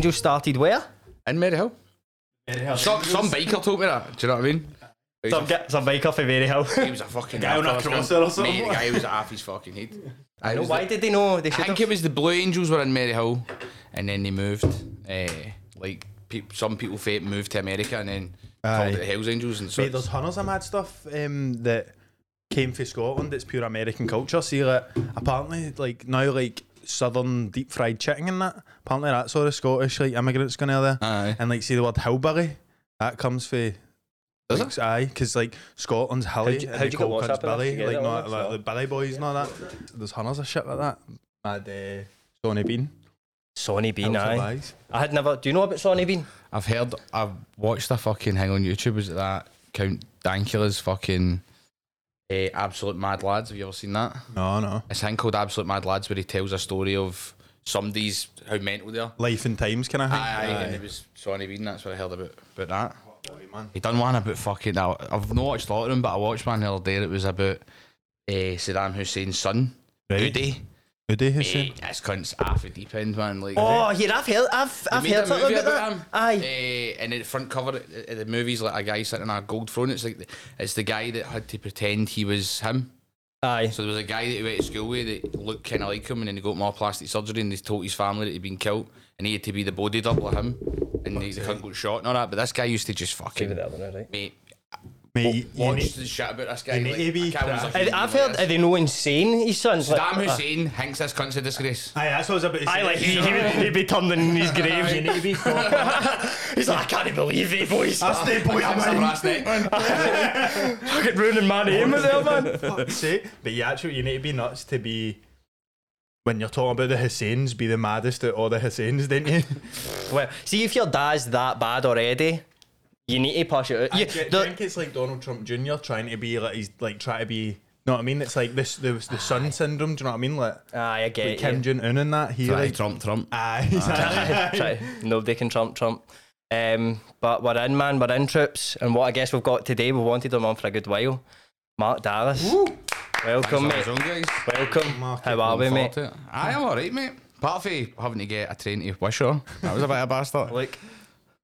Hell's Angels started where? In Maryhill. Some, some biker told me that. Do you know what I mean? He's Some, a- get, some bike off of Maryhill. He was a fucking Guy on a narco, crosser or something. Mate, the guy was off his fucking head. I, was Why the- did they know? They I should think have. it was the Blue Angels were in Maryhill, and then they moved. Uh, like peop some people fate moved to America and then called Aye. it the Hells Angels and so. Mate, there's hundreds of mad stuff um, that came from Scotland. It's pure American culture. See, like apparently, like now, like southern deep fried chicken and that. Apparently, that's all the Scottish like immigrants going out there. Aye. And like, see the word hillbilly, that comes from. Does like, Aye, because like Scotland's hilly. How'd you- and how'd they you call get WhatsApp cunts enough Billy, get like that not one? like the Billy boys and all that. There's hundreds of shit like that. Mad uh, Sawney Bean. Sawney Bean, House of aye. Lies. I had never. Do you know about Sawney Bean? I've heard. I've watched a fucking thing on YouTube. Was it that Count Dankula's fucking uh, Absolute Mad Lads? Have you ever seen that? No, no. It's a thing called Absolute Mad Lads where he tells a story of somebody's how mental they are. Life and Times kind of thing. Aye, aye, and it was Sawney Bean. That's what I heard about about that. Boy, man. He done one about fucking. Now, I've not watched a lot of them, but I watched one the other day. It was about uh, Saddam Hussein's son, Right. Udi. Udi Hussein. Mate, this cunt's half a deep end, man. Like, Oh, yeah, I've heard. I've, They I've heard a something movie about, that. him. Aye. Eh, and the front cover of of the movie's like a guy sitting on a gold throne. It's like the, it's the guy that had to pretend he was him. Aye. So there was a guy that he went to school with that looked kind of like him, and then he got more plastic surgery, and they told his family that he'd been killed, and he had to be the body double of him, and he, they couldn't go shot and all that. But this guy used to just fucking that one, right? mate. Mate, you, you Watch need- the shit about this guy. you need like, to be I can't crap. believe I, he I've heard. this. Are they no insane? His son's Saddam like, Hussein thinks this cunt's a disgrace. Aye, that's what I was about to say. Aye, like he, he would, he'd be turned in his You grave. need to be He's like, I can't believe it, boys. That's the boy That's I'm the in. last night, man. Fucking ruining my name with there, man. Fuck's sake. But you actually you need to be nuts to be when you're talking about the Husseins, be the maddest of all the Husseins, didn't you? Well, see if your dad's that bad already, you need to push it out. I You, thi- the- think it's like Donald Trump Jr. trying to be like he's like trying to be. Know what I mean? It's like this the the son syndrome. Do you know what I mean? Like, aye, I get like it. Kim Jong Un and that. He Try like Trump, Trump. aye, exactly. Try- Nobody can trump Trump. Um, but we're in, man. We're in troops, and what I guess we've got today, we wanted him on for a good while. Mark Dallas, welcome, Thanks mate. for having us on, guys. Welcome. Mark, How are we, Looking mate? forward to it. Aye, I'm alright, mate. Apart from having to get a train to Wishaw. That was a bit of a bastard. Look,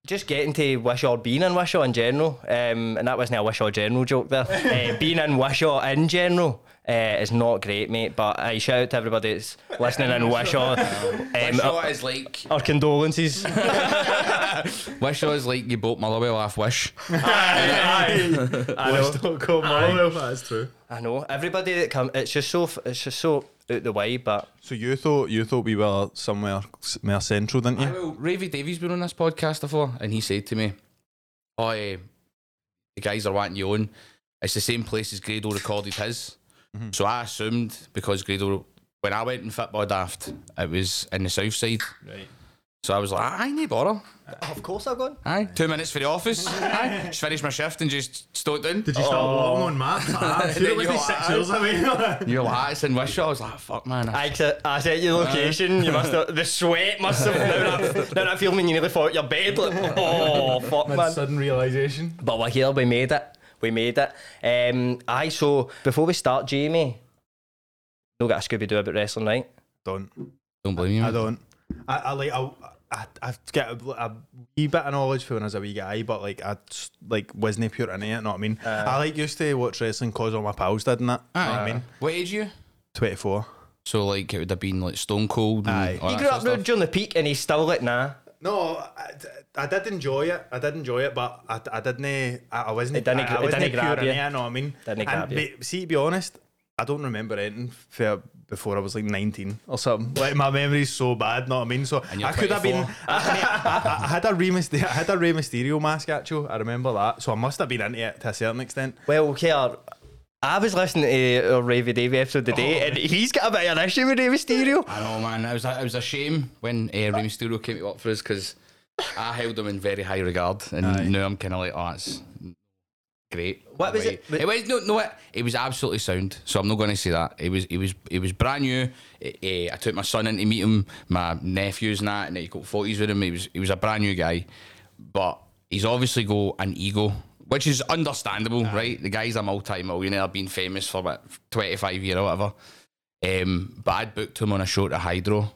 just getting to Wishaw, being in Wishaw in general, um, and that wasn't a Wishaw general joke there. uh, being in Wishaw in general uh, is not great, mate. But I shout out to everybody that's listening inWishaw. Um, Wishaw our, is like our condolences. Wishaw is like you bought Motherwell off Wish. I know. Stockholm, Motherwell, That's true. I know. Everybody that come, it's just so, it's just so out the way. But So you thought you thought we were somewhere s- more central, didn't I you? will. Ravy Davies been on this podcast before, and he said to me, "Oh, eh, the guys are wanting you on. It's the same place as Grado recorded his." So I assumed because Grado, when I went in football daft, it was in the south side. Right. So I was like, "I need bother." of course I've gone. Aye, two minutes for the office. Aye, just finished my shift and just stood down. Did you start walking on maps? Ah, Then it was you like six aye. years away. You're like, "Ah, it's in Wishaw. I was like, fuck, man. I, said- I sent you the location. You must have the sweat must have now that, now that feeling when you nearly fall out your bed. Like, oh fuck, Mad man. sudden realization. But we're here. We made it. We made it. Um, aye. So before we start, Jamie, no got a Scooby Doo about wrestling, right? Don't. Don't blame you. I don't. I, I like. I, I, I get a, a wee bit of knowledge for when I was a wee guy, but like I just, like wasn't pure into it. Know what I mean? Uh. I like used to watch wrestling cause all my pals did and that. know what I mean? Uh. What age are you? Twenty four. So like it would have been like Stone Cold. And Aye. He grew up of stuff. during the peak, and he's still like, nah. No, I, I did enjoy it. I did enjoy it, but I, I didn't. I, I wasn't. It didn't I, I it wasn't didn't pure grab into you. it. Know what I mean? Didn't And grab you. be- see, to be honest, I don't remember anything for before I was like nineteen or something. Like my memory's so bad. Know what I mean? So And you're I could have been. I, I, I had a Rey Mysterio, I had a Rey Mysterio mask actually. I remember that. So I must have been into it to a certain extent. Well, here. I was listening to our Ravy Davy episode today, and he's got a bit of an issue with Rey Mysterio. I know, man. It was a, it was a shame when uh, Rey Mysterio came to work for us because I held him in very high regard, and Aye. now I'm kind of like, oh, it's great. What was it? It was no, no. It, it was absolutely sound. So I'm not going to say that. It was, it was, it was brand new. Eh, eh, I took my son in to meet him, my nephews and that, and he got forties with him. He was, he was a brand new guy, but he's obviously got an ego. Which is understandable, right? The guy's a multi-millionaire, been famous for about 25 years or whatever. Um, but I'd booked him on a show to Hydro,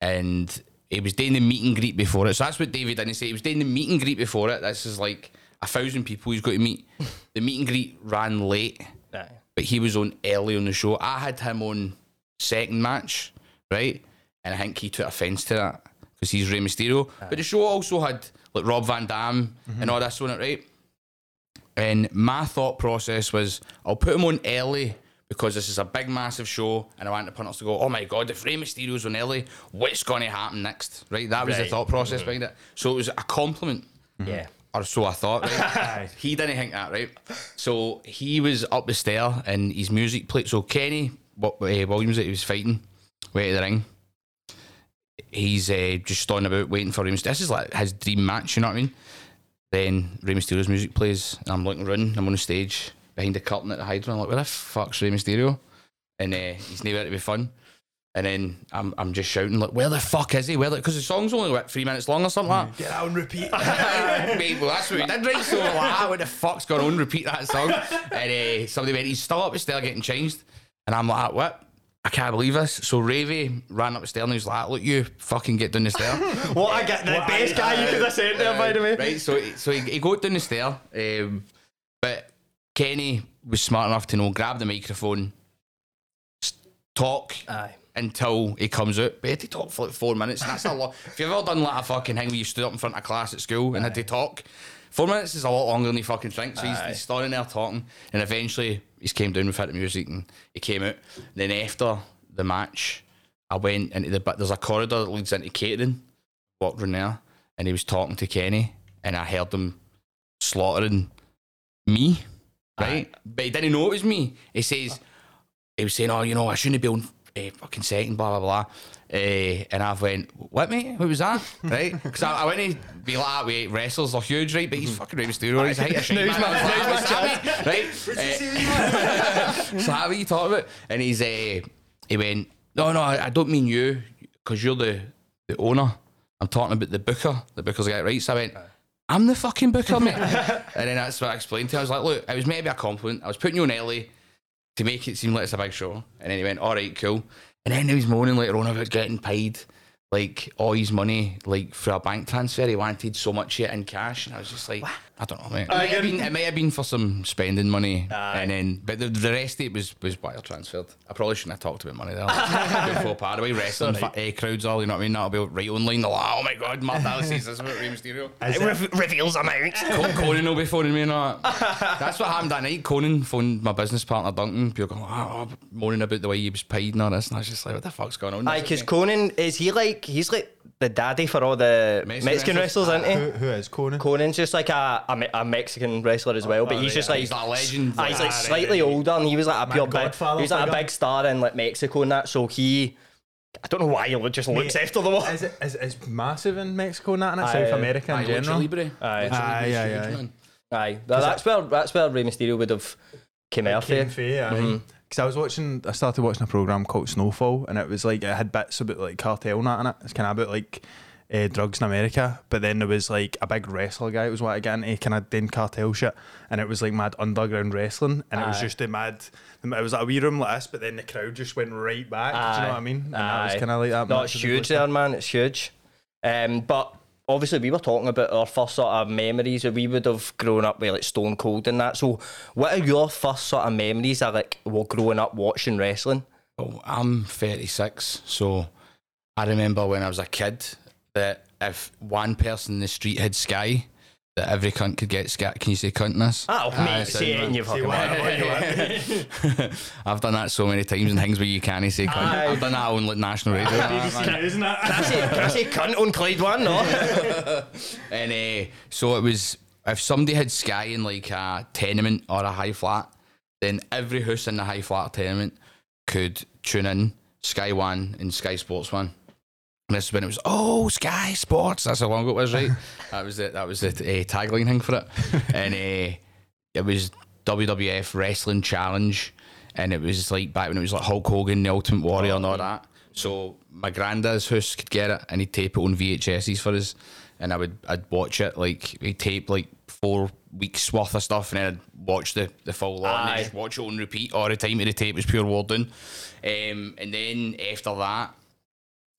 and he was doing the meet and greet before it. So that's what David didn't say. He was doing the meet and greet before it. This is like a thousand people he's got to meet. the meet and greet ran late, Aye. but he was on early on the show. I had him on second match, right? And I think he took offence to that because he's Rey Mysterio. But the show also had like Rob Van Dam and mm-hmm. all this on it, right? And my thought process was, I'll put him on early because this is a big, massive show, and I want the punters to go, "Oh my god, if Rey Mysterio's on early, what's going to happen next?" Right? That was the Right. thought process mm-hmm. behind it. So it was a compliment, Yeah. Or so I thought. Right? he didn't think that, right? So he was up the stair, and his music played. So Kenny what uh, Williams that he was fighting, way to the ring. He's uh, just standing about waiting for him. This is like his dream match, you know what I mean? Then Rey Mysterio's music plays, and I'm looking around. I'm on the stage behind the curtain at the Hydro. I'm like, where the fuck's Rey Mysterio? And uh, he's never to be fun. And then I'm, I'm just shouting like, where the fuck is he? Where? Because the song's only like three minutes long or something like that. Get out and repeat. Mate, well, that's what we did, right? So, like, ah, what the fuck's going on? Repeat that song. And uh, somebody went, he's still up the stair getting changed. And I'm like, what? I can't believe this. So Ravy ran up the stair and he was like, look, you fucking get down the stair. What I get the best guy you could have sent there, by the way. Right, so so he, he got down the stair, um, but Kenny was smart enough to know grab the microphone, talk Aye. Until he comes out. But he had to talk for like four minutes, and that's a lot. If you've ever done like a fucking thing where you stood up in front of class at school and had to talk, four minutes is a lot longer than you fucking think. So he's, he's standing there talking, and eventually he came down with the music and he came out. Then after the match, I went into the but there's a corridor that leads into catering. Walked around there, and he was talking to Kenny, and I heard him slaughtering me, right? But he didn't know it was me. He says he was saying, "Oh, you know, I shouldn't be on uh, fucking second, blah blah blah." Uh, and I've went, "What, mate? What was that?" right? Because I, I went to be like that with wrestlers are huge, right? But he's fucking Rey Mysterio. He's height of shite, Now's man. my- I now's my "What's? Right? Uh, so how are you talking about? And he's uh, he went, "No, no, I, I don't mean you, because you're the the owner. I'm talking about the booker. The booker's the guy, right?" So I went. I'm the fucking booker, mate. and then that's what I explained to him. I was like, look, it was maybe a compliment. I was putting you on early to make it seem like it's a big show. And then he went, all right, cool. And then he was moaning later on about getting paid like all his money like for a bank transfer. He wanted so much shit in cash. And I was just like, I don't know, mate. It, might have been, it might have been for some spending money. And then, but the, the rest of it was, was wire transferred. I probably shouldn't have talked about money there. Like, before part away wrestling fa- eh, crowds all, you know what I mean? That'll be right online. They're like, oh my god, Mark Dallas says this about Rey Mysterio. It re- reveals amounts. Con- Konnan will be phoning me and all that. That's what happened that night. Konnan phoned my business partner Duncan. People going, oh, oh, moaning about the way he was paid and all this. And I was just like, what the fuck's going on? Aye, because Konnan is he like he's like the daddy for all the Mexican Mexican, wrestlers? wrestlers, isn't he? who, who is Konnan? Konnan's just like a, a, Me- a Mexican wrestler as well, but oh, he's right, just yeah. like He's like a legend. Aye, he's like Ah, slightly right. older, and he was like a pure big. Godfather He was like a big star in like Mexico and that. So he, I don't know why he just looks Mate, after the wall. Is it is, is massive in Mexico and that, and Aye, South aye. America in Aye, Lucha general? Libre. Aye. Lucha Aye, Libre's aye, aye. Aye, Tha- that's where that's where Rey Mysterio would have came out Came there. fair, aye. Because I was watching, I started watching a program called Snowfall, and it was like it had bits about like cartel and that in it. It's kind of about like uh, drugs in America, but then there was like a big wrestler guy. It was what I got into kind of then cartel shit, and it was like mad underground wrestling, and it was Aye. just a mad. It was like a wee room like this, but then the crowd just went right back. Do you know Aye. what I mean? And that was Aye. kind of like that. No, mix it's of huge there, man. It's huge. Um, but obviously, we were talking about our first sort of memories that we would have grown up with, like Stone Cold and that. So, what are your first sort of memories of like well, growing up watching wrestling? Oh, I'm 36, so I remember when I was a kid that if one person in the street had Sky, that every cunt could get Sky. Can you say cunt in this? Oh, Aye, mate, so- say it in your fucking what- mouth. I've done that so many times and things where you can't say cunt. Aye. I've done that on like national radio. BBC News and that. Can I say, can I say cunt on Clyde one? No. And uh, so it was if somebody had Sky in like a tenement or a high flat, then every house in the high flat tenement could tune in Sky One and Sky Sports One. And this is when it was oh Sky Sports. That's how long it was, right? that was it. That was the uh, tagline thing for it. and uh, it was WWF Wrestling Challenge, and it was like back when it was like Hulk Hogan, the Ultimate Warrior, and all that. So my granddad's house could get it, and he'd tape it on VHSs for us, and I would I'd watch it like he'd tape like four weeks worth of stuff, and then I'd watch the the full lot, and just watch it on repeat all the time. till The tape was pure Warden, um, and then after that.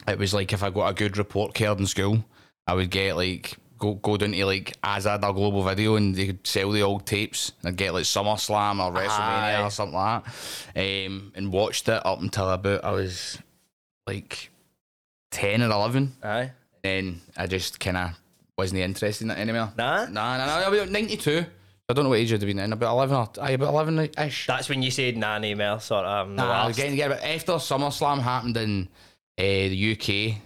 It was like if I got a good report card in school, I would get like go go down to like Azad or Global Video and they could sell the old tapes and get like SummerSlam or WrestleMania Aye. or something like that. Um, and watched it up until about I was like ten or eleven. Aye. Then I just kind of wasn't interested in it anymore. Nah? nah, nah, nah. About ninety two. I don't know what age I'd have been in. About eleven or aye, about eleven ish. That's when you said no more, sort of. I'm Nah, I was getting to get about after SummerSlam happened in the UK.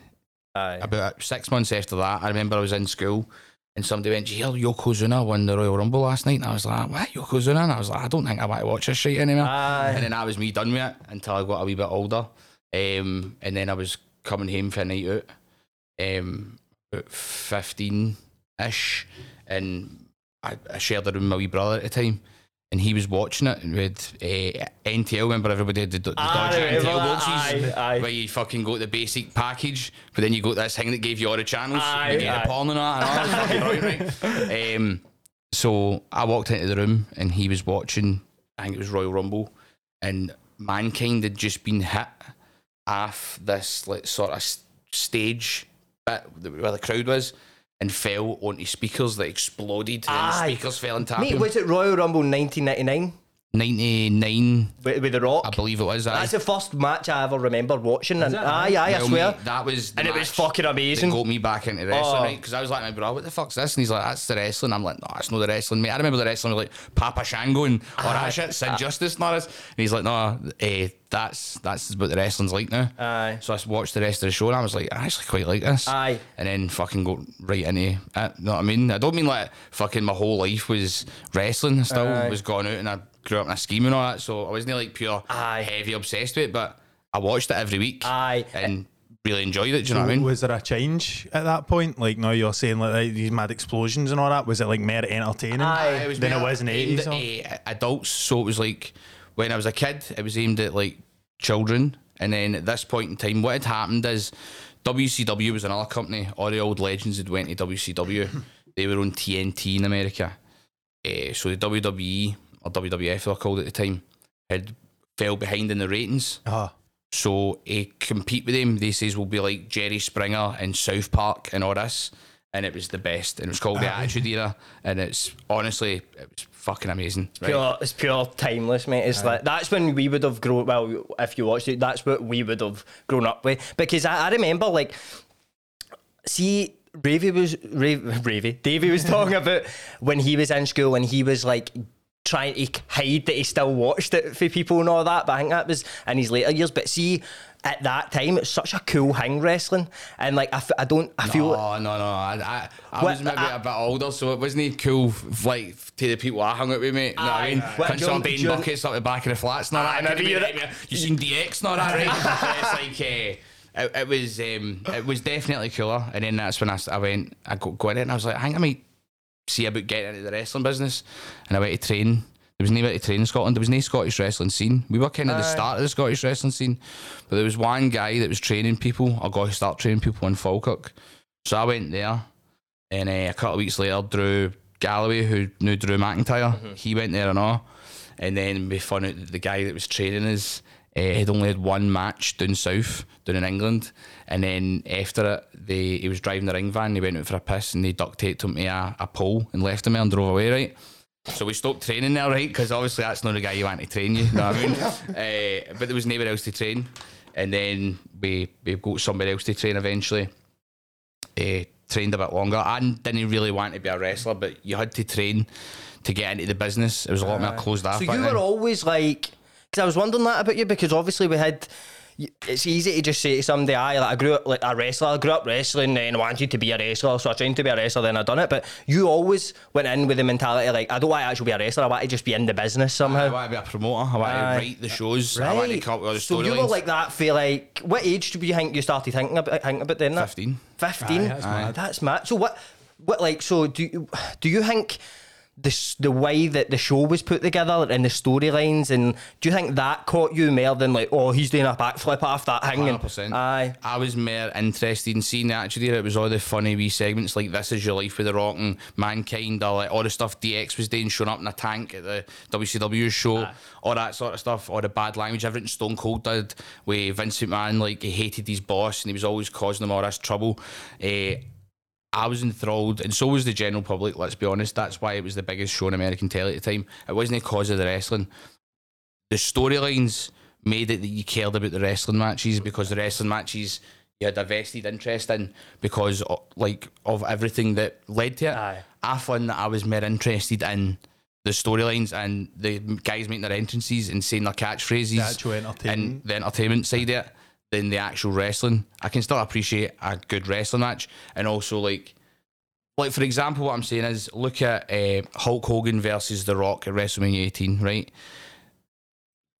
Aye. About six months after that, I remember I was in school and somebody went, "Did you hear Yokozuna won the Royal Rumble last night?" And I was like, "What Yokozuna?" And I was like, "I don't think I want to watch this shit anymore." Aye. And then that was me done with it until I got a wee bit older. Um, and then I was coming home for a night out, um, about fifteen ish, and I, I shared a room with my wee brother at the time. And he was watching it with uh, NTL. Remember, everybody had the, the NTL boxes Aye, aye. where you fucking got the basic package, but then you got this thing that gave you all the channels. Aye, you get aye. porn and all that. And all that right, right? Um, so I walked into the room and he was watching. I think it was Royal Rumble, and mankind had just been hit off this like sort of stage bit where the crowd was. And fell onto speakers that exploded, and Aye. the speakers fell and tapped Mate, him. was it Royal Rumble 1999 99, with, with The Rock? I believe it was. aye. That's the first match I ever remember watching. And aye, aye, I swear. mate, that was and it was fucking that amazing. got me back into wrestling, Oh. right? Because I was like, my bro, what the fuck's this? And he's like, that's the wrestling. I'm like, no, it's not the wrestling, mate. I remember the wrestling was like Papa Shango and all that shit, Sid Justice and all this. And he's like, no, eh, that's that's what the wrestling's like now. Aye. So I watched the rest of the show and I was like, I actually quite like this. Aye. And then fucking go right into it. You know what I mean? I don't mean like fucking my whole life was wrestling. I still Aye. was going out and I grew up in a scheme and all that. So I wasn't like pure Aye. heavy obsessed with it, but I watched it every week. Aye. And really enjoyed it. Do you know what I mean? Was there a change at that point? Like now you're saying like these mad explosions and all that. Was it like more entertaining Aye. It than more it was in the aimed eighties? at, uh, adults, so it was like when I was a kid, it was aimed at like children, and then at this point in time, what had happened is WCW was another company. All the old legends had went to WCW. they were on TNT in America, uh, so the WWE or WWF they were called at the time had fell behind in the ratings. Ah, So to compete with them, they says will be like Jerry Springer and South Park and all this. And it was the best. And it was called the Attitude Era. And it's honestly, it was fucking amazing. Right? Pure, it's pure timeless, mate. It's like that's when we would have grown. Well, if you watched it, that's what we would have grown up with. Because I, I remember, like, see, Ravy was Ravy, Ravy Davey was talking about when he was in school and he was like trying to hide that he still watched it for people and all that. But I think that was in his later years. But see, at that time, it's such a cool thing wrestling, and like I, f- I don't, I feel. Oh no no! I I, I What- was maybe I- a bit older, so it wasn't he cool. Like to the people I hung out with, mate. You know what I mean? Punch on being buckets up the back of the flats Aye, that. maybe Could've you're- right, You seen DX not that, right? it's like. Uh, it, it was um, it was definitely cooler, and then that's when I, I went I got got in it, and I was like, I think I might see about getting into the wrestling business, and I went to train. There was no way to train in Scotland. There was no Scottish wrestling scene. We were kind of the start of the Scottish wrestling scene, but there was one guy that was training people, or got to start training people in Falkirk. So I went there, and uh, a couple of weeks later, Drew Galloway, who knew Drew McIntyre, he went there and all. And then we found out that the guy that was training us uh, had only had one match down south, down in England. And then after it, they, he was driving the ring van, he went out for a piss, and they duct taped him to a, a pole and left him there and drove away, right? So we stopped training there, right? Because obviously that's not the guy you want to train you, you know what I mean? uh, but there was nowhere else to train. And then we, we got somebody else to train eventually uh, trained a bit longer. I didn't really want to be a wrestler, but you had to train to get into the business. It was a lot more closed off. So back you then. were always like, because I was wondering that about you because obviously we had. It's easy to just say to somebody, "I like I grew up like a wrestler. I grew up wrestling eh, and wanted to be a wrestler, so I trained to be a wrestler. Then I done it." But you always went in with the mentality like, "I don't want to actually be a wrestler. I want to just be in the business somehow. I want to be a promoter. I want Aye. to write the shows. I want to come up with all the so you were like that for like what age do you think you started thinking about thinking about doing that? 15. Fifteen. Aye, that's mad. That's mad. So what? What like? So do you do you think? The the way that the show was put together and the storylines and do you think that caught you more than like oh he's doing a backflip off that thing and 100%. aye. I was more interested in seeing the actually it was all the funny wee segments like This Is Your Life with The Rock and Mankind or like all the stuff DX was doing showing up in a tank at the WCW show all that sort of stuff all the bad language everything Stone Cold did with Vince McMahon like he hated his boss and he was always causing him all this trouble. Eh, I was enthralled, and so was the general public. Let's be honest. That's why it was the biggest show in American telly at the time. It wasn't because of the wrestling. The storylines made it that you cared about the wrestling matches because the wrestling matches you had a vested interest in because of, like of everything that led to it. Aye. I found that I was more interested in the storylines and the guys making their entrances and saying their catchphrases The and the entertainment side of it than the actual wrestling. I can still appreciate a good wrestling match and also like like for example what I'm saying is look at uh, Hulk Hogan versus The Rock at WrestleMania 18, right?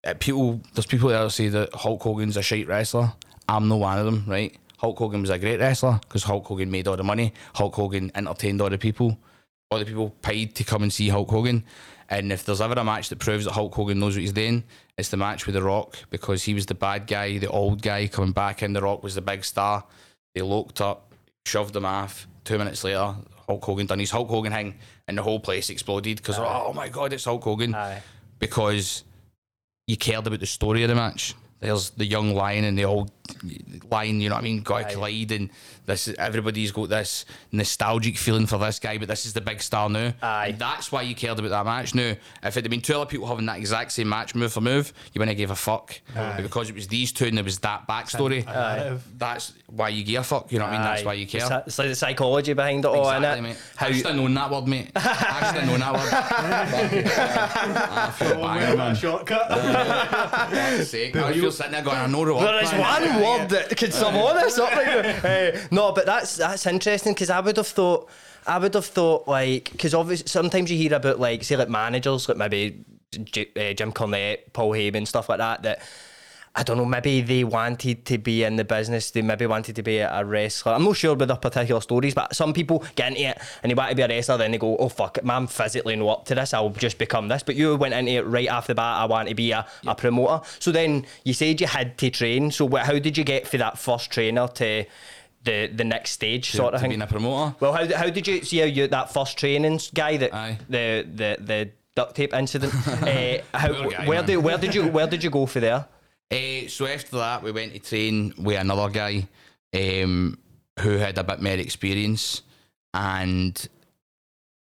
Uh, people there's people that say that Hulk Hogan's a shite wrestler. I'm no one of them, right? Hulk Hogan was a great wrestler because Hulk Hogan made all the money. Hulk Hogan entertained all the people. All the people paid to come and see Hulk Hogan. And if there's ever a match that proves that Hulk Hogan knows what he's doing, it's the match with The Rock because he was the bad guy, the old guy coming back in. The Rock was the big star. They locked up, shoved him off. Two minutes later, Hulk Hogan done his Hulk Hogan thing, and the whole place exploded because oh my god, it's Hulk Hogan aye because you cared about the story of the match. There's the young lion and the old lion, you know what I mean? Got to collide, and this is, everybody's got this nostalgic feeling for this guy, but this is the big star now. Aye. And that's why you cared about that match. Now, if it had been two other people having that exact same match, move for move, you wouldn't have gave a fuck. But because it was these two and there was that backstory, Aye. that's why you give a fuck. You know what I mean? That's Aye. why you care. It's, it's like the psychology behind it all Exactly, innit? mate. how I should have known that word, mate. I should have known that word. I feel banging, man. shortcut. God's sake. I was just sitting there going, I know the word. There is one word that could this up. Like, eh, no, but that's that's interesting because I would have thought, I would have thought like, because obviously sometimes you hear about like, say like managers, like maybe J- uh, Jim Cornette, Paul Heyman, stuff like that. That I don't know, maybe they wanted to be in the business. They maybe wanted to be a wrestler. I'm not sure about their particular stories, but some people get into it and they want to be a wrestler. Then they go, "Oh fuck it, man, I'm physically not up to this. I'll just become this." But you went into it right off the bat. I want to be a, a promoter. So then you said you had to train. So how did you get for that first trainer to the the next stage sort of to thing? being a promoter. Well, how, how did you see how you that first training guy that Aye. the the the duct tape incident? uh, how, guy, where man. did where did you where did you go for there? Eh, so after that, we went to train with another guy um, who had a bit more experience, and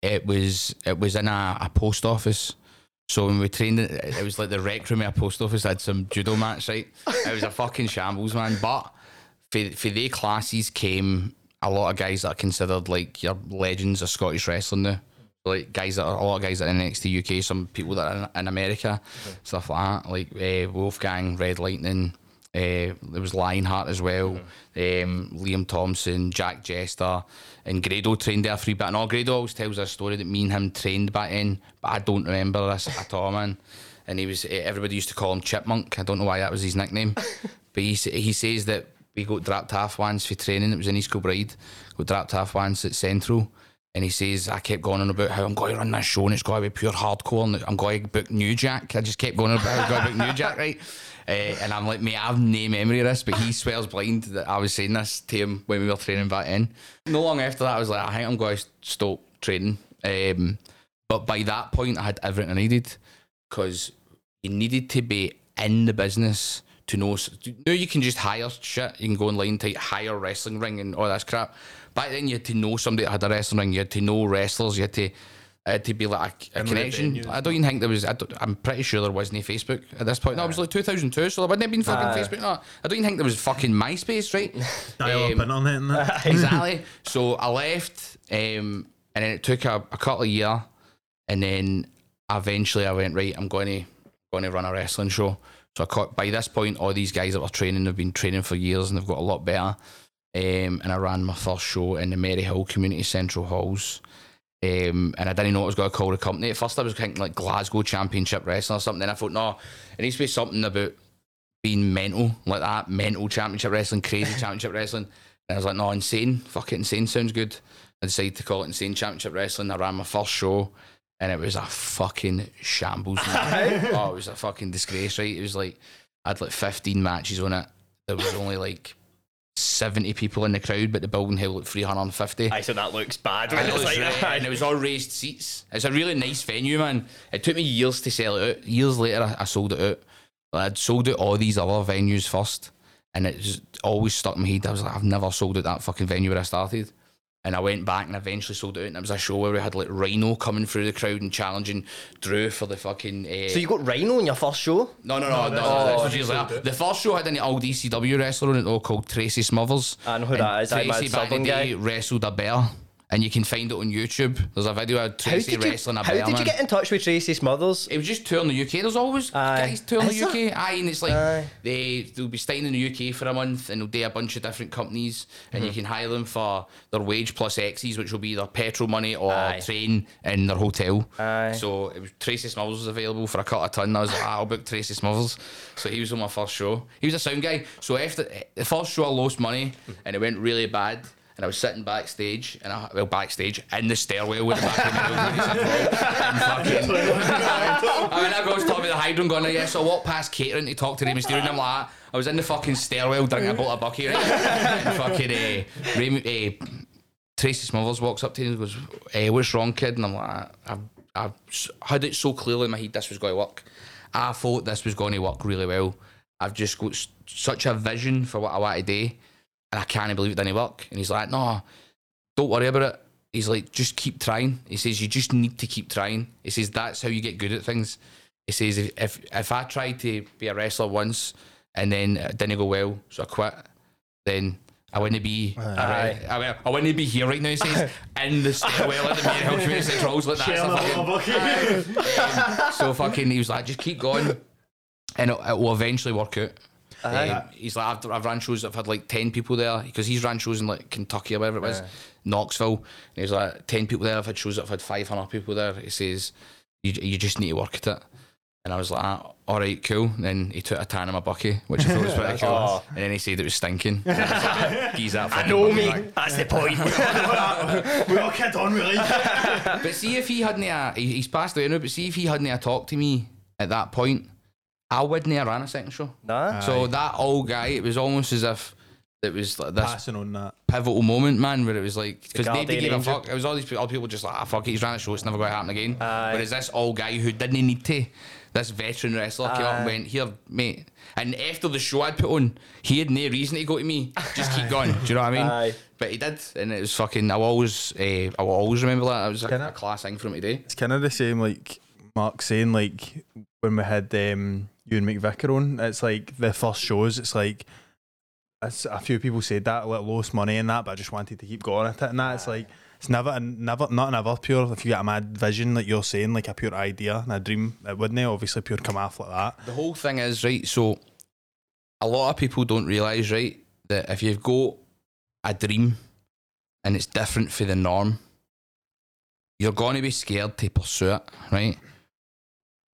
it was it was in a, a post office. So when we trained, it was like the rec room at a post office. I had some judo mats, right? It was a fucking shambles, man. But for for their classes came a lot of guys that are considered like your legends of Scottish wrestling now. Like guys that are a lot of guys that are in NXT UK, some people that are in, in America, stuff like that. Like uh, Wolfgang, Red Lightning. Uh, there was Lionheart as well. Um, Liam Thompson, Jack Jester, and Grado trained there for a bit. And all Grado always tells a story that me and him trained back in, but I don't remember this at all, man. And he was eh, everybody used to call him Chipmunk. I don't know why that was his nickname, but he he says that we got dropped half once for training. It was in East Kilbride. Got dropped half once at Central. And he says, I kept going on about how I'm going to run this show and it's got to be pure hardcore and I'm going to book New Jack. I just kept going on about how I've got to book New Jack, right? Uh, and I'm like, mate, I have no memory of this, but he swears blind that I was saying this to him when we were training back in. No long after that, I was like, I think I'm going to stop training. Um, but by that point, I had everything I needed because you needed to be in the business to know. Now you can just hire shit. You can go online, type hire wrestling ring and all that crap. Back then, you had to know somebody that had a wrestling ring. You had to know wrestlers. You had to. It had to be like a, a connection. I don't even think there was. I I'm pretty sure there wasn't any Facebook at this point. No, it was like 2002, so there wouldn't have been fucking Aye. Facebook. No, I don't even think there was fucking MySpace, right? Dial Um, and that. exactly. So I left, um, and then it took a, a couple of year, and then eventually I went right. I'm going to going to run a wrestling show. So I caught, by this point, all these guys that were training have been training for years and they've got a lot better. Um, and I ran my first show in the Maryhill Community Central Halls. Um, and I didn't know what I was going to call the company. At first, I was thinking like Glasgow Championship Wrestling or something. Then I thought, no, it needs to be something about being mental, like that, mental championship wrestling, crazy championship wrestling. And I was like, no, insane. Fuck it, insane sounds good. I decided to call it Insane Championship Wrestling. I ran my first show and it was a fucking shambles. oh, it was a fucking disgrace, right? It was like I had like 15 matches on it. There was only like 70 people in the crowd, but the building held like 350. I said that looks bad. And it, was like and it was all raised seats. It's a really nice venue, man. It took me years to sell it out. Years later, I, I sold it out. I'd sold out all these other venues first, and it just always stuck in my head. I was like, I've never sold out that fucking venue where I started. And I went back and eventually sold it out, and it was a show where we had like Rhino coming through the crowd and challenging Drew for the fucking. Uh, So you got Rhino in your first show? no, no, no, no, this no, is- this oh, was years. The first show had an old ECW wrestler in it though called Tracy Smothers. I know who And that is. I'm Tracy back in the day wrestled a bear, and you can find it on YouTube. There's a video of How Tracy did, you, wrestling a how did you get in touch with Tracy Smothers? It was just touring the UK. There's always Aye. guys touring Is the UK. Aye, and it's like Aye. they they'll be staying in the UK for a month, and they'll do a bunch of different companies, and Mm-hmm. you can hire them for their wage plus X's, which will be their petrol money or Aye. train and their hotel. Aye. So it was Tracy Smothers was available for a cut of ton. I was like, ah, I'll book Tracy Smothers. So he was on my first show. He was a sound guy. So after the first show, I lost money, and it went really bad. And I was sitting backstage, and I, well, backstage in the stairwell with the back of the and fucking. I mean, that goes to me the hydrant going, yeah, so I walked past catering to talk to Rey Mysterio, and I'm like, I was in the fucking stairwell drinking a bottle of Bucky, right? and fucking, uh, Rey, uh, Tracy Smothers walks up to me and goes, eh, what's wrong, kid? And I'm like, I've, I've had it so clearly in my head this was going to work. I thought this was going to work really well. I've just got s- such a vision for what I want to do, and I can't believe it didn't work. And he's like, no, don't worry about it. He's like, just keep trying. He says, you just need to keep trying. He says, that's how you get good at things. He says, if if, if I tried to be a wrestler once and then it didn't go well, so I quit, then I wouldn't be. re- I, mean, I wouldn't be here right now. He says, in the stairwell at the main with St. Charles, like that's a fucking. Um, so fucking, he was like, just keep going, and it, it will eventually work out. Um, he's like, I've, I've ran shows. I've had like ten people there because he's ran shows in like Kentucky or whatever it was, Knoxville. And he's like, ten people there. I've had shows that I've had five hundred people there. He says, you you just need to work at it. And I was like, ah, all right, cool. And then he took a tan in my bucky, which I thought was pretty cool. And then he said it was stinking. And I was like, Geez, that I fucking know bucky me. back. That's the point. we all kid on, really. But see if he hadn't, uh, he- he's passed away now. But see if he hadn't uh, talked to me at that point, I wouldn't have ran a second show. nah. So that old guy, it was almost as if it was like this Passing on that. pivotal moment, man, where it was like because nobody guardian gave a angel. fuck. It was all these people, all people just like, ah, fuck it, he's ran a show, it's never going to happen again. Aye. Whereas this old guy who didn't need to, this veteran wrestler came up and Aye. went, here, mate. And after the show I'd put on, he had no reason to go to me. Just keep going. Do you know what I mean? Aye. But he did, and it was fucking. I will always, uh, I will always remember that. It was a, Can I- a class thing for him to do. It's kind of the same, like Mark saying, like when we had um, Ewan McVicker on. It's like the first shows. It's like a few people said that, a like lost money and that, but I just wanted to keep going at it. And that it's like it's never, never, not never pure. If you get a mad vision, like you're saying, like a pure idea and a dream, it wouldn't obviously pure come off like that. The whole thing is right. So, a lot of people don't realize right that if you've got a dream and it's different for the norm, you're going to be scared to pursue it, right?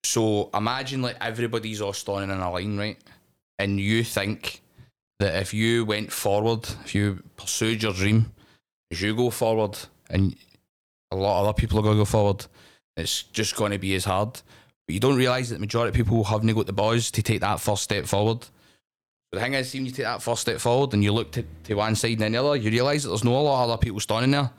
So imagine like everybody's all standing in a line, right? And you think that if you went forward, if you pursued your dream, as you go forward, and a lot of other people are going to go forward, it's just going to be as hard. But you don't realise that the majority of people haven't got the balls to take that first step forward. The thing is, when you take that first step forward and you look to, to one side and then the other, you realise that there's no a lot of other people standing there.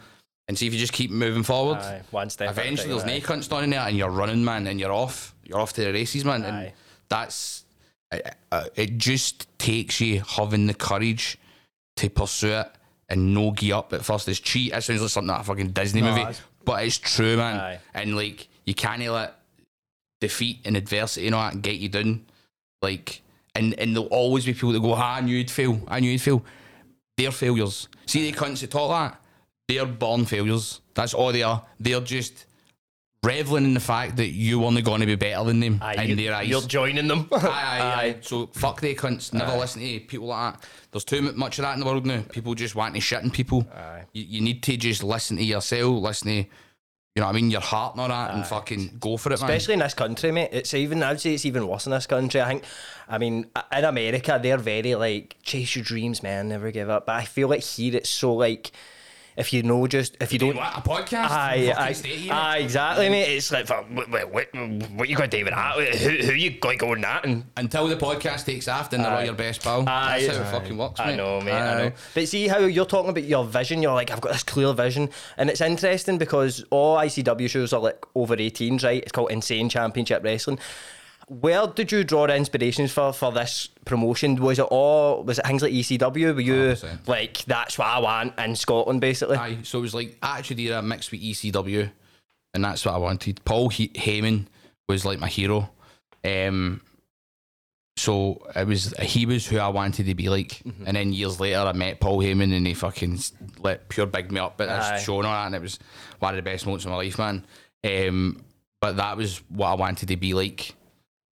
And see if you just keep moving forward, Aye, one step. eventually there's aye. no cunt standing there and you're running, man, and you're off. You're off to the races, man. And Aye. that's it, it just takes you having the courage to pursue it and no give up at first. It's cheat. It sounds like something like a fucking Disney No, movie, but it's true, man. Aye. And like you can't let defeat and adversity, you know, that get you down. Like, and and there'll always be people that go, ah, I knew you'd fail. I knew you'd fail. They're failures. See the cunts that talk that? They're born failures. That's all they are. They're just reveling in the fact that you only going to be better than them Aye, in you, their eyes. You're joining them. Aye, aye, aye. So fuck they cunts. Never listen to people like that. There's too much of that in the world now. People just want to shit in people. Aye. You, you need to just listen to yourself, listen to, you know what I mean, your heart and all that, and fucking go for it, man. Especially in this country, mate. It's even I'd say it's even worse in this country. I think I mean in America they're very like chase your dreams, man, never give up. But I feel like here it's so like if you know just if you don't. What a podcast? Aye, aye, aye, exactly, mate. It's like, what, what, what, what you got to do with that? Who, who you going to go on that? And Until the podcast takes off, then they're all your best pal. Aye. That's how it fucking works, mate. I know, mate. I know. But see how you're talking about your vision. You're like, I've got this clear vision, and it's interesting because all ICW shows are like over 18s, right? It's called Insane Championship Wrestling. Where did you draw the inspirations for for this promotion? Was it all? Was it things like ECW? Were you 100%. like, that's what I want in Scotland, basically? Aye, so it was like Attitude Era mixed with ECW, and that's what I wanted. Paul he- Heyman was like my hero. Um, so it was he was who I wanted to be like, and then years later I met Paul Heyman and he fucking let pure big me up at this show and all that, and it was one of the best moments of my life, man. Um, but that was what I wanted to be like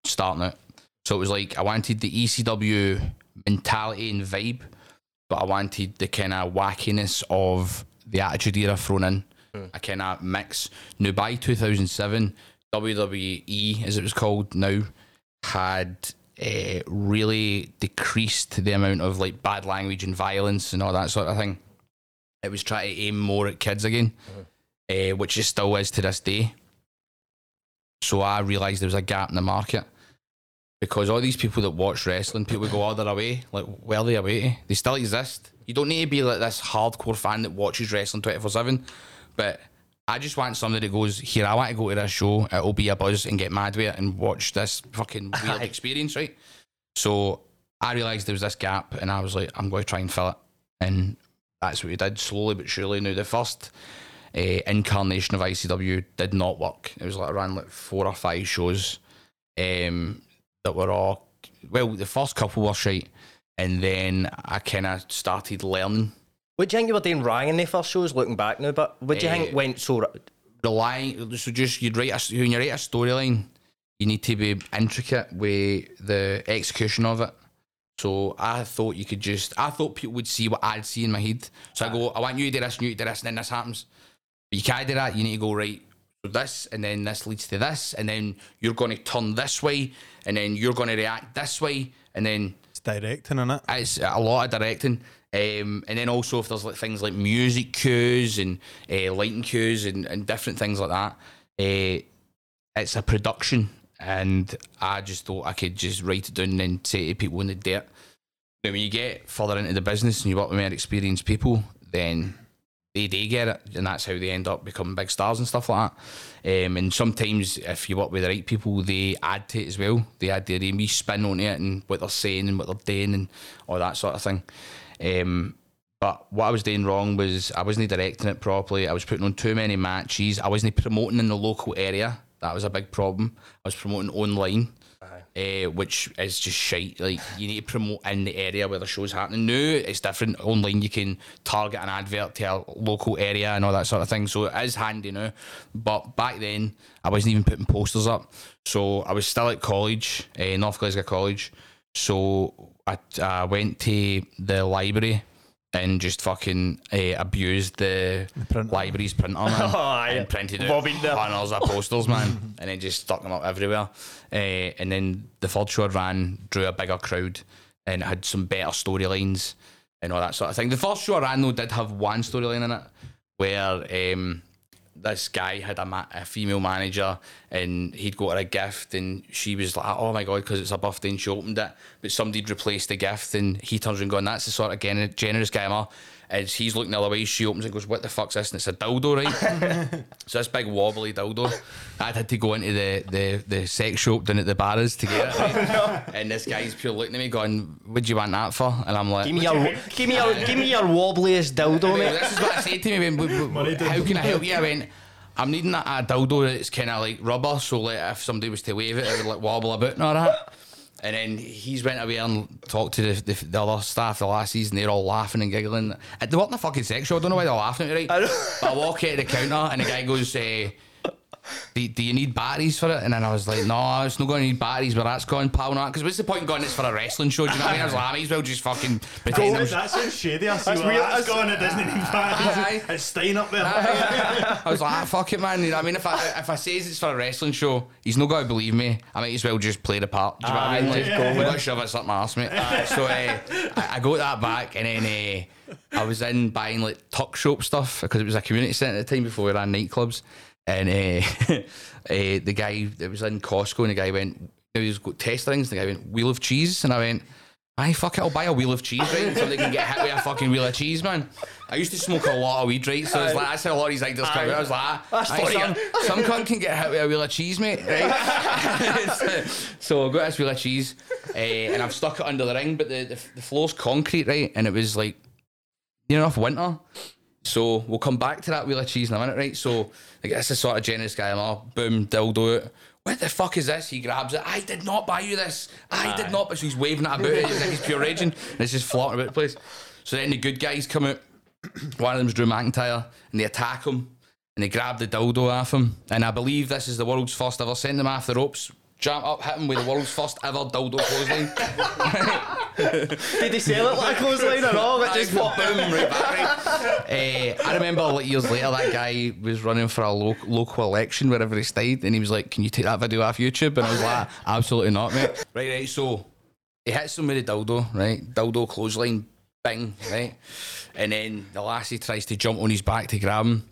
starting out. So it was like I wanted the ECW mentality and vibe, but I wanted the kind of wackiness of the Attitude Era thrown in. A kind of mix. Now by 2007, WWE, as it was called now, had uh, really decreased the amount of like bad language and violence and all that sort of thing. It was trying to aim more at kids again, uh, which it still is to this day. So I realised there was a gap in the market because all these people that watch wrestling, people go all their away. Like, where are they away? They still exist. You don't need to be like this hardcore fan that watches wrestling 24 7. But I just want somebody that goes, Here, I want to go to this show. It'll be a buzz and get mad with it and watch this fucking weird experience, right? So I realised there was this gap and I was like, I'm going to try and fill it. And that's what we did slowly but surely. Now, the first uh, incarnation of ICW did not work. It was like around like four or five shows um, that were all well. The first couple were shite, and then I kind of started learning, What do you think you were doing wrong in the first shows, looking back now? But what do you Eh, think went so? relying. So just you'd write a, when you write a storyline, you need to be intricate with the execution of it. So I thought you could just. I thought people would see what I'd see in my head. So I go, I want you to do this, and you to do this, and then this happens. But you can't do that. You need to go right. This, and then this leads to this, and then you're going to turn this way, and then you're going to react this way, and then It's directing, innit? it's a lot of directing. Um, and then also if there's like things like music cues and uh, lighting cues and, and different things like that, uh, it's a production. And I just thought I could just write it down and then say to people in the dirt. Now, when you get further into the business and you work with more experienced people, then they, they get it, and that's how they end up becoming big stars and stuff like that. Um, and sometimes, if you work with the right people, they add to it as well. They add their own spin on it and what they're saying and what they're doing and all that sort of thing. Um, but what I was doing wrong was I wasn't directing it properly. I was putting on too many matches. I wasn't promoting in the local area. That was a big problem. I was promoting online, uh, which is just shite. Like you need to promote in the area where the show's happening. Now it's different. Online you can target an advert to a local area and all that sort of thing. So it is handy now. But back then I wasn't even putting posters up. So I was still at college, uh, North Glasgow College. So I, I went to the library and just fucking uh, abused the, printer. library's printer man, Oh, aye. and printed out there. banners of posters, man, and then just stuck them up everywhere. Uh, and then the third show I ran drew a bigger crowd and had some better storylines and all that sort of thing. The first show I ran though did have one storyline in it where um, this guy had a, ma- a female manager and he'd got her a gift and she was like, oh my god, because it's a birthday and she opened it, but somebody'd replaced the gift and he turns around going, that's the sort of gen- generous guy I'm a. As he's looking the other way, she opens it and goes, what the fuck's this? And it's a dildo, right? so this big wobbly dildo. I'd had to go into the, the, the sex shop down at the bars to get it. Right? And this guy's pure looking at me going, what do you want that for? And I'm like, Give me your, give me your, give me your wobbliest dildo, mate. this is what I said to me. When, w- w- how can I help you? I went, I'm needing a, a dildo that's kind of like rubber, so like if somebody was to wave it, it would like wobble about and all that. And then he's went away and talked to the, the, the other staff, the last season. they're all laughing and giggling. They weren't in a fucking sex show. I don't know why they're laughing at me, right? I. But I walk out of the counter and the guy goes, uh, do, do you need batteries for it? And then I was like, no, it's not going to need batteries, but that's gone, pal. Not because what's the point in going? It's for a wrestling show. Do you know what I mean? I was like, I might as well just fucking pretend. I'm- That sounds shady. I see That's where weird. that's going. It doesn't need batteries. It's staying up there. I was like, ah, fuck it, man. You know what I mean? If I if I says it's for a wrestling show, he's not going to believe me. I might as well just play the part. Do you know what I mean? Like, go I'm going to shove it up my arse, mate. so uh, I, I got that back, and then uh, I was in buying like tuck shop stuff because it was a community centre at the time before we ran nightclubs. And uh, uh, the guy that was in Costco, and the guy went, he was got test things. The guy went, wheel of cheese, and I went. Aye, fuck it, I'll buy a wheel of cheese, right? So they can get hit with a fucking wheel of cheese, man. I used to smoke a lot of weed, right? So it's like, that's how a lot of these ideas come out. I was like, ah, That's funny, some, some cunt can get hit with a wheel of cheese, mate, right? so I got this wheel of cheese, uh, and I've stuck it under the ring, but the, the, the floor's concrete, right? And it was like, near enough winter. So we'll come back to that wheel of cheese in a minute, right? So like this is sort of generous guy, I'm all boom, dildo it. What the fuck is this? He grabs it. I did not buy you this. I did not. But so he's waving it about it. He's like he's pure raging, and it's just floating about the place. So then the good guys come out. One of them's Drew McIntyre, and they attack him, and they grab the dildo off him. And I believe this is the world's first ever. Send him off the ropes. Jump up, hit him with the world's first ever dildo clothesline. Did they sell it like a clothesline or all? It just Just boom, right back. Right. Eh, I remember like years later, that guy was running for a lo- local election wherever he stayed, and he was like, "Can you take that video off YouTube?" And I was like, "Absolutely not, mate." Right, right. So he hits him with a dildo, right? Dildo clothesline, bing, right? And then the lassie tries to jump on his back to grab him.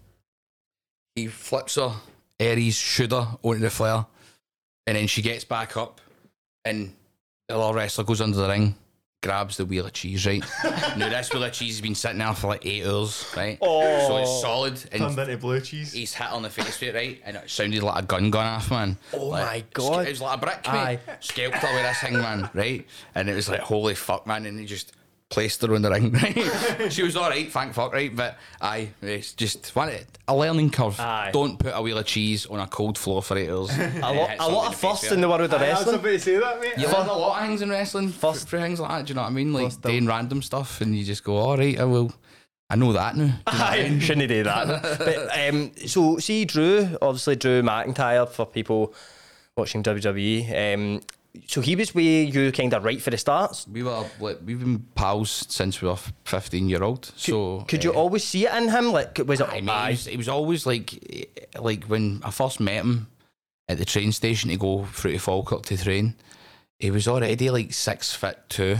He flips her, Aries shooter onto the flare, and then she gets back up, and the little wrestler goes under the ring, grabs the wheel of cheese, right? now this wheel of cheese has been sitting there for like eight hours, right? Oh. So it's oh. solid, Turned and into blue cheese. he's hit on the face with it, right? And it sounded like a gun gone off, man. Oh Like, my God. It was like a brick, Aye. mate. Scalped her with this thing, man, right? And it was like, holy fuck, man. And he just placed her on the ring, right? she was all right, thank fuck, right? But aye, it's just one, a learning curve. Aye. Don't put a wheel of cheese on a cold floor for eight hours. A lot, a lot of firsts in the world of I was wrestling. about to say that, mate. You learn a lot of things in wrestling, First- first for things like that. Do you know what I mean? Like First time. doing random stuff, and you just go, "All right, I will. I know that now." Do you know I mean? Aye, shouldn't do that. but um, so see Drew, obviously Drew McIntyre for people watching WWE. Um, so he was with you kind of right for the starts. We were like we've been pals since we were fifteen year old. So Could you uh, always see it in him? Like was it? I mean, it was, it was always like eh, like when I first met him at the train station to go through to Falkirk to train. He was already like six foot two,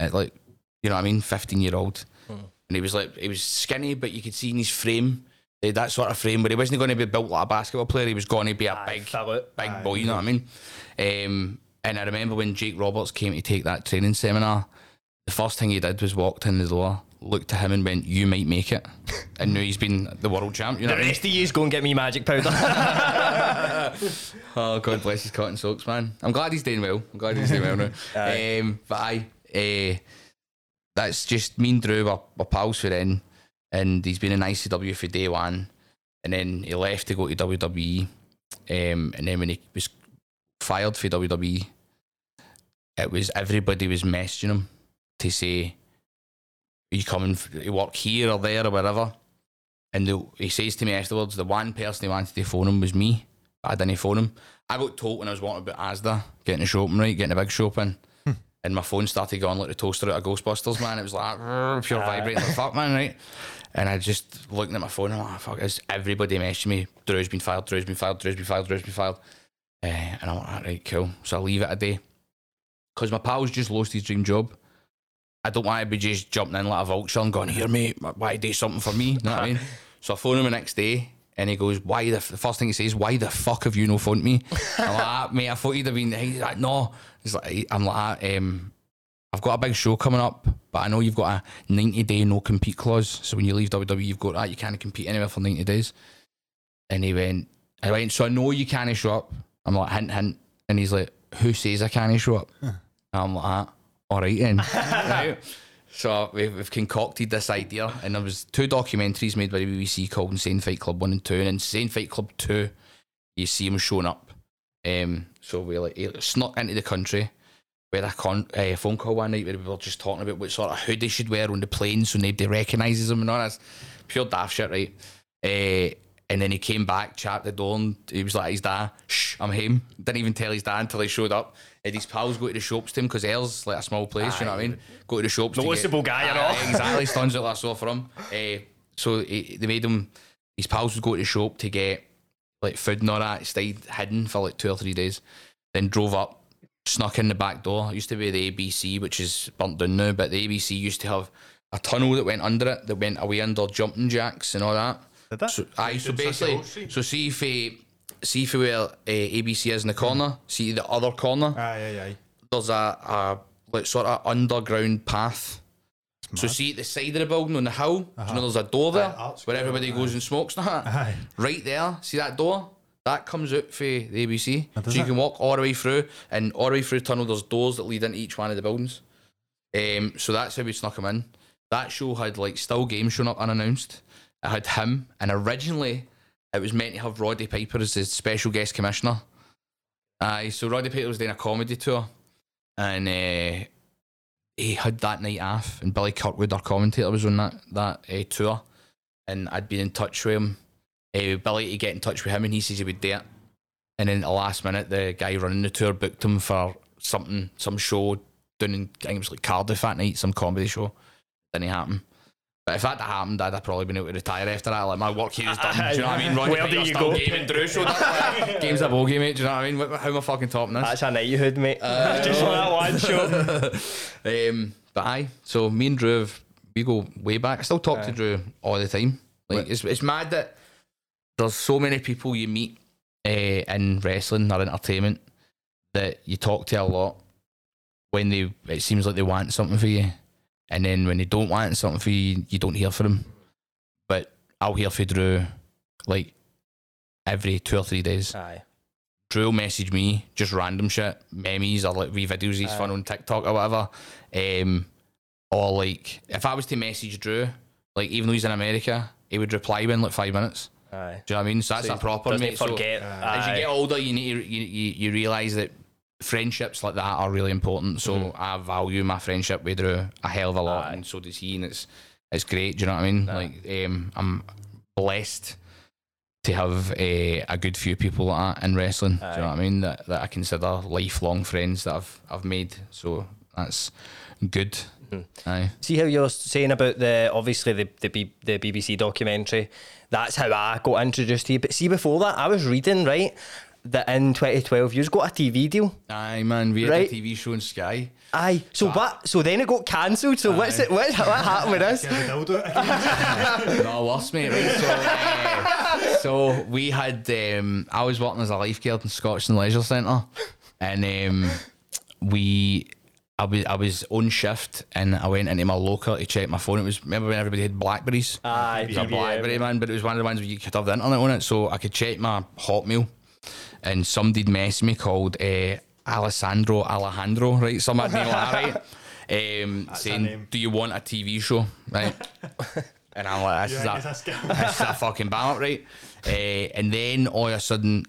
at like you know what I mean, fifteen year old, and he was like he was skinny, but you could see in his frame. That sort of frame, but he wasn't going to be built like a basketball player. He was going to be a Aye, big, fill it. big boy. You know what I mean? Um, and I remember when Jake Roberts came to take that training seminar, the first thing he did was walked in the door, looked at him, and went, "You might make it." and now he's been the world champ. You know The what I mean? rest of yous go and get me magic powder. Oh, God bless his cotton socks, man. I'm glad he's doing well. I'm glad he's doing well now. Aye. Um, but I, uh, that's just me and Drew were, were pals for then, and he's been in ICW for day one, and then he left to go to WWE, um, and then when he was fired for WWE, it was everybody was messaging him to say, "Are you coming to work here or there or wherever?" And the, he says to me afterwards, the one person he wanted to phone him was me. I didn't phone him. I got told when I was wanting about Asda, getting the show open right, getting a big show open. And my phone started going like the toaster out of Ghostbusters, man. It was like pure vibrating like fuck, man, right? And I just looking at my phone, I'm like, fuck, is everybody messaging me? Drew's been fired, Drew's been fired, Drew's been fired, Drew's been fired. Uh, and I'm like, "All right, cool. So I leave it a day. Because my pal's just lost his dream job. I don't want to be just jumping in like a vulture and going, here, mate, why do something for me? You know what I mean? So I phone him the next day and he goes, why the, f-? the first thing he says, why the fuck have you no phoned me? I'm like, "Ah, mate, I thought you'd have been, he's like, no. He's like, I'm like, "Ah, um, I've got a big show coming up, but I know you've got a 90 day no compete clause. So when you leave WWE, you've got that. You can't compete anywhere for 90 days. And he went, I went, so I know you can't show up. I'm like, hint, hint. And he's like, who says I can't show up? I'm like, ah, all right then. right? So we've, we've concocted this idea, and there was two documentaries made by the BBC called Insane Fight Club One and Two, and Insane Fight Club Two, you see him showing up. Um, so we like he snuck into the country. We had a con- uh, phone call one night where we were just talking about what sort of hood they should wear on the plane so nobody recognises them and all this pure daft shit, right? Uh, And then he came back, chapped the door, and he was like, his dad, shh, I'm him." Didn't even tell his dad until he showed up. And his pals go to the shops to him because Ayr's like a small place, you know what I mean? Go to the shops. to get- Noticeable guy and Aye, all. exactly, stands out like I saw for him. Uh, so he, they made him, his pals would go to the shop to get like food and all that, stayed hidden for like two or three days, then drove up, snuck in the back door. It used to be the ABC, which is burnt down now, but the ABC used to have a tunnel that went under it that went away under Jumpin Jaks and all that. Did that? So, aye, so Did such a basically, so see if uh, see if where uh, ABC is in the corner, see the other corner, Aye, aye, aye. there's a, a like sort of underground path. So see at the side of the building on the hill, do you know there's a door there Aye, arts where everybody goes and smokes and that. Aye. Right there, see that door? That comes out for the ABC. So does you it? can walk all the way through, and all the way through the tunnel, there's doors that lead into each one of the buildings. Um, so that's how we snuck him in. That show had like still games showing up unannounced. It had him, and originally it was meant to have Roddy Piper as the special guest commissioner. Aye, so Roddy Piper was doing a comedy tour, and uh, he had that night off, and Billy Kirkwood, our commentator, was on that that uh, tour, and I'd been in touch with him. Uh, Billy to get in touch with him, and he says he would do it. And then at the last minute, the guy running the tour booked him for something, some show down in I think it was like Cardiff that night, some comedy show. Didn't happen. But if that had happened, I'd have probably been able to retire after that. Like my work here is done. do you know what I mean? Roddy Where do you go? Gaming Drew showed up. like, Game's a bogey, mate. Do you know what I mean? What- How am I fucking topping this? That's a knighthood, mate. Just for that one show. Um, but aye, so me and Drew, have- we go way back. I still talk to Drew all the time. Like it's it's mad that there's so many people you meet uh, in wrestling or entertainment that you talk to a lot when they it seems like they want something for you, and then when they don't want something for you, you don't hear from them. But I'll hear for Drew like every two or three days. Aye. Drew will message me just random shit, memes or like wee videos he's fun on TikTok or whatever. Um, or like if I was to message Drew, like even though he's in America, he would reply within like five minutes. Aye. Do you know what I mean? So that's a proper Doesn't mate. So forget. as you get older, you need to, you, you, you realize that friendships like that are really important. So Mm-hmm. I value my friendship with Drew a hell of a lot, Aye. and so does he. And it's it's great. Do you know what I mean? Like um, I'm blessed to have a, a good few people like that in wrestling. Do you know what I mean? That that I consider lifelong friends that I've I've made. So that's good. Mm-hmm. Aye. See how you're saying about the obviously the the, B, the BBC documentary. That's how I got introduced to you. But see, before that, I was reading right that in 2012 you've got a TV deal. Aye, man. We had Right. a TV show in Sky. Aye. So what? So then it got cancelled. So what's it? What, what happened with this? Yeah, the dildo again. no worse, mate. Right, so, uh, so we had. Um, I was working as a lifeguard in Scotstoun Leisure Centre, and um, we. I was I was on shift and I went into my locker to check my phone. It was remember when everybody had Blackberries. Aye. It was a BlackBerry man, but it was one of the ones where you could have the internet on it, so I could check my Hotmail, and somebody messaged me called uh, Alessandro Alejandro, right? Some name like that, right? Um, saying, name. "Do you want a TV show?" Right? and I'm like, "This is Yeah, a, a this is a fucking ballot, right?" Uh, and then all of a sudden,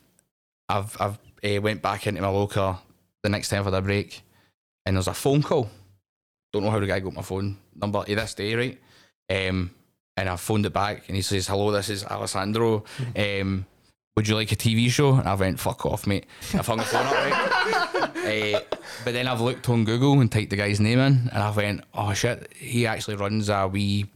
I've I've uh, went back into my local the next time for the break, and there's a phone call. Don't know how the guy got my phone number to this day, right? Um, and I phoned it back, and he says, "Hello, this is Alessandro. Um, would you like a TV show?" And I went, "Fuck off, mate." I've hung the phone up, right? uh, but then I've looked on Google and typed the guy's name in, and I went, "Oh shit, he actually runs a wee,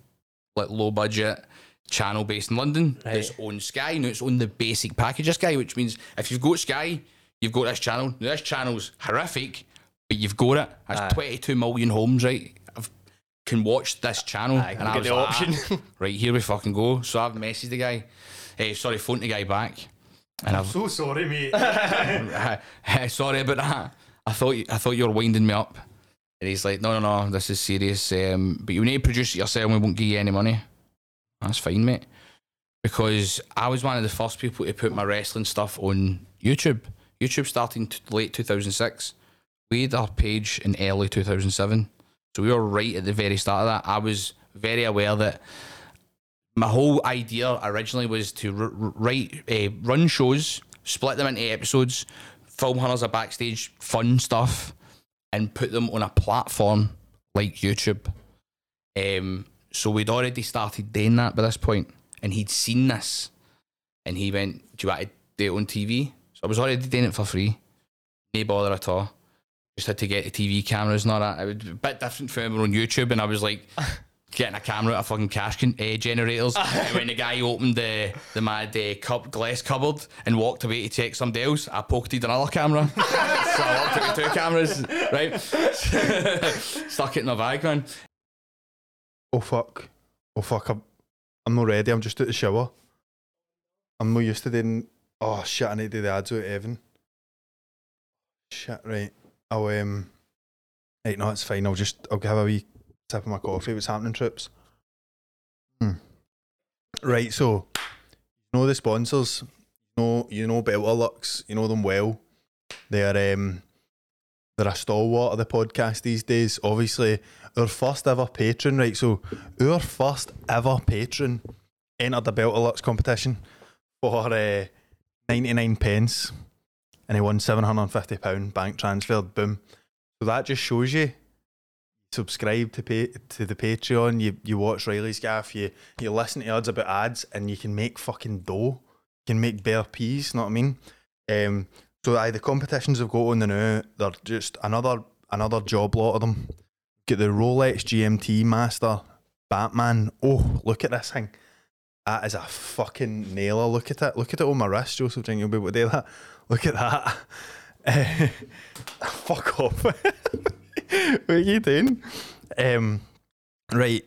like low budget." Channel based in London that's on Sky. Now it's on the basic package of Sky, which means if you've got Sky, you've got this channel. Now this channel's horrific, but you've got it. That's Aye. 22 million homes, right? I've, can watch this channel. Aye, and I get the like, option. "Ah, right, here we fucking go. So I've messaged the guy. Eh, sorry, phoned the guy back. And I've so sorry, mate. sorry about that. I thought you, I thought you were winding me up. And he's like, no, no, no, this is serious. Um, but you need to produce it yourself. and We won't give you any money. That's fine, mate. Because I was one of the first people to put my wrestling stuff on YouTube. YouTube starting t- late 2006. We had our page in early 2007. So we were right at the very start of that. I was very aware that my whole idea originally was to write, uh, run shows, split them into episodes, film hunters a backstage fun stuff, and put them on a platform like YouTube. Um, so we'd already started doing that by this point, and he'd seen this, and he went, "Do you want to do it on TV?" So I was already doing it for free, no bother at all. Just had to get the TV cameras and all that. It was a bit different from on YouTube, and I was like. Getting a camera out of fucking cash con- uh, generators. when the guy opened the the mad uh, cup glass cupboard and walked away to check somebody else, I pocketed another camera. so I walked out two cameras, right? Stuck it in a bag, man. Oh fuck. Oh fuck. I'm, I'm not ready. I'm just at the shower. I'm not used to doing. Oh shit! I need to do the ads with Evan. Shit. Right. I'll um. Right. No, it's fine. I'll just. I'll have a wee sip of my coffee. What's happening, trips? Hmm. Right. So, you know the sponsors. You know. You know Beltrlux. You know them well. They're um. They're a stalwart of the podcast these days. Obviously, our first ever patron, right? So, our first ever patron entered the Beltrlux competition for uh, 99 pence and he won £750 bank transferred. Boom. So, that just shows you. Subscribe to pay, to the Patreon. You you watch Reilly's Gaff. You you listen to us about ads, and you can make fucking dough. You can make bare peas. Know what I mean? Um. So aye, the competitions have got on the now. They're just another another job lot of them. Get the Rolex GMT Master Batman. Oh, look at this thing. That is a fucking nailer. Look at it. Look at it on my wrist, Joseph. Think you'll be able to do that? Look at that. Eh, fuck off. what are you doing? Um, right.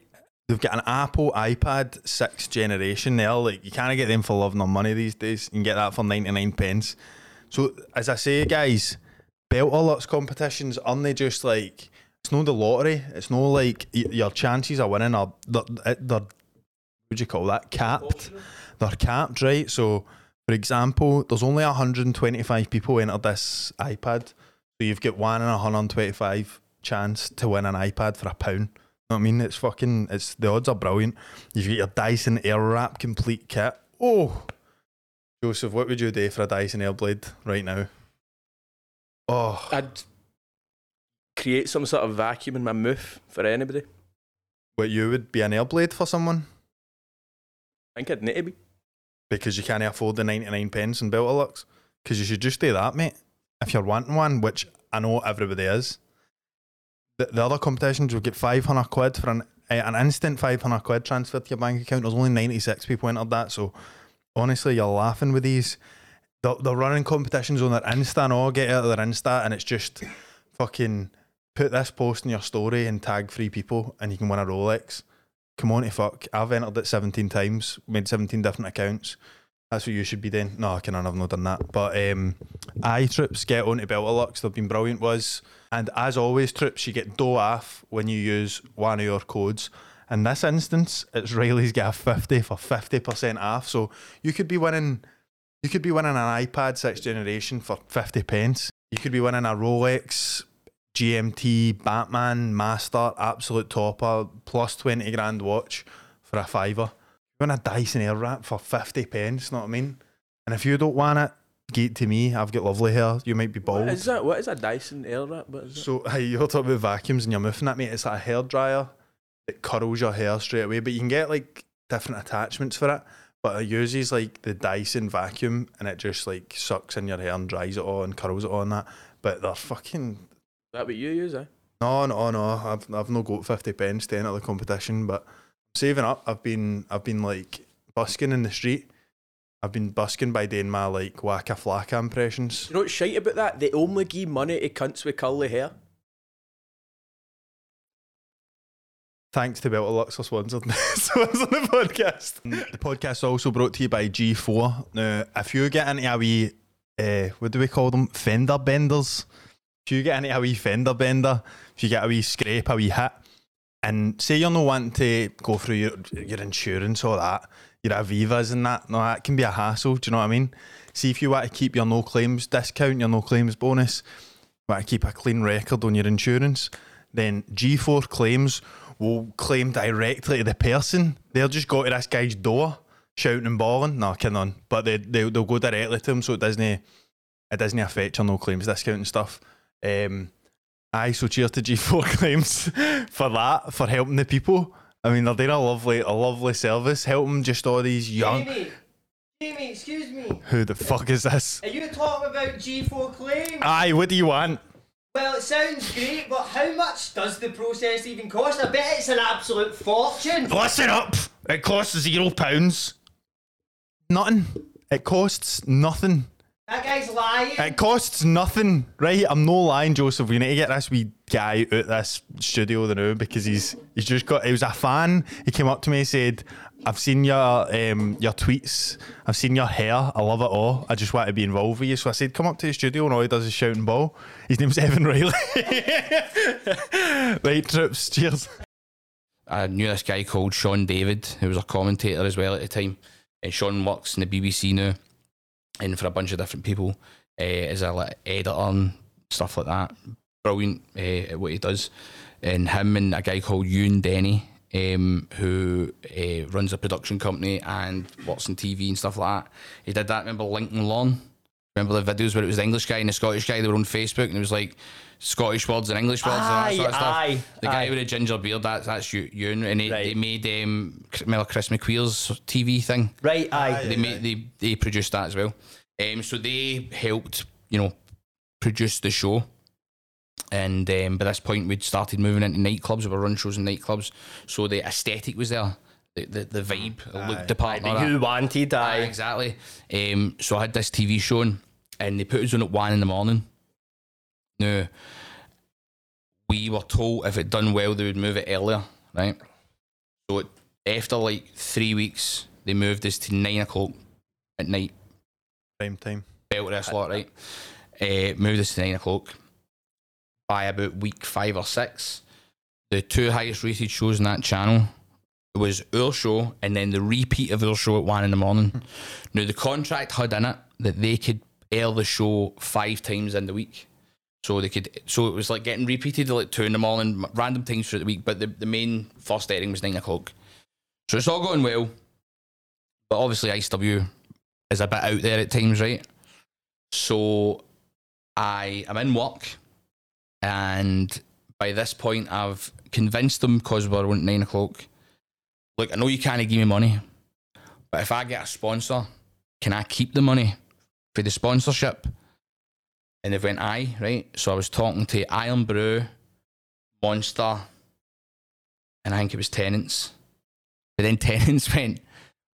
They've got an Apple iPad 6th generation now. Like, you can't get them for love nor money these days. You can get that for 99 pence. So, as I say, guys, Beltrlux competitions aren't they just like it's not the lottery. It's no like your chances of winning are they're, they're what would you call that capped? They're capped, right? So, for example, there's only 125 people entered this iPad, so you've got one in 125 chance to win an iPad for a pound. You know what I mean? It's fucking. It's the odds are brilliant. You've got your Dyson Airwrap complete kit. Oh, Joseph, what would you do for a Dyson Airblade right now? Oh, I'd create some sort of vacuum in my mouth for anybody. what you would be an Airblade for someone I think I'd need to be. because you can't afford the 99 pence and in Beltrlux. Because you should just do that, mate. If you're wanting one, which I know everybody is. The, the other competitions will get 500 quid for an eh, an instant 500 quid transferred to your bank account. There's only 96 people entered that. So honestly, you're laughing with these. They're, they're running competitions on their Insta and all. Get out of their Insta and it's just fucking put this post in your story and tag three people and you can win a Rolex. Come on to fuck. I've entered it 17 times, made 17 different accounts. That's what you should be doing. No, I can I've not done that. But um trips get on onto Beltrlux, they've been brilliant was. And as always, trips, you get dough off when you use one of your codes. In this instance, it's Riley's got a 50 for 50% off. So you could be winning you could be winning an iPad 6th generation for 50 pence. You could be winning a Rolex GMT Batman Master Absolute Topper plus 20 grand watch for a fiver. You want a Dyson Airwrap for 50 pence, know what I mean? And if you don't want it, get it to me. I've got lovely hair. You might be bald. What is that? What is a Dyson Airwrap? What is? So hey, you're talking about vacuums and you're moving at me. It's like a hair dryer that curls your hair straight away, but you can get like different attachments for it. But it uses like the Dyson vacuum and it just like sucks in your hair and dries it all and curls it all and that. But they're fucking Is that what you use, eh? no, no, no. I've I've not got fifty pence to enter the competition, but saving up. I've been I've been like busking in the street. I've been busking by doing my like Waka flaka impressions. You know what's shite about that? They only give money to cunts with curly hair. Thanks to Beltrlux for sponsoring, sponsoring the podcast. The podcast is also brought to you by G4. Now, if you get into a wee, uh, what do we call them? Fender benders. If you get into a wee fender bender, if you get a wee scrape, a wee hit, and say you're not wanting to go through your, your insurance or that, your Avivas and that, no, that can be a hassle. Do you know what I mean? See, if you want to keep your no claims discount, your no claims bonus, want to keep a clean record on your insurance, then G4 claims will claim directly to the person. They'll just go to this guy's door, shouting and bawling. No, kidding on. But they, they, they'll go directly to him so it doesn't, it doesn't affect your no claims discount and stuff. Um, aye, so cheers to G4 claims for that, for helping the people. I mean, they're doing a lovely, a lovely service, helping just all these young. Jamie, excuse me. Who the fuck is this? Are you talking about G4 claim? Aye, what do you want? Well, it sounds great, but how much does the process even cost? I bet it's an absolute fortune. Listen up! It costs zero pounds. Nothing. It costs nothing. That guy's lying. It costs nothing, right? I'm no lying, Joseph. We need to get this wee guy out this studio the now because he's he's just got. He was a fan. He came up to me and said, "I've seen your um your tweets. I've seen your hair. I love it all. I just want to be involved with you." So I said, "Come up to the studio." And all he does is shout and ball. His name's Evan Reilly. right, troops. Cheers. I knew this guy called Sean David, who was a commentator as well at the time. And Sean works in the BBC now, and for a bunch of different people uh, as a like, editor and stuff like that. Brilliant uh, at what he does. And him and a guy called Ewan Denny, um, who uh, runs a production company and works on TV and stuff like that. He did that. Remember Lincoln Lawn? Remember the videos where it was the English guy and the Scottish guy? They were on Facebook and it was like Scottish words and English words and that sort of stuff. aye, the guy aye. with the ginger beard, that's that's you, Ewan, and they, Right. they made um, remember Chris McQueer's TV thing. Right, aye. They made they they produced that as well. Um, so they helped you know produce the show. And um, by this point, we'd started moving into nightclubs. We were run shows in nightclubs, so the aesthetic was there, the the, the vibe, the look, the part. and all that. Who wanted, Aye, aye. exactly. Um, so I had this TV show on, and they put us on at one in the morning. Now, we were told if it done well, they would move it earlier, right? So it, after like three weeks, they moved us to nine o'clock at night. Same time. Belt this lot, right? Uh, moved us to nine o'clock. By about week five or six, the two highest rated shows on that channel was our show and then the repeat of our show at one in the morning. now the contract had in it that they could air the show five times in the week. So they could so it was like getting repeated like two in the morning, random times throughout the week, but the, the main first airing was nine o'clock. So it's all going well. But obviously ICW is a bit out there at times, right? So I am in work and by this point I've convinced them because we're on nine o'clock look, I know you can't give me money, but if I get a sponsor, can I keep the money for the sponsorship? And they went, aye, right? So I was talking to Irn-Bru, Monster, and I think it was Tennent's. But then Tennent's went,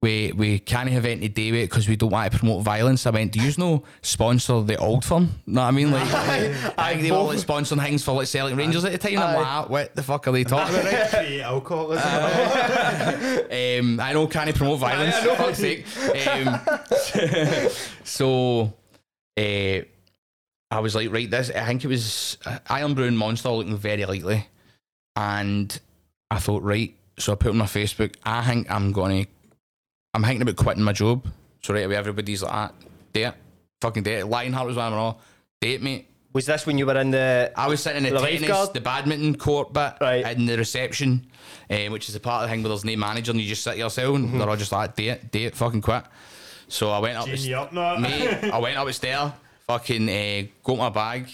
we, we can't have anything to do with it because we don't want to promote violence. I went, do you know sponsor the old firm? Know what I mean? Like, I think they were like sponsoring things for like selling Rangers at the time. I'm like, "Ah, what the fuck are they talking about? Right? Create alcoholism. Um, I know can't promote violence. For fuck's sake. Um, so, uh, I was like, right, this. I think it was uh, Irn-Bru and Monster looking very likely, and I thought, right. So I put on my Facebook. I think I'm gonna. I'm thinking about quitting my job. So right away, everybody's like, ah, date, fucking date. Lionheart was one of them all. Date, mate. Was this when you were in the. I was sitting at The tennis, lifeguard? the badminton court bit, Right. in the reception, um, which is the part of the thing where there's no manager and you just sit yourself and Mm-hmm. they're all just like, date, date, fucking quit. So I went up, Genie the, up mate, I went upstairs, fucking uh, got my bag,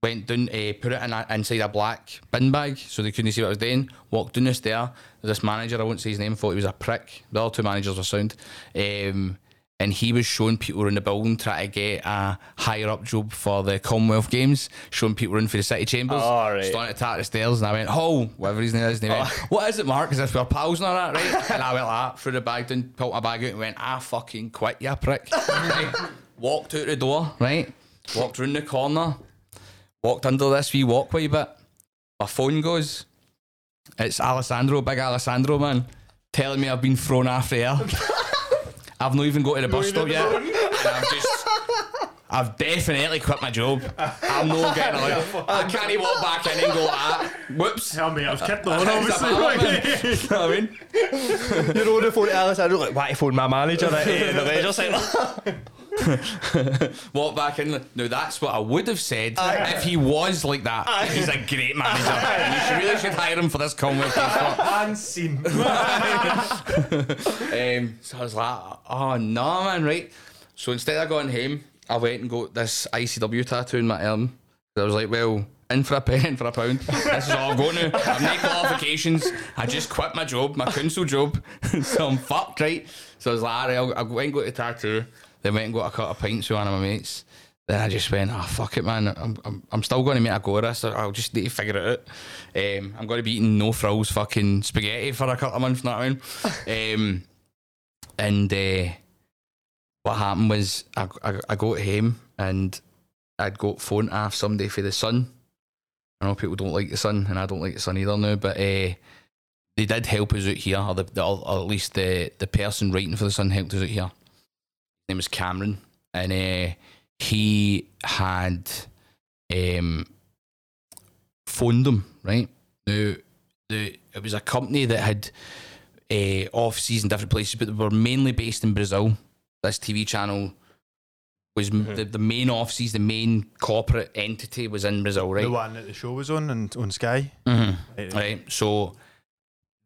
went down, uh, put it in a, inside a black bin bag so they couldn't see what I was doing. Walked down the stair. This manager, I won't say his name, thought he was a prick. The other two managers were sound. Um, and he was showing people around the building trying to get a higher up job for the Commonwealth Games, showing people in for the City Chambers. Oh, right. Starting to tap the stairs, and I went, "Oh, whatever his name is." And he went, "What is it, Mark?" As if we're pals and all that, right? and I went like that, threw the bag down, pulled my bag out, and went, "I fucking quit, you prick." right? Walked out the door, right? Walked round the corner, walked under this wee walkway bit. My phone goes. It's Alessandro, big Alessandro man, telling me I've been thrown off the air. I've not even got to the bus stop yet. And I've just, I've definitely quit my job. I'm not getting out. I can't even walk back in and go, ah, whoops. Tell me, I was kept on, It's a obviously. bad one. You know what I mean? You're on the phone to Alessandro, like, why to phone my manager at uh, the Leisure Centre? Walk back in. Now that's what I would have said if he was like that. He's a great manager. you should really should hire him for this Commonwealth. And. Um, so I was like, oh no, man, right. So instead of going home, I went and got this ICW tattoo in my arm. I was like, well, in for a pen, for a pound. This is all I'm going to. I've no qualifications. I just quit my job, my council job. so I'm fucked, right? So I was like, alright, I'll, I'll go and go to tattoo. Then went and got a cut of pints with one of my mates. Then I just went, oh fuck it, man. I'm, I'm, I'm still going to make a go this. I'll just need to figure it out. Um, I'm going to be eating no frills fucking spaghetti for a couple of months, you know what I mean? Um, and uh, what happened was I, I, I got home and I'd got phone off somebody for the sun. I know people don't like the sun, and I don't like the sun either now, but uh, they did help us out here, or, the, or at least the, the person writing for the sun helped us out here. Name was Cameron, and uh, he had um, phoned them, right? Now, the, it was a company that had uh, offices in different places, but they were mainly based in Brazil. This TV channel was m the, the main offices, the main corporate entity was in Brazil, right? The one that the show was on and on Sky. Mhm. Right, Right. So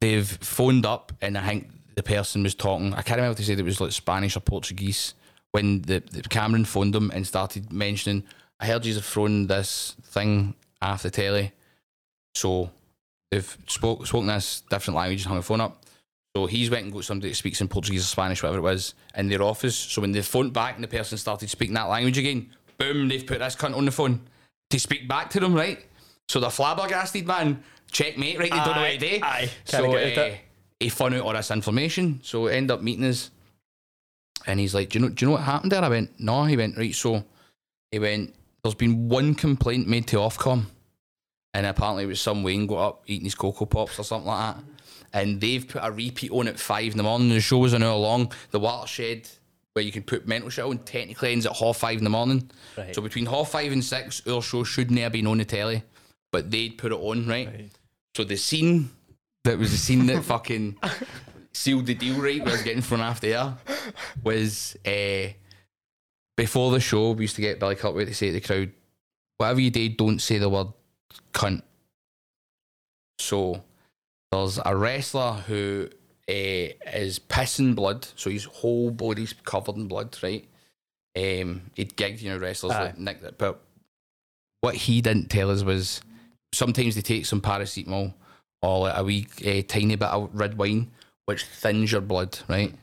they've phoned up, and I think the person was talking. I can't remember if they said it was like Spanish or Portuguese. When the, the Cameron phoned them and started mentioning, I heard you've thrown this thing off the telly. So they've spoke spoken this different language and hung the phone up. So he's went and got somebody that speaks in Portuguese or Spanish, whatever it was, in their office. So when they phoned back and the person started speaking that language again, boom, they've put this cunt on the phone to speak back to them, right? So the flabbergasted man, checkmate, right? They don't know what to do. Aye. So uh. He found out all this information. So end up meeting us, and he's like, "Do you know? Do you know what happened there?" I went, "No." He went, "Right." So he went, "There's been one complaint made to Ofcom, and apparently it was some Wayne got up eating his Coco Pops or something like that, and they've put a repeat on at five in the morning. The show was an hour long. The watershed." Where you can put mental shit on technically ends at half five in the morning. Right. So between half five and six, our show should never been on the telly, but they'd put it on, right? Right. So the scene that was the scene that fucking sealed the deal, right? Was getting thrown after air. Was uh, before the show, we used to get Billy Kirkwood to say to the crowd, "Whatever you do, don't say the word cunt." So there's a wrestler who uh, is pissing blood, so his whole body's covered in blood, right? Um, he'd gigged, you know, wrestlers Aye. like Nick, but what he didn't tell us was sometimes they take some paracetamol or like a wee uh, tiny bit of red wine, which thins your blood, right?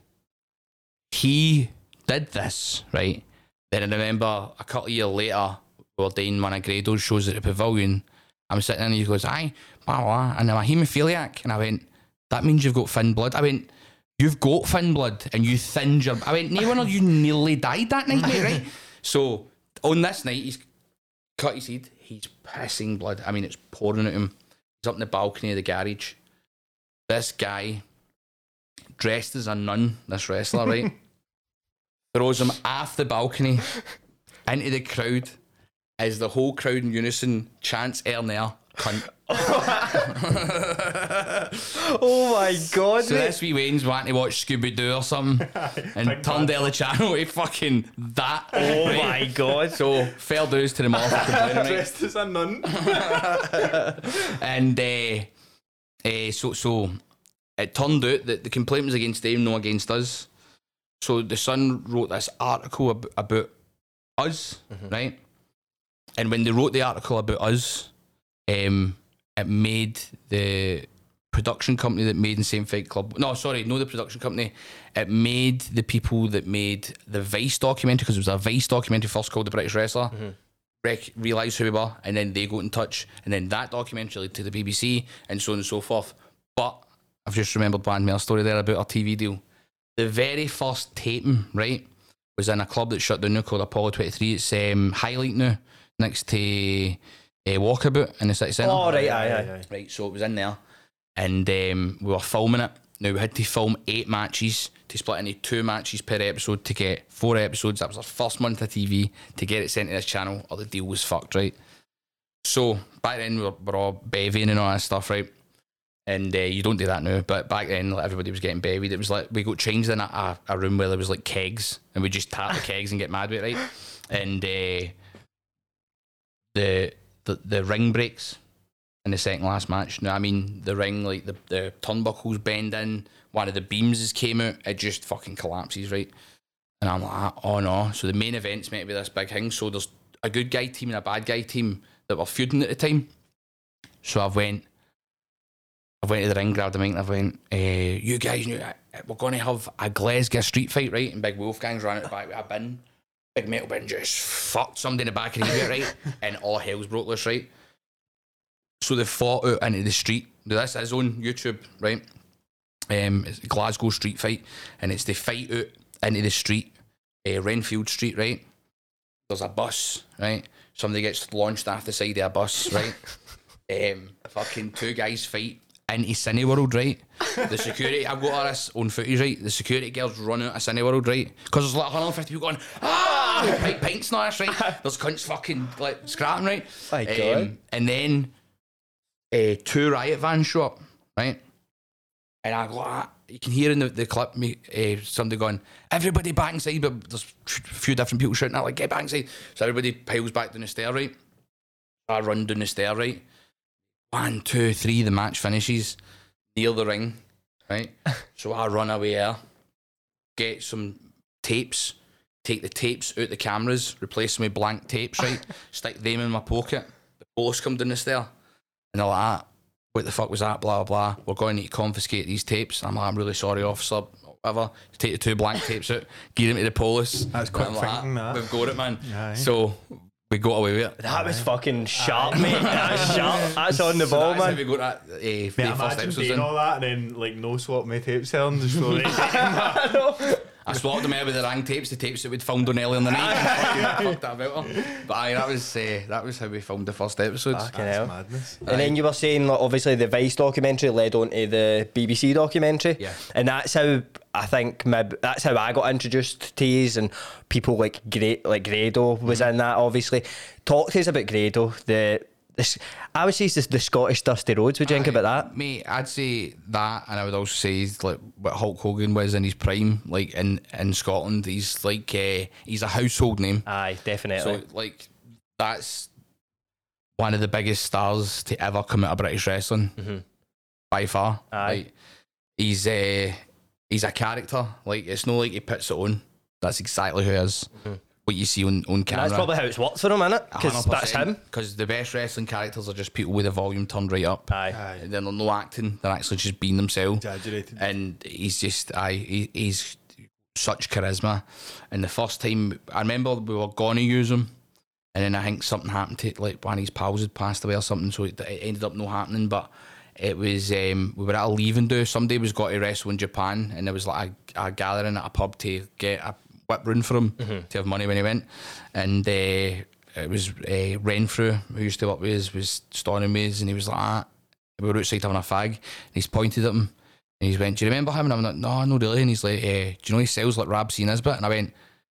He did this, right? Then I remember a couple of years later, we were doing one of Grado's shows at the pavilion. I'm sitting there and he goes, aye, blah, blah, and I'm a haemophiliac. And I went, that means you've got thin blood. I went, you've got thin blood and you thinned your. I went, no you nearly died that night, mate, right? So on this night, he's cut his head. He's pissing blood. I mean, it's pouring at him. He's up in the balcony of the garage. This guy, dressed as a nun, this wrestler, right, throws him off the balcony into the crowd as the whole crowd in unison chants Ernair, cunt. Oh my god, So mate. this wee Wayne's wanting to watch Scooby Doo or something and turned down the channel to fucking that. Oh my god. So fair dues to them all for complaining, right? Dressed as a nun. And uh, uh, so so it turned out that the complaint was against them, not against us. So the Sun wrote this article ab- about us, right? And when they wrote the article about us, um, it made the production company that made Insane Fight Club. No, sorry, no, the production company. It made the people that made the Vice documentary because it was a Vice documentary first called The British Wrestler. Rec- realise who we were, and then they got in touch, and then that documentary led to the BBC, and so on and so forth. But I've just remembered one more story there about our TV deal. The very first taping, right, was in a club that shut down now called Apollo 23. It's um, Highlight now, next to uh, Walkabout in the city centre. Oh, right, aye, aye. Right, so it was in there, and um, we were filming it. Now we had to film eight matches to split into two matches per episode to get four episodes. That was our first month of TV to get it sent to this channel, or the deal was fucked, right? So back then we were, we were all bevying and all that stuff, right? And uh, you don't do that now, but back then like, everybody was getting bevied. It was like we got changed in a, a, a room where there was like kegs, and we just tap the kegs and get mad with it, right? And uh, the the the ring breaks in the second last match. No, I mean the ring, like the, the turnbuckles bend in, one of the beams has came out, it just fucking collapses, right? And I'm like, oh no. So the main event's meant to be this big thing. So there's a good guy team and a bad guy team. that were feuding at the time. So I went, I went to the ring, grabbed the mic, and I went, uh, "You guys, knew we're going to have a Glasgow street fight, right?" And Big Wolfgang's running the back with a bin, big metal bin, just fucked somebody in the back of the ear, right? And all hell's broke loose, right? So they fought out into the street. This is on YouTube, right? Um, it's Glasgow street fight, and it's the fight out into the street, uh, Renfield Street, right? There's a bus, right? Somebody gets launched off the side of a bus, right? um, fucking two guys fight into Cineworld, right? The security, I've got all this on footage, right? The security girls run out of Cineworld, right? Because there's like 150 people going, ah, pint, pints and all this, right? There's cunts fucking like scrapping, right? My God. and then uh, two riot vans show up, right? And I go, ah, you can hear in the, the clip me uh, somebody going, everybody back inside, but there's a few different people shouting out like, get back inside. So everybody piles back down the stair, right? I run down the stair, right? One, two, three, the match finishes near the ring, right? so I run away there, get some tapes, take the tapes out the cameras, replace them with blank tapes, right? Stick them in my pocket. The police come down the stair and they're like, ah, what the fuck was that? Blah, blah, blah. We're going to need to confiscate these tapes. I'm like, I'm really sorry, officer. Whatever. Take the two blank tapes out, give them to the police. That's I'm like, thinking, that. We've got it, man. Aye. So we got away with it. That was fucking sharp, mate. That's sharp. That's on the So ball, that's how man. we got that uh, Mate, the first imagine episodes doing in. all that and then like no swap my tape selling just for I swapped them out with the rang tapes, the tapes that we'd filmed on earlier in the night. and fucking fucked that about her. But aye, that was uh, that was how we filmed the first episodes. Fucking hell. madness. And then you were saying, like, obviously, the Vice documentary led on to the BBC documentary. Yeah. And that's how I think maybe that's how I got introduced to these and people like Great like Grado was in that. Obviously, talk to us about Grado. The this, I would say it's the, the Scottish Dusty Rhodes. Would you think about that? Mate, I'd say that, and I would also say like what Hulk Hogan was in his prime, like in in Scotland. He's like uh, he's a household name. Aye, definitely. So like that's one of the biggest stars to ever come out of British wrestling Mhm. by far. Aye. Like he's uh, he's a character. Like it's not like he puts it on. That's exactly who he is. What you see on, on camera. that's probably how it's worked for him, innit? Because that's him. Because the best wrestling characters are just people with the volume turned right up. Aye. Aye. And they're no acting. They're actually just being themselves. Exaggerated. And he's just, aye, he, he's such charisma. And the first time, I remember we were going to use him. And then I think something happened to, like, one of his pals had passed away or something. So it, it ended up not happening. But it was, um, we were at a leaving do. Somebody was got to wrestle in Japan. And there was like a, a gathering at a pub to get a whip room for him to have money when he went. And uh, it was uh, Renfrew, who used to work with us, was storming with us. And he was like, ah. we were outside having a fag. And he's pointed at him. And he's went, Do you remember him? And I'm like, No, no, really. And he's like, eh, Do you know he sells like Rab C Nisbet? And I went,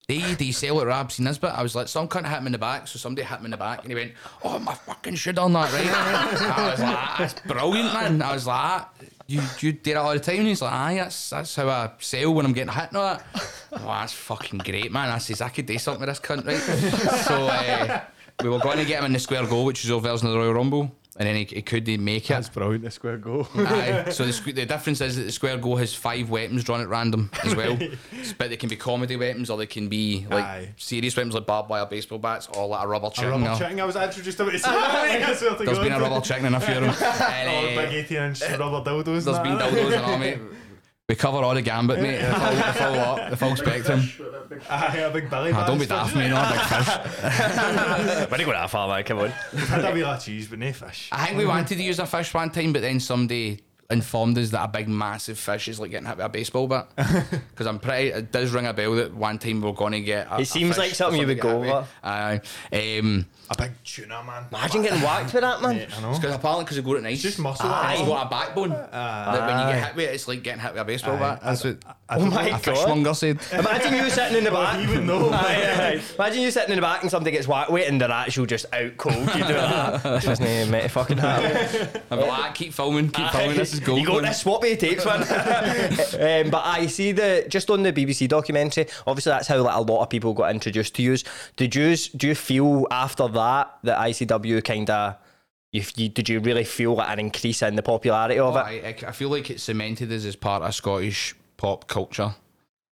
Hey, do you sell like Rab C Nisbet? I was like, Some cunt hit him in the back. So somebody hit him in the back. And he went, Oh, my fucking shit on that, right? I was like, That's brilliant, man. I was like, you, you do it all the time? And he's like, Aye, that's, that's how I sell when I'm getting hit and all that. Oh, that's fucking great, man. I says, I could do something with this cunt, right? so uh, we were going to get him in the square go, which is over of the Royal Rumble. And then he, he couldn't make it. That's brilliant. The square go. Aye. So the, squ- the difference is that the square go has five weapons drawn at random as well. but they can be comedy weapons or they can be like Aye. serious weapons like barbed wire baseball bats or like a rubber A rubber or- chicken. I was about to say that. I swear to There's been a rubber chicken in a few of them. Oh, And, the uh, big 18 inch rubber dildos. there's been dildos and all, mate. We cover all the gambit, mate. The full, the full lot, the full spectrum. Aye, a big belly Ah, don't be band. daft, mate. Not a big fish. When you go that far, man, come on. Had a wheel of cheese, but no fish. I think we wanted to use a fish one time, but then somebody informed us that a big massive fish is like getting hit with a baseball bat. Because I'm pretty, it does ring a bell that one time we are going to get. A, It a seems fish like something you would go get hit with. Aye. Um, A big tuna, man. Imagine getting whacked with that, man. Mate, I know. Because apparently, because they go to nice, it's just muscle, It's aye. got a backbone. that when you get hit with it, it's like getting hit with a baseball Aye. bat. That's what I Oh don't my know. a God. fishmonger said. Imagine you sitting in the back. he would know. Aye, aye. Imagine you sitting in the back and somebody gets whacked with it and they're actual just out cold. You do that. This isn't meant to fucking happen. I'm like, "Ah, keep filming, keep filming. This is gold. You got man." this swap your tapes, man. um, but I see the just on the BBC documentary. Obviously, that's how like a lot of people got introduced to you. Did you do you feel after that that ICW kind of you, you did you really feel like an increase in the popularity of Oh, it? I, I- I feel like it cemented us as part of Scottish pop culture.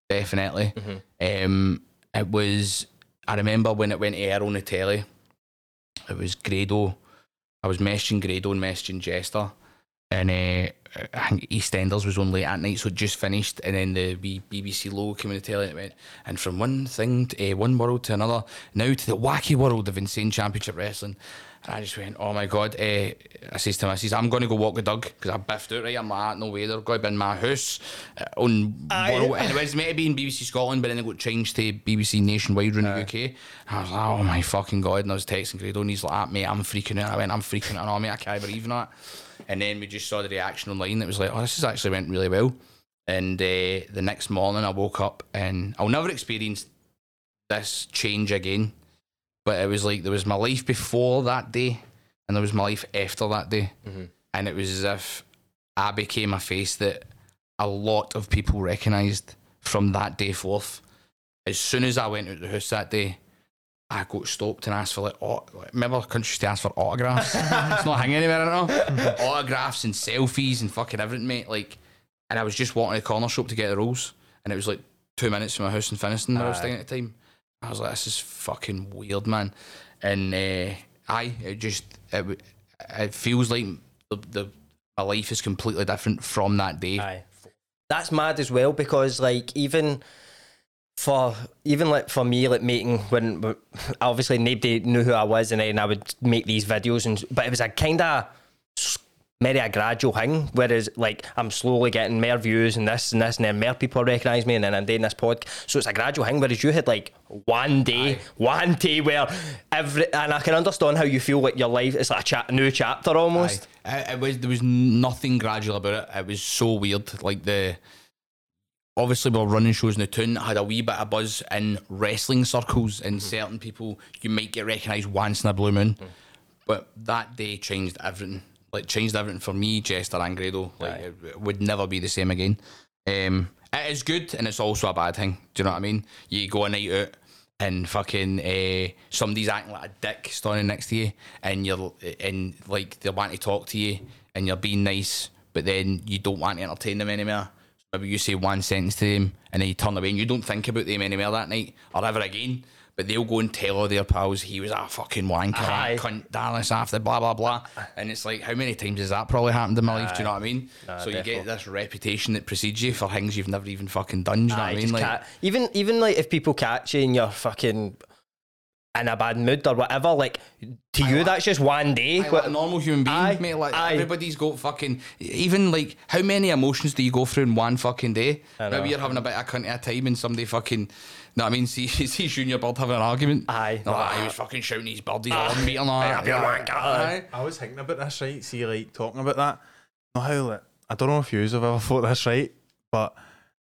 Definitely. Um, it was. I remember when it went air on the telly. It was Grado. I was messaging Grado and messaging Jester, and uh, I think EastEnders was on late at night, so it just finished, and then the BBC logo came in the telly, and it went, and from one thing, to, uh, one world to another, now to the wacky world of insane championship wrestling. And I just went, oh my god! Uh, I says to him, I says, I'm going to go walk with Doug because I biffed out right. I'm like, "Ah, no way, they're going to be in my house uh, on world. And it was meant to be in BBC Scotland, but then it got changed to BBC Nationwide in the UK. And I was like, oh my fucking god! And I was texting Grado, and he's like, ah, mate, I'm freaking out. I went, I'm freaking out. Oh, mate, I can't believe that. And then we just saw the reaction online. that was like, oh, this has actually went really well. And uh, the next morning, I woke up, and I'll never experience this change again. But it was like there was my life before that day, and there was my life after that day, and it was as if I became a face that a lot of people recognised from that day forth. As soon as I went out the house that day, I got stopped and asked for like, oh, remember country used to ask for autographs. it's not hanging anywhere right now. autographs and selfies and fucking everything, mate. Like, and I was just walking to the corner shop to get the rolls, and it was like two minutes from my house in Finnieston where I was staying at the time. I was like, this is fucking weird, man. And uh, I, it just, it, it feels like the, the my life is completely different from that day. Aye. That's mad as well because like even for even like for me like making when obviously nobody knew who I was and then I would make these videos and but it was a kind of maybe a gradual thing whereas like I'm slowly getting more views and this and this and then more people recognise me and then I'm doing this podcast so it's a gradual thing whereas you had like one day one day where every and I can understand how you feel like your life is like a cha- new chapter almost Aye. It was there was nothing gradual about it. It was so weird. Like the obviously we were running shows in the town that had a wee bit of buzz in wrestling circles and certain people you might get recognised once in a blue moon. But that day changed everything. Like changed everything for me, Jester and Grado. Like it, it would never be the same again. Um, it is good and it's also a bad thing. Do you know what I mean? You go a night out and fucking uh, somebody's acting like a dick standing next to you, and you're and like they want to talk to you, and you're being nice, but then you don't want to entertain them anymore. Maybe you say one sentence to them, and then you turn away, and you don't think about them anymore that night or ever again. But they'll go and tell all their pals he was a fucking wanker, Aye. cunt, Dallas after blah blah blah, and it's like how many times has that probably happened in my life? Do you know what I mean? so you get this reputation that precedes you for things you've never even fucking done. Do you know what I mean? Like, even even like if people catch you and you're fucking in a bad mood or whatever, like to you that's just one day. Aye, like a normal human being, Aye, mate. Like aye. everybody's got fucking even like how many emotions do you go through in one fucking day? Maybe you're having a bit of cunt at a time and somebody fucking no, I mean see see Junior Bird having an argument. Aye. No, aye, he was fucking shouting his bird, he's on ah. meter and all that. Aye. I was thinking about this, right? See, like talking about that. Know how like I don't know if you have ever thought this, right? But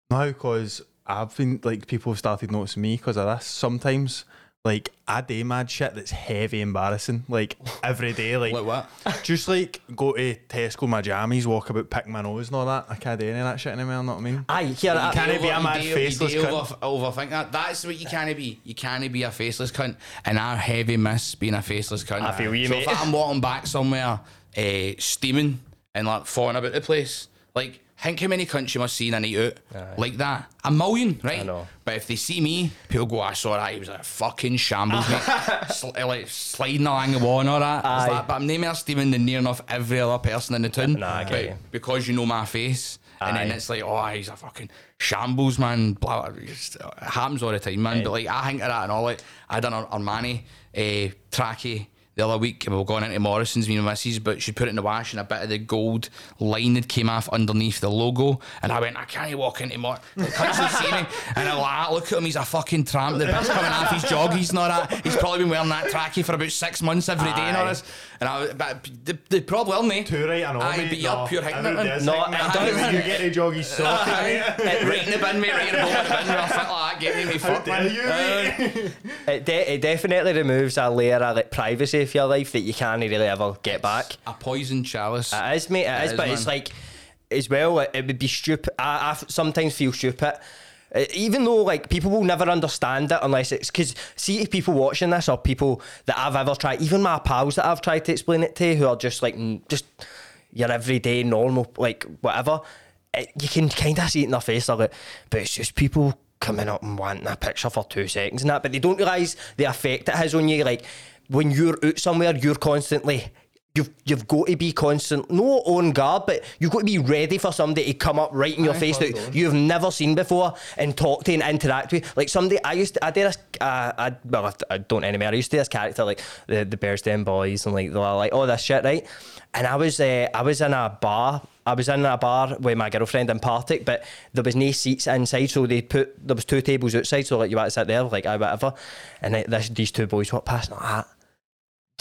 now because I've been like people have started noticing me because of this. Sometimes like I do mad shit that's heavy embarrassing, like every day, like, Like what? just like go to Tesco my jammies, walk about, pick my nose and all that. I can't do any of that shit anymore. Know what I mean? Aye, here, I, can't be a mad do- faceless cunt. over, overthink that. That's what you can't be. You can't be a faceless cunt. And I heavy miss being a faceless cunt. I feel you, so mate. if I'm walking back somewhere, uh, steaming and like falling about the place, like think how many cunts you must see in a night out like that. A million, right? I know. But if they see me, people go, ah, "I saw that. He was a fucking shambles, mate. Sl- eh, like sliding along the wall and all that." It's Aye. like, but I'm no more steaming than near enough every other person in the town. Nah, I get But you. because you know my face. And then Aye. it's like, oh, he's a fucking shambles, man. Blah, blah. It's- uh, It happens all the time, man. But like, I think of that and all. Like, I done an Armani uh, eh, tracky eh, the other week, we were going into Morrison's, me and my missus, but she put it in the wash, and a bit of the gold line that came off underneath the logo. And I went, I can't walk into Mor. The see me, and I'm like, "Ah, look at him, he's a fucking tramp. The bit's coming off his joggies and all that. He's probably been wearing that tracky for about six months every day and all Aye. this. And I, was- but they, they probably will, mate. Too right, I know. Aye, mate. but you're No, pure hitting it, everybody man. is No, hitting it it. doesn't. You get a joggy sock. Aye. right in the bin, mate, right in the bottom the bin. We're fit like that, get me, fuck, dare you, Aye. it, de- it definitely removes a layer of like privacy for your life that you can't really ever get back. A poison chalice. It is, mate. It, It is, is, but it's like as well. It, it would be stupid. I sometimes feel stupid. Uh, Even though like people will never understand it unless it's because see if people watching this or people that I've ever tried, even my pals that I've tried to explain it to, who are just like just your everyday normal like whatever, it, you can kind of see it in their face. They're like, but it's just people coming up and wanting a picture for two seconds and that, but they don't realise the effect it has on you. Like when you're out somewhere, you're constantly. You've, you've got to be constant, no on guard, but you've got to be ready for somebody to come up right in your face that you've never seen before and talk to and interact with. Like somebody, I used to, I did this, uh, I, well, I- I don't anymore. I used to do this character like the the Bearsden Boys and like like all this shit, right? And I was, uh, I was in a bar. I was in a bar with my girlfriend in Partick, but there was no seats inside, so they put there was two tables outside, so like you had to sit there, like I whatever. And this, these two boys walked past, and I'm like,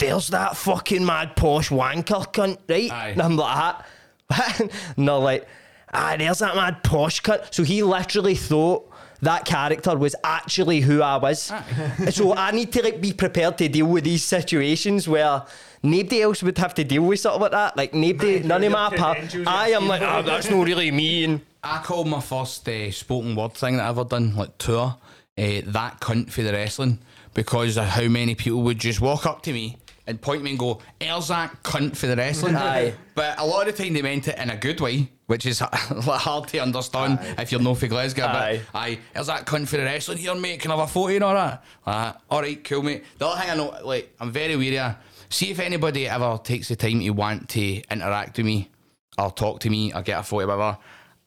there's that fucking mad posh wanker cunt, right? Aye. And I'm like, what? and they're like, ah, there's that mad posh cunt. So he literally thought that character was actually who I was. so I need to like be prepared to deal with these situations where nobody else would have to deal with something like that. Like nobody, none of my pa- I am like, oh, that's not really me. And I called my first uh, spoken word thing that I've ever done, like tour, uh, that cunt for the wrestling, because of how many people would just walk up to me and point me and go, "There's that cunt for the wrestling." Aye. But a lot of the time they meant it in a good way, which is hard to understand if you're no for Glasgow. Aye. But aye, there's that cunt for the wrestling here, mate. Can I have a photo and all that? Uh, all right, cool, mate. The other thing I know, like, I'm very wary of. See if anybody ever takes the time to want to interact with me or talk to me or get a photo, whatever.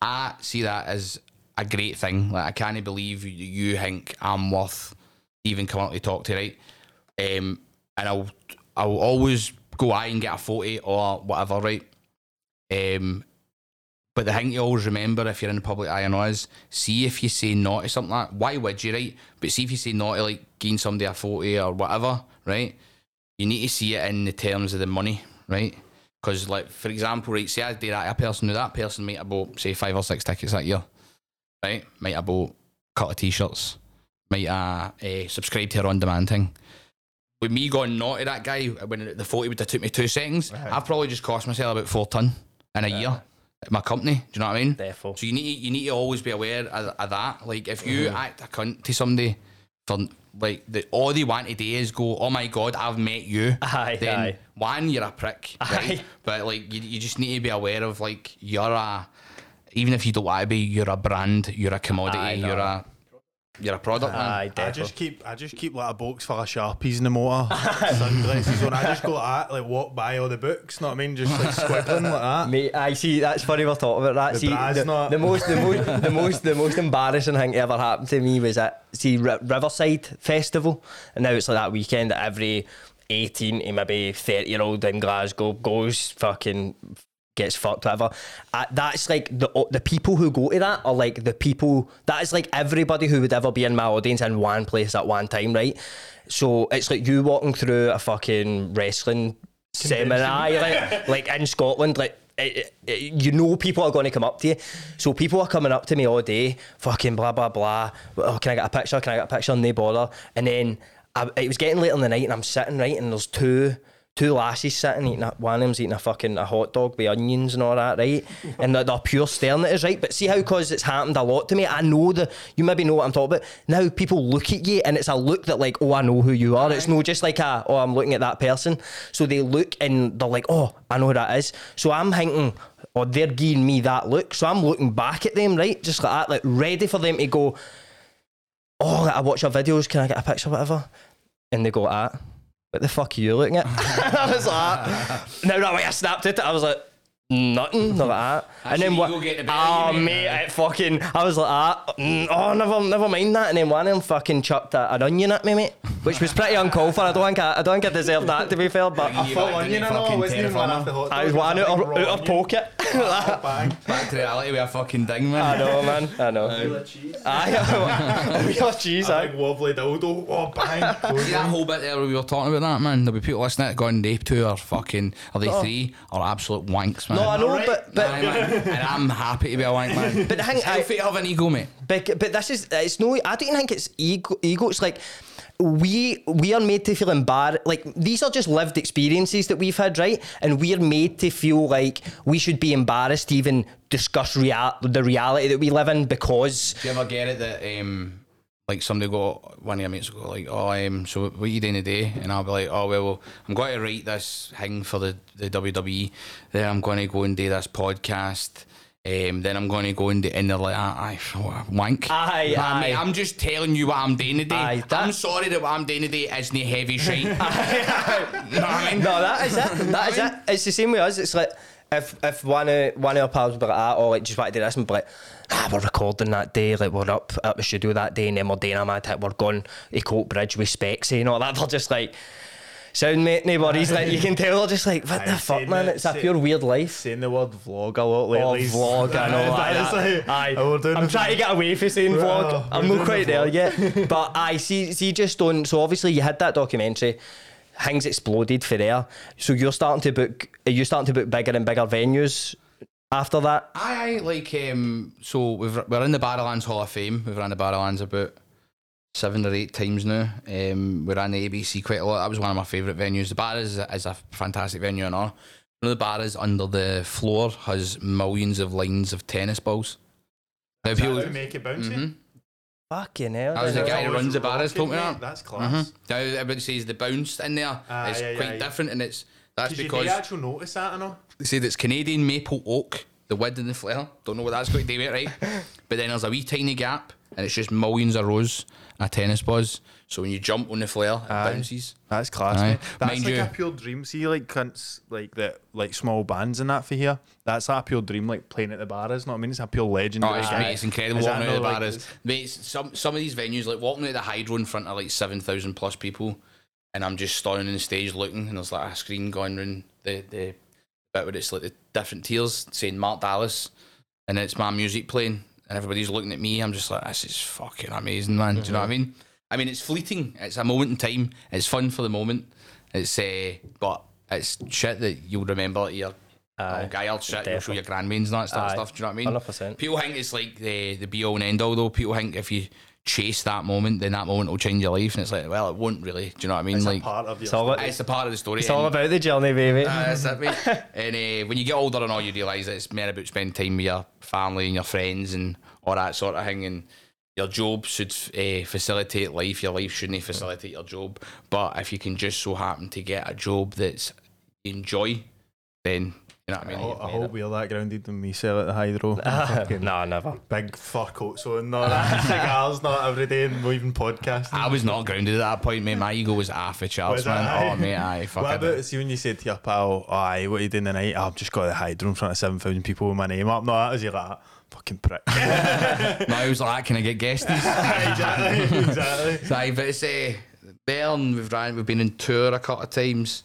I see that as a great thing. Like I can't believe you, you think I'm worth even coming up to talk to, right? Um, and I'll I'll always go aye and get a photo or whatever, right? Um, but the thing you always remember if you're in the public eye and is see if you say no to something like. Why would you, right? But see if you say no to like giving somebody a photo or whatever, right? You need to see it in the terms of the money, right? Because, like, for example, right, say I did that a person, now that person might have bought, say, five or six tickets that year, right? Might have bought a couple of t shirts, might have uh, subscribed to her on demand thing. With me going to that guy, when the photo would have took me two seconds, I've probably just cost myself about four ton in a year at my company. Do you know what I mean? Defo. So you need you need to always be aware of, of that. Like if you mm-hmm. act a cunt to somebody for like the all they want to do is go, oh my god, I've met you. Aye, then aye. one, you're a prick. Right? But like you, you just need to be aware of like you're a even if you don't want to be, you're a brand, you're a commodity, Aye, no. you're a you're a product. man. Aye, I just keep I just keep like a box full of sharpies in the motor, sunglasses on. I just go like that, like walk by all the books. Know what I mean? Just like squiggling like that. Mate, I see. That's funny we're talking about that. The see, the, not- the most, the most, the most, the most embarrassing thing ever happened to me was at see R- Riverside Festival, and now it's like that weekend that every eighteen to maybe thirty year old in Glasgow goes fucking gets fucked whatever. Uh, that's like the the people who go to that are like the people that is like everybody who would ever be in my audience in one place at one time, right? So it's like you walking through a fucking wrestling seminar, like, like in Scotland, like. It, it, you know people are going to come up to you so people are coming up to me all day fucking blah blah blah oh, can I get a picture can I get a picture and they bother and then I, it was getting late in the night and I'm sitting right and there's two two lasses sitting eating a, one of them's eating a fucking a hot dog with onions and all that right? And they're, they're pure staring at us right? But see how cause it's happened a lot to me I know the you maybe know what I'm talking about. Now people look at you and it's a look that like oh I know who you are. It's no just like a oh I'm looking at that person. So they look and they're like oh I know who that is. So I'm thinking oh they're giving me that look. So I'm looking back at them right? Just like that like ready for them to go oh I watch your videos can I get a picture whatever? And they go ah what the fuck are you looking at? I was like, no, no, way I snapped it. I was like, nothing, not like that. That's and then what? go get the better of Oh you, mate. mate, it fucking. I was like, ah, mm, oh, never, never mind that. And then one of them fucking chucked a, an onion at me, mate, which was pretty uncalled for. I don't think I, I don't think I deserved that to be fair, but You Full back onion, to I the know. fucking Wasn't even one terraformer. off the hot. I was one out of, raw out of onion. pocket. Bang. Back to reality with a fucking ding, man. I know, man. I know. Aye, we are cheese. A Aye. big wobbly dildo. Oh, bang. See that whole bit there where we were talking about that, man. There'll be people listening to going, they two are fucking, are they three? Are absolute wanks, man. No, I know, Alright. but but Aye, man. and I'm happy to be a wank, man. But thing- it's healthy to have an ego, mate. But but this is it's no. I don't think it's ego. Ego. It's like we we are made to feel embarrassed. Like these are just lived experiences that we've had, right? And we're made to feel like we should be embarrassed to even discuss real the reality that we live in because Do you ever get it that um like somebody go one of your mates go like, Oh, um, so what are you doing today? And I'll be like, Oh well I'm going to write this thing for the, the WWE, then I'm gonna go and do this podcast, Um, then I'm going to go in the and they're like, aye, aye, wank. Aye, Nah, mate, aye. I'm just telling you what I'm doing today. Aye, that- I'm sorry that what I'm doing today isn't heavy shit. what I mean? No, that is it. That is it. It's the same with us. It's like if if one of one of our pals would be like, ah, or like just want to do this and be like, ah, we're recording that day, like we're up at the studio that day, and then we're doing a mad hit, we're going to Coatbridge with Spexy and all that. They're just like. Sound mate, nobody's like you can tell they're just like what the fuck, man. It's a pure weird life. Saying the word vlog a lot Oh, lately. vlog, I know. That like- aye. oh, we're I'm trying to get away from saying vlog. Oh, I'm not quite the there yet. But I see, see, just don't. So obviously you had that documentary. Things exploded for there. So you're starting to book. Are you starting to book bigger and bigger venues after that? I, aye, like um, so we've, we're in the Barrowlands Hall of Fame. We've ran the Barrowlands about seven or eight times now. Um, we ran the ABC quite a lot. That was one of my favourite venues. The bar is, is a fantastic venue and all. One of the bar is under the floor has millions of lines of tennis balls. Now, Is that people, to make it bouncy? Mhm. Fucking hell. That was the that's- guy who runs the bar is rocking, talking mate. That's class. Mhm. Now everybody says the bounce in there is Aye, aye, quite aye. different, and it's that's Did you because do actual notice that or no? they said it's Canadian maple oak, the wood and the flare. Don't know what that's going to do with it, right? but then there's a wee tiny gap, and it's just millions of rows of tennis balls. So when you jump on the flare, it Aye. bounces. That's class. Aye. mate. That's Mind like you- a pure dream. See, like cunts, like that, like small bands and that for here. That's a pure dream, like playing at the bar. Is not. I mean, it's a pure legend. Oh, it's, mate, it's incredible walking out of the not bar. is, mate, some some of these venues, like walking out of the Hydro in front of like seven thousand plus people, and I'm just standing on the stage looking, and there's like a screen going around the the bit where it's like the different tiers saying Mark Dallas, and it's my music playing, and everybody's looking at me. I'm just like, this is fucking amazing, man. Do you know what I mean? I mean, it's fleeting. It's a moment in time. It's fun for the moment. It's uh, but it's shit that you'll remember. Like, your Aye, guy, I'll shit. You'll show your grandmains and that sort of stuff. Do you know what I mean? 100%. People think it's like the the be all and end all though. People think if you chase that moment, then that moment will change your life, and it's like, well, it won't really. Do you know what I mean? It's like, a part of your. It's all, it's a part of the story. it's all about the journey, baby. uh, that's it, mate. and uh, when you get older and all, you realise that it's more about spending time with your family and your friends and all that sort of thing. And your job should uh, facilitate life. Your life shouldn't facilitate your job. But if you can just so happen to get a job that's enjoy, then you know what I I, mean. You've I hope we're that grounded when we sell at the Hydro. no, never. big fur coats on, that cigars, not every day, and we even podcasting. I was not grounded at that point, mate. My ego was half a charts, man. Oh, mate, aye, What fuck about see when you said to your pal, "Aye, what are you doing tonight?" "Oh, I've just got the Hydro in front of seven thousand people with my name up. No, that was you like that. Fucking prick. No, I was like, can I get guesties? exactly, exactly. Aye, but it's uh, Bern. We've ran. We've been in tour a couple of times.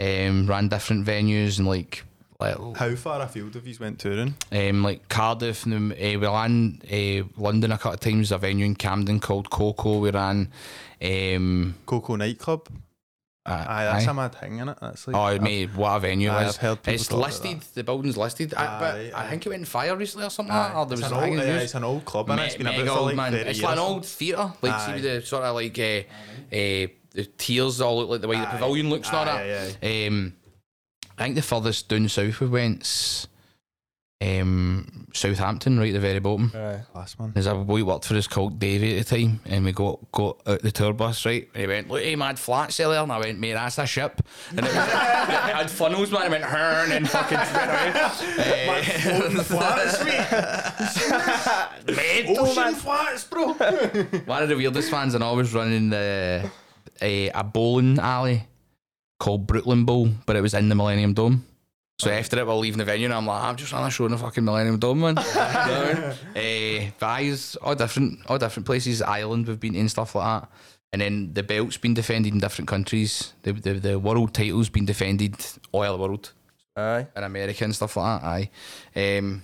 Um, ran different venues and like like How far afield have you went touring? um like Cardiff. And uh, we ran uh, London a couple of times. A venue in Camden called KOKO. We ran. Um, KOKO nightclub. uh, Aye, that's aye. a mad thing, innit? That's like. Oh, mate, what a venue Aye, it is. I've heard people It's listed, the building's listed. I, but Aye, I think it went in fire recently or something like that. Or there it's, was an old, uh, news. it's an old club, and it's been about for old, like. It's like an old theatre. Like, see the sort of like uh, uh, the tiers all look like the way the pavilion looks Aye, that. aye, Um, I think the furthest down south we went's um, Southampton, right at the very bottom. last one There's a boy who worked for us called Davey at the time, and we got got out the tour bus, right? And he went, Look, hey, mad flats there. And I went, Mate, that's a ship. And it, was, it had funnels, man. I went, Hern, and fucking went away. flats, mate. Ocean flats, bro. One of the weirdest fans, and I was running the a, a bowling alley called Brooklyn Bowl, but it was in the Millennium Dome. So after it, we're leaving the venue, and I'm like, I'm just on a show in the fucking Millennium Dome, man. you know what I mean? But aye, it's all different, all different places. Ireland, we've been in stuff like that. And then the belt's been defended in different countries. The the, the world title's been defended all over the world Aye. in America and stuff like that. Aye. Um,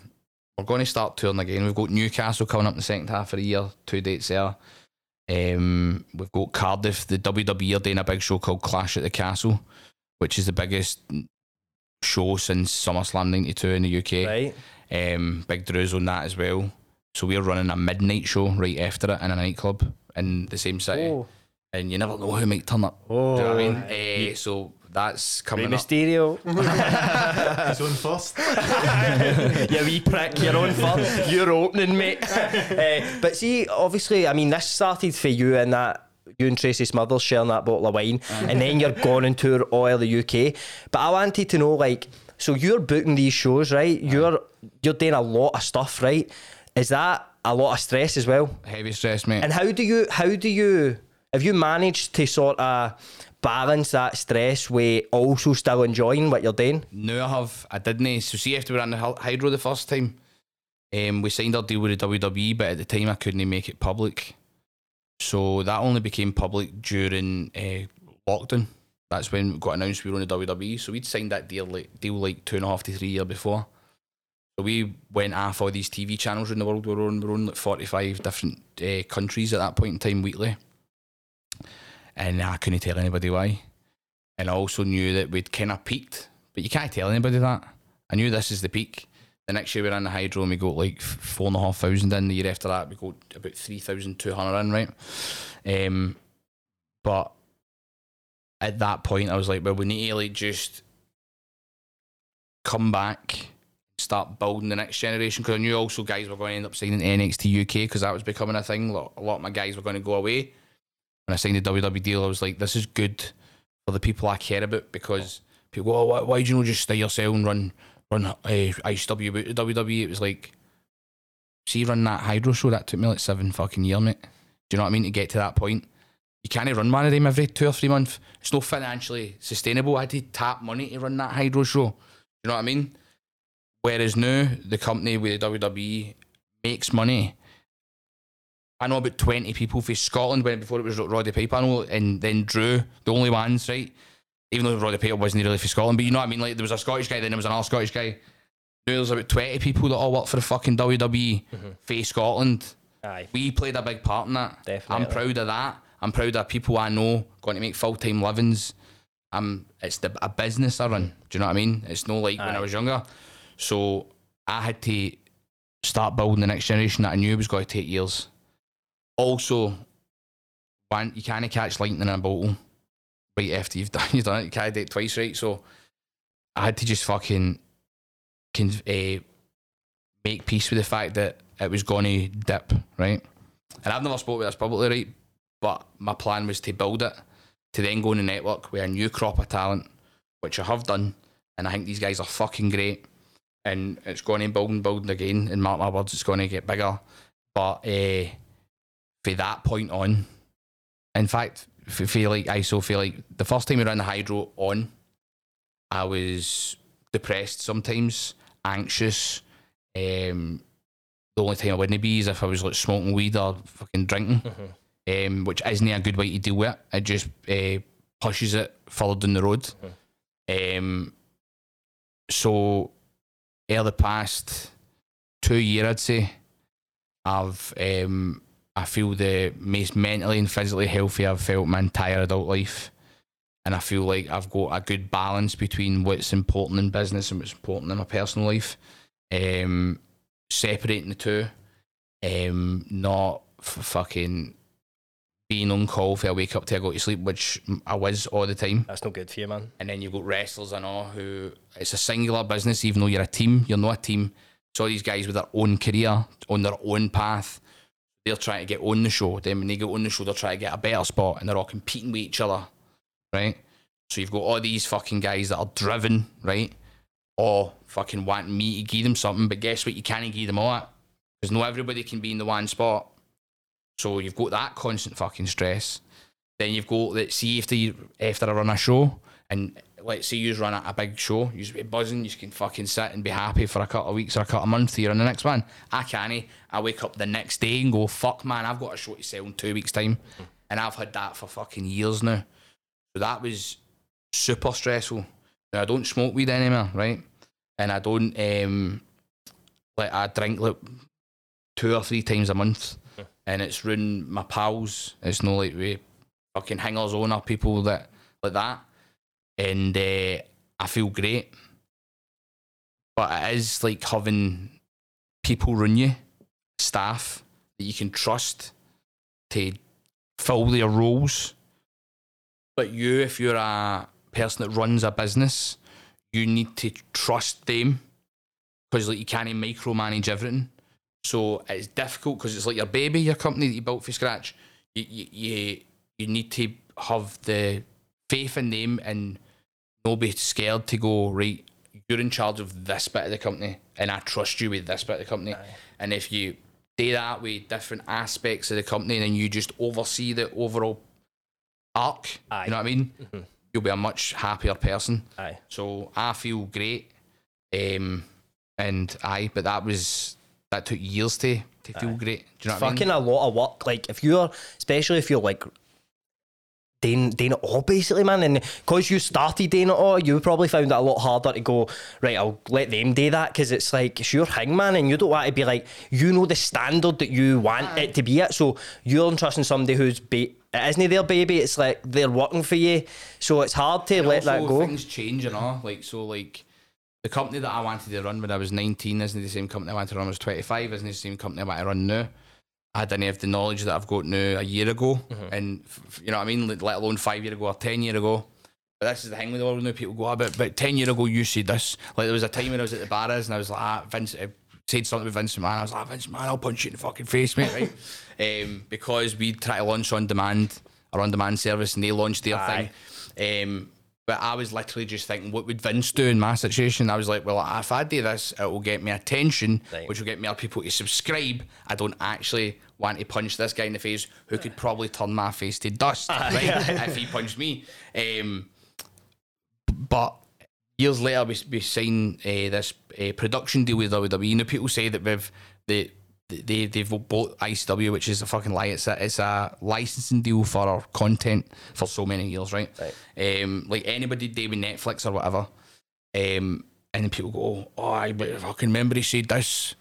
we're going to start touring again. We've got Newcastle coming up in the second half of the year, two dates there. Um, we've got Cardiff, the WWE are doing a big show called Clash at the Castle, which is the biggest show since SummerSlam 92 in the UK. Right. Um, big draws on that as well. So we're running a midnight show right after it in a nightclub in the same city. Oh. And you never know who might turn up. Oh. Do you know what I mean? Eh, so that's Rey coming up. Mysterio. He's on first. you wee prick, you're on first. You're opening, mate. Eh, but see, obviously, I mean, this started for you and that. You and Tracy Smothers sharing that bottle of wine, and then you're going on tour all over the UK. But I wanted to know, like, So you're booking these shows, right? You're you're doing a lot of stuff, right? Is that a lot of stress as well? Heavy stress, mate. And how do you how do you have you managed to sort of balance that stress with also still enjoying what you're doing? No, I have. I didn't. So see, after we ran the Hydro the first time, um, we signed our deal with the WWE, but at the time I couldn't make it public. So that only became public during uh, lockdown. That's when we got announced we were on the WWE. So we'd signed that deal like deal like two and a half to three years before. So we went off all these TV channels in the world. We were on, we were on like 45 different uh, countries at that point in time weekly. And I couldn't tell anybody why. And I also knew that we'd kind of peaked, but you can't tell anybody that. I knew this is the peak. The next year we're ran the Hydro and we got like four and a half thousand in. The year after that we got about three thousand two hundred in, right? Um, but at that point I was like, well, we need to like just come back, start building the next generation. Because I knew also guys were going to end up signing NXT UK because that was becoming a thing. A lot of my guys were going to go away. When I signed the WWE deal, I was like, this is good for the people I care about because people go, oh, why, why do you not just stay yourself and run run uh, ICW to WWE? It was like, see, run that Hydro show, that took me like seven fucking years, mate. Do you know what I mean? To get to that point. You can't run one of them every two or three months. It's not financially sustainable. I had to tap money to run that Hydro show. Do You know what I mean? Whereas now, the company with the WWE makes money. I know about 20 people for Scotland when before it was Roddy Piper, I know, and then Drew, the only ones, right? Even though Roddy Piper wasn't really for Scotland, but you know what I mean? Like there was a Scottish guy, then there was another Scottish guy. Now there's about 20 people that all work for the fucking WWE for Scotland. Aye. We played a big part in that. Definitely. I'm proud of that. I'm proud of people I know going to make full time livings. Um, it's the a business I run. Do you know what I mean? It's no like when I was younger. So I had to start building the next generation that I knew was going to take years. Also, you can't catch lightning in a bottle right after you've done you've done it. You can't do it twice, right? So I had to just fucking can uh, make peace with the fact that it was going to dip, right? And I've never spoke with this publicly, right? But my plan was to build it, to then go on the network with a new crop of talent, which I have done, and I think these guys are fucking great. And it's going to build and build again. And mark my words, it's going to get bigger. But uh, for that point on, in fact, feel like I so feel like the first time we ran the Hydro on, I was depressed sometimes, anxious. Um, the only time I wouldn't be is if I was like smoking weed or fucking drinking, um, which isn't a good way to deal with it. It just uh, pushes it further down the road. Um, so, over the past two year, I'd say, I've um, I feel the most mentally and physically healthy I've felt my entire adult life. And I feel like I've got a good balance between what's important in business and what's important in my personal life. Um, separating the two, um, not f- fucking being on call for I wake up till I go to sleep, which I was all the time. That's no good for you, man. And then you've got wrestlers and all who it's a singular business, even though you're a team, you're not a team. So these guys with their own career, on their own path, they're trying to get on the show. Then when they get on the show, they're trying to get a better spot and they're all competing with each other. Right? So you've got all these fucking guys that are driven, right? Or fucking wanting me to give them something, but guess what? You can't give them all that. Because not everybody can be in the one spot. So you've got that constant fucking stress. Then you've got that. See after you after I run a show, and let's say you run a, a big show, you be buzzing. You can fucking sit and be happy for a couple of weeks or a couple of months. You're on the next one. I can't. I wake up the next day and go, "Fuck, man! I've got a show to sell in two weeks' time," and I've had that for fucking years now. So that was super stressful. Now I don't smoke weed anymore, right? And I don't um like I drink like two or three times a month, and it's ruined my pals. It's not like we fucking hangers on or people that like that, and uh, I feel great. But it is like having people run you, staff that you can trust to fill their roles. But you, if you're a person that runs a business, you need to trust them because like you can't micromanage everything. So it's difficult because it's like your baby, your company that you built from scratch. You you you, you need to have the faith in them and be scared to go right. you're in charge of this bit of the company, and I trust you with this bit of the company. And if you do that with different aspects of the company, then you just oversee the overall arc. Aye. You know what I mean? You'll be a much happier person. Aye. So I feel great. Um, and aye, but that was that took years to to feel great. Do you know what I mean? fucking a lot of work. Like if you're, especially if you're like doing it all basically, man, and because you started doing it all, you probably found it a lot harder to go right. I'll let them do that because it's like it's your thing, man, and you don't want to be like you know the standard that you want it to be at. So you're entrusting somebody who's ba- it isn't their baby. It's like they're working for you, so it's hard to And let that go. Things change, you know. Like so, like the company that I wanted to run when I was nineteen isn't the same company I wanted to run when I was twenty five. Isn't the same company I want to run now. I didn't have the knowledge that I've got now a year ago, Mm-hmm. and you know what I mean. Let alone five year ago or ten year ago. But this is the thing with the world now. People go, "Ah, but but ten year ago you said this. Like there was a time when I was at the bars and I was like, ah, Vince. I said something with Vince McMahon. I was like, Vince McMahon, I'll punch you in the fucking face, mate. Right? um, because we try to launch on demand, our on demand service, and they launched their Aye. thing. Um, but I was literally just thinking, what would Vince do in my situation? I was like, well, if I do this, it will get me attention, Right. which will get more people to subscribe. I don't actually want to punch this guy in the face who could probably turn my face to dust right, if he punched me. Um, but years later, we, we signed uh, this uh, production deal with WWE. You know, people say that we've the they they've bought ICW, which is a fucking lie. It's a it's a licensing deal for our content for so many years, right? Um, like anybody do with Netflix or whatever. Um, and then people go, oh, I but if I can remember he said this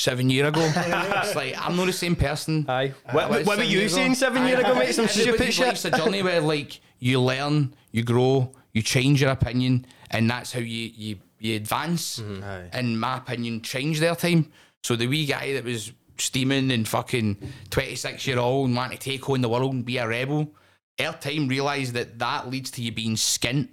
seven year ago. it's like I'm not the same person. Aye. What, what were you saying seven years ago, mate? Some stupid shit. It's a journey where like you learn, you grow, you change your opinion, and that's how you you, you advance. Mm-hmm. Aye. And my opinion change their time. So the wee guy that was steaming and fucking 26 year old and wanting to take on the world and be a rebel, our time realised that that leads to you being skint.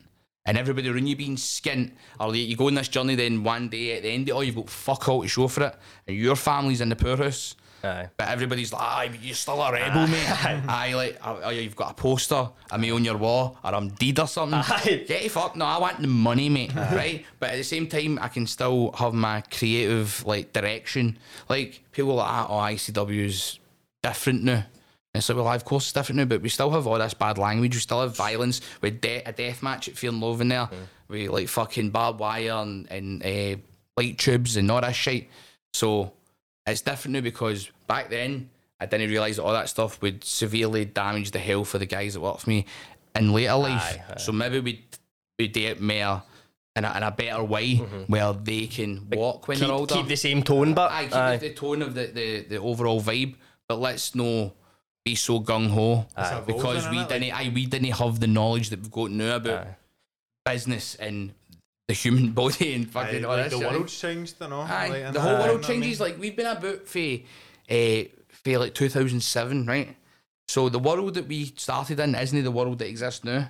And everybody around you being skint, or you go on this journey, then one day at the end of it all, you've got fuck all to show for it, and your family's in the poorhouse. Aye. But everybody's like, aye, you're still a rebel, mate. aye, like, oh, oh, you've got a poster of me on your wall, or I'm dead or something. Aye. Get the fuck, no, I want the money, mate, right? But at the same time, I can still have my creative, like, direction. Like, people are like, ah, oh, ICW's different now. And it's like, well, of course it's different now, but we still have all this bad language. We still have violence with de- a death match at Fear and Loathing there. We like fucking barbed wire and, and uh, light tubes and all that shit. So it's different now because back then I didn't realise that all that stuff would severely damage the health of the guys that work for me in later life. Aye, aye. So maybe we we do it more in a, in a better way mm-hmm. where they can walk when they're Keep, older. keep the same tone, but I keep aye. the tone of the, the, the overall vibe, but let's no be so gung ho Aye. because we didn't. I we didn't have the knowledge that we've got now about business and the human body and Aye, fucking all like this the shit. world's changed, you know. Aye, like, the whole world what I mean? changes. Like we've been about for uh, for like 2007, right? So the world that we started in isn't the world that exists now.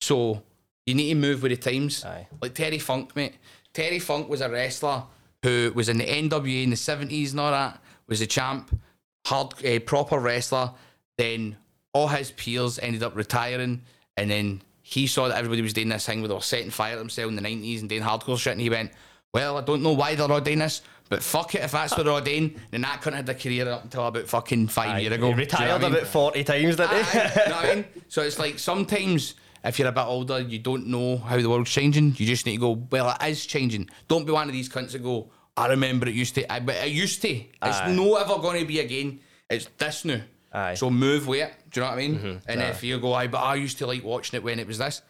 So you need to move with the times. Aye. Like Terry Funk, mate. Terry Funk was a wrestler who was in the NWA in the 70s and all that. Was a champ, hard, uh, proper wrestler. Then all his peers ended up retiring, and then he saw that everybody was doing this thing where they were setting fire to themselves in the 90s and doing hardcore shit, and he went, "Well, I don't know why they're all doing this." But fuck it, if that's what they're all doing, then that couldn't have had a career up until about fucking five years ago. He Do you know retired I mean? about 40 times, didn't he? Aye, you know what I mean? So it's like sometimes if you're a bit older, you don't know how the world's changing. You just need to go, well, it is changing. Don't be one of these cunts that go, I remember it used to. I, but it used to. It's Aye. no ever going to be again. It's this now. Aye. So move with it. Do you know what I mean? Mm-hmm. And if you go, I but I used to like watching it when it was this.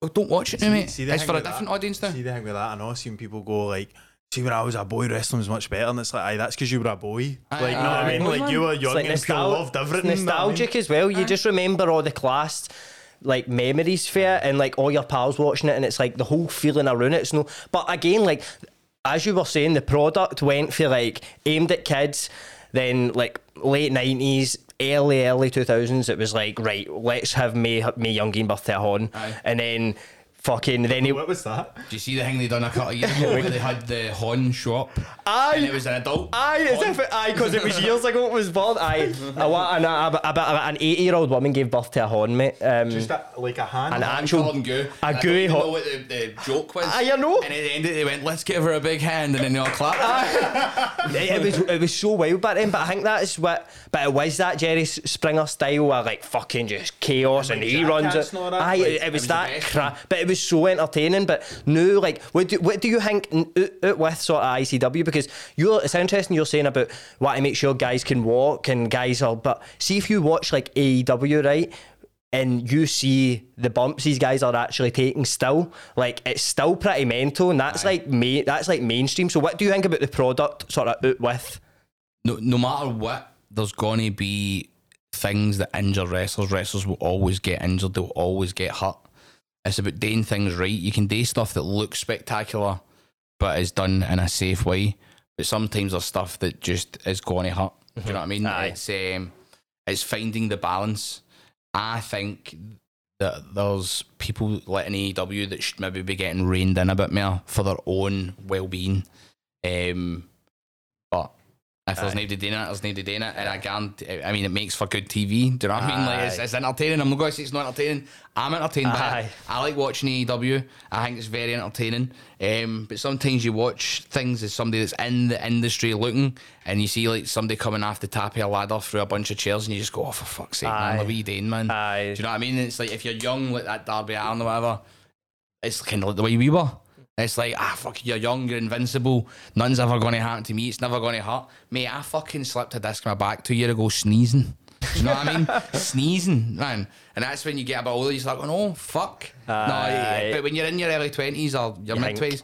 Well, don't watch it now, mate. See the it's thing for a different that- audience now. See the thing with that, I know seeing people go like, see when I was a boy, wrestling was much better, and it's like, aye, that's because you were a boy. Aye, like, you know what I mean? Boy, Like you were young like and pure nostal- loved everything. It's you know what I mean? nostalgic as well. You just remember all the class like memories for it and like all your pals watching it and it's like the whole feeling around it. It's no but again, like as you were saying, the product went for like aimed at kids, then like late nineties, early, early two thousands, it was like, right, let's have May Mae Young give birth to a horn. Aye. And then fucking then he What was that? Do you see the thing they done a couple of years ago where they had the Hon shop? Aye. And it was an adult. Aye, as if it, aye, because it was years ago it was born. Aye, a, wa- an, a, a, a, an 80 year old woman gave birth to a horn, mate. Um, Just a, like a hand. an Hand actual. colored and goo. a And I gooey don't know what the, the joke was. Aye, I know. And at the end, they went, "Let's give her a big hand," and then they all clapped. it, it was it was so wild back then, but I think that is what. But it was that Jerry Springer style of like fucking just chaos, and, like he runs it. and all that, Aye, like, it, it was it was that crap, but it was so entertaining. But no, like, what do what do you think with sort of ICW? Because you're it's interesting you're saying about wanting to make sure guys can walk and guys are. But see if you watch like AEW, right? and you see the bumps these guys are actually taking still, like it's still pretty mental, and that's like ma- that's like mainstream. So, what do you think about the product sort of out with? no, no matter what, there's gonna be things that injure wrestlers. Wrestlers will always get injured. They'll always get hurt. It's about doing things right. You can do stuff that looks spectacular, but is done in a safe way. But sometimes there's stuff that just is going to hurt. Do you know what I mean? Aye. It's um, it's finding the balance. I think that there's people like in AEW that should maybe be getting reined in a bit more for their own well being. Um, if there's nobody doing it, there's nobody doing it, and I guarantee. I mean, it makes for good TV. Do you know what I mean? Like it's, it's entertaining. I'm not going to say it's not entertaining. I'm entertained by it. I like watching AEW. I think it's very entertaining. Um, but sometimes you watch things as somebody that's in the industry looking, and you see like somebody coming off the top of a ladder through a bunch of chairs, and you just go, "Oh, for fuck's sake, Aye. man! What are you doing, man?" Aye. Do you know what I mean? It's like if you're young, like that Darby Allin or whatever, it's kind of like the way we were. It's like, ah, fuck, you're young, you're invincible. Nothing's ever going to happen to me. It's never going to hurt. Mate, I fucking slipped a disc in my back two years ago sneezing. Do you know what I mean? Sneezing, man. And that's when you get a bit older, you're like, oh, fuck. No, Aye. but when you're in your early 20s or your You mid 20s,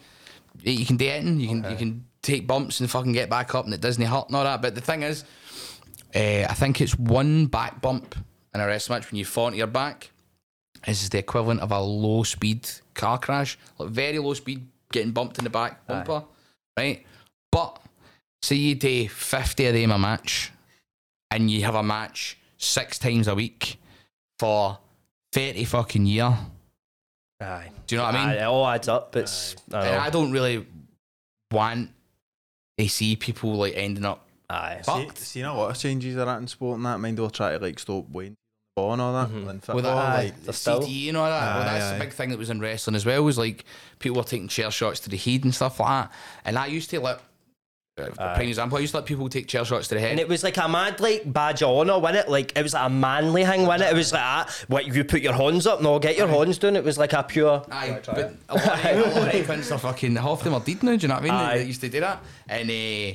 you can do anything. You can, you can take bumps and fucking get back up and it doesn't hurt and all that. But the thing is, uh, I think it's one back bump in a rest match when you fall onto your back is the equivalent of a low speed car crash, like very low speed, getting bumped in the back bumper, right? But say you do 50 of them a match and you have a match six times a week for 30 fucking year. Aye. Do you know what I mean? Aye, it all adds up. It's I I don't really want to see people like ending up Aye. See, fucked. seen a lot of changes are that in sport and that. Mind they'll try to like stop weighing the ball and all that. Mhm. In With football, the, aye, like, the still- CTE and all that. well, that's aye. the big thing that was in wrestling as well. Was like people were taking chair shots to the head and stuff like that. And I used to let, uh, prime example, I used to let people take chair shots to the head. And it was like a mad like badge of honour, wasn't it? Like it was like a manly thing, wasn't it? It was like ah, what you put your horns up, no, get your horns down. It was like a pure. Aye, but a lot of a lot of icons are fucking half of them are dead now. Do you know what I mean? Aye. They, they used to do that, and uh,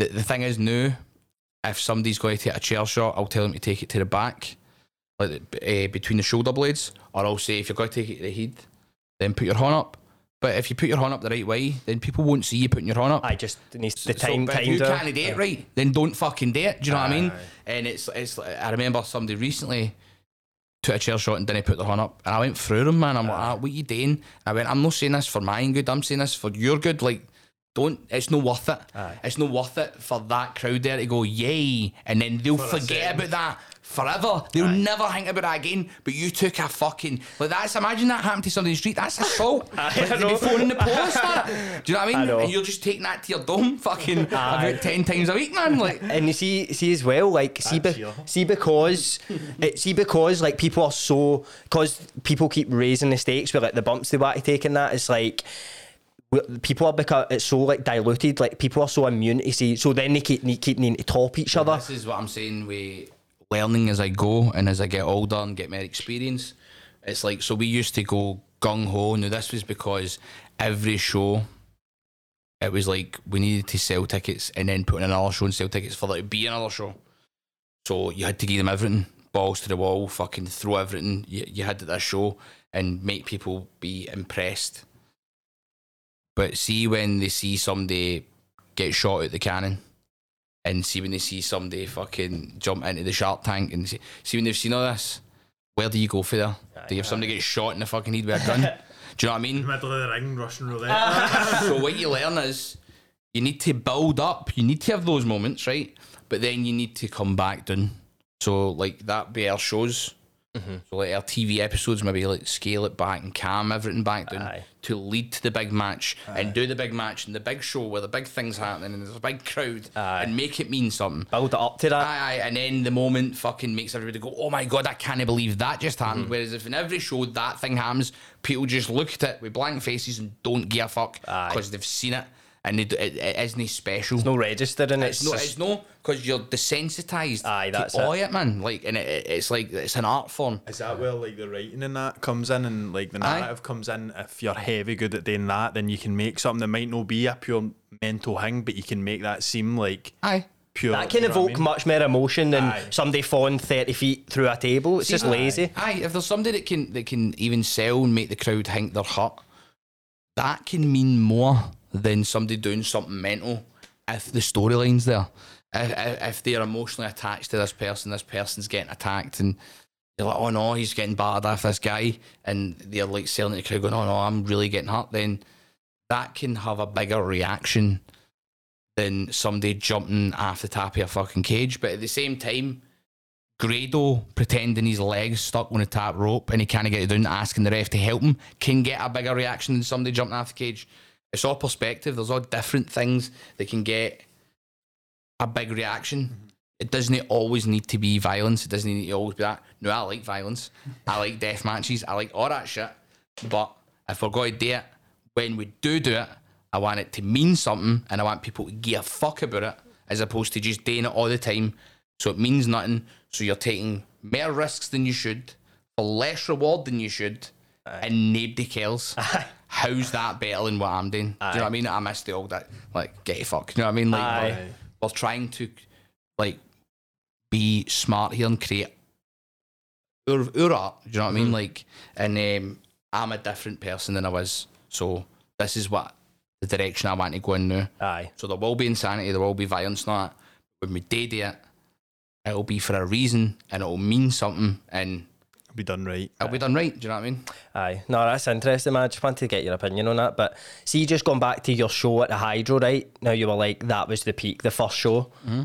the the thing is now, if somebody's going to take a chair shot, I'll tell them to take it to the back, like uh, between the shoulder blades, or I'll say if you're going to take it to the head, then put your horn up. But if you put your horn up the right way, then people won't see you putting your horn up. I just needs the So, time. but if you can't do it right, then don't fucking do it. Do you know what I mean? And it's it's. I remember somebody recently took a chair shot and didn't put the horn up, and I went through them, man. I'm like, ah, what you doing? I went, I'm not saying this for my good. I'm saying this for your good. Like, don't. It's not worth it. Aye. It's not worth it for that crowd there to go yay, and then they'll forget about that. Forever, they'll never think about that again. But you took a fucking like that's. Imagine that happened to somebody in the street. That's assault. Aye, like, I they'd be know. phoning the police. that. Do you know what I mean? I know. And you're just taking that to your dome, fucking Aye. about ten times a week, man. Like, And you see, see as well, like see, be, see because, it, see because like people are so because people keep raising the stakes with like the bumps they want to take and that. It's like people are because it's so like diluted. Like people are so immune to see, so then they keep need, keep needing to top each other. This is what I'm saying with learning as I go and as I get older and get more experience. It's like so we used to go gung ho. Now this was because every show it was like we needed to sell tickets and then put in another show and sell tickets for there to be another show. So you had to give them everything, balls to the wall, fucking throw everything you, you had at that show and make people be impressed. But see when they see somebody get shot at the cannon and see when they see somebody fucking jump into the shark tank and see, see when they've seen all this, where do you go for there? Do you have somebody get shot in the fucking head with a gun? do you know what I mean? middle of the ring, Russian roulette. so what you learn is you need to build up. You need to have those moments, right? But then you need to come back down. So like that be our shows. So like our TV episodes, maybe like scale it back and cam everything back down Aye. to lead to the big match and do the big match and the big show where the big things happening and there's a big crowd Aye. and make it mean something. Build it up to that. Aye, aye, and then the moment fucking makes everybody go, "Oh my god, I can't believe that just happened." Mm-hmm. Whereas if in every show that thing happens, people just look at it with blank faces and don't give a fuck because they've seen it and they, d- it, it isn't special. It's no registering. It's It's, no, just- it's no, because you're desensitized Aye, that's to all it. it, man. Like, and it, it- it's like it's an art form. Is that where like the writing and that comes in and like the Aye. narrative comes in? If you're heavy good at doing that, then you can make something that might not be a pure mental thing, but you can make that seem like Aye, pure. that can you know what I evoke mean? much more emotion than Aye. somebody falling thirty feet through a table. It's just lazy. Aye, if there's somebody that can that can even sell and make the crowd think they're hurt, that can mean more than somebody doing something mental if the storyline's there. If, if, they're emotionally attached to this person, this person's getting attacked and they're like, oh no, he's getting battered off this guy, and they're like selling the crowd, going, oh no, I'm really getting hurt, then that can have a bigger reaction than somebody jumping off the top of a fucking cage. But at the same time, Grado pretending his legs stuck on a top rope and he can't get it down, asking the ref to help him, can get a bigger reaction than somebody jumping off the cage. It's all perspective. There's all different things that can get a big reaction. Mm-hmm. It doesn't always need to be violence. It doesn't need to always be that. No, I like violence. I like death matches. I like all that shit. But if we're going to do it, when we do do it, I want it to mean something and I want people to give a fuck about it as opposed to just doing it all the time. So it means nothing. So you're taking more risks than you should for less reward than you should and nobody cares. How's that better than what I'm doing? Do you know what I mean? I miss the old that like get a fuck. You know what I mean? Like Aye. we're, we're trying to like be smart here and create our, our art. Do you know what I mean? Like, and um, I'm a different person than I was. So this is what the direction I want to go in now. Aye. So there will be insanity, there will be violence, not when we do do it, it'll be for a reason and it'll mean something and be done right. it'll be done right. Do you know what I mean? Aye. No, that's interesting, man. I just wanted to get your opinion on that. But see, you just going back to your show at the Hydro, right? Now you were like, that was the peak, the first show. Mm-hmm.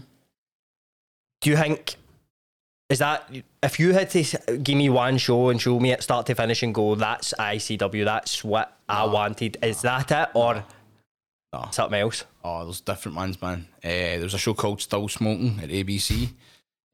Do you think, is that, if you had to give me one show and show me it start to finish and go, that's ICW, that's what I wanted, is that it? Or No. something else? Oh, there's different ones, man. Uh, there was a show called Still Smoking at ABC.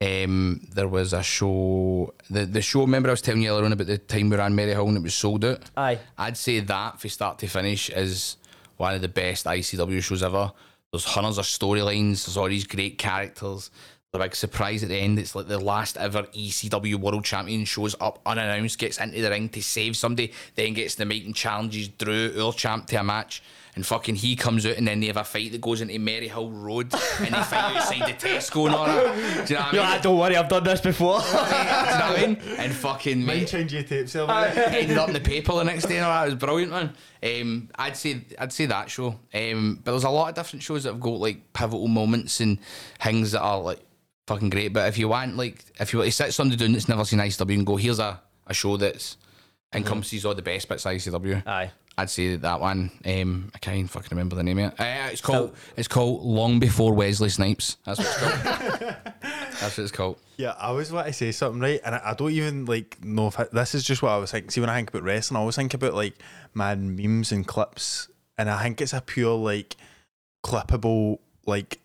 Um, there was a show, the the show. Remember, I was telling you earlier on about the time we ran Maryhill and it was sold out. Aye. I'd say that from start to finish is one of the best ICW shows ever. There's hundreds of storylines. There's all these great characters. The big surprise at the end. It's like the last ever ECW World Champion shows up unannounced, gets into the ring to save somebody, then gets the mic and challenges Drew, champ, to a match. And fucking he comes out and then they have a fight that goes into Maryhill Road and they fight outside the Tesco and all that. Do you know what I mean? Yeah, don't worry, I've done this before. Do you know what I mean? And fucking Mind mate, change your tapes there, ended up in the paper the next day and all that. It was brilliant, man. Um, I'd say I'd say that show. Um, but there's a lot of different shows that have got like pivotal moments and things that are like fucking great. But if you want like if you want to sit somebody doing that's never seen ICW and go, here's a, a show that's encompasses all the best bits of ICW. Aye. I'd say that one. Um, I can't even fucking remember the name of it. Uh, it's called it's called Long Before Wesley Snipes. That's what it's called. That's what it's called. Yeah, I always want to say something right, and I, I don't even like know if I, this is just what I was thinking. See, when I think about wrestling, I always think about like mad memes and clips, and I think it's a pure like clippable like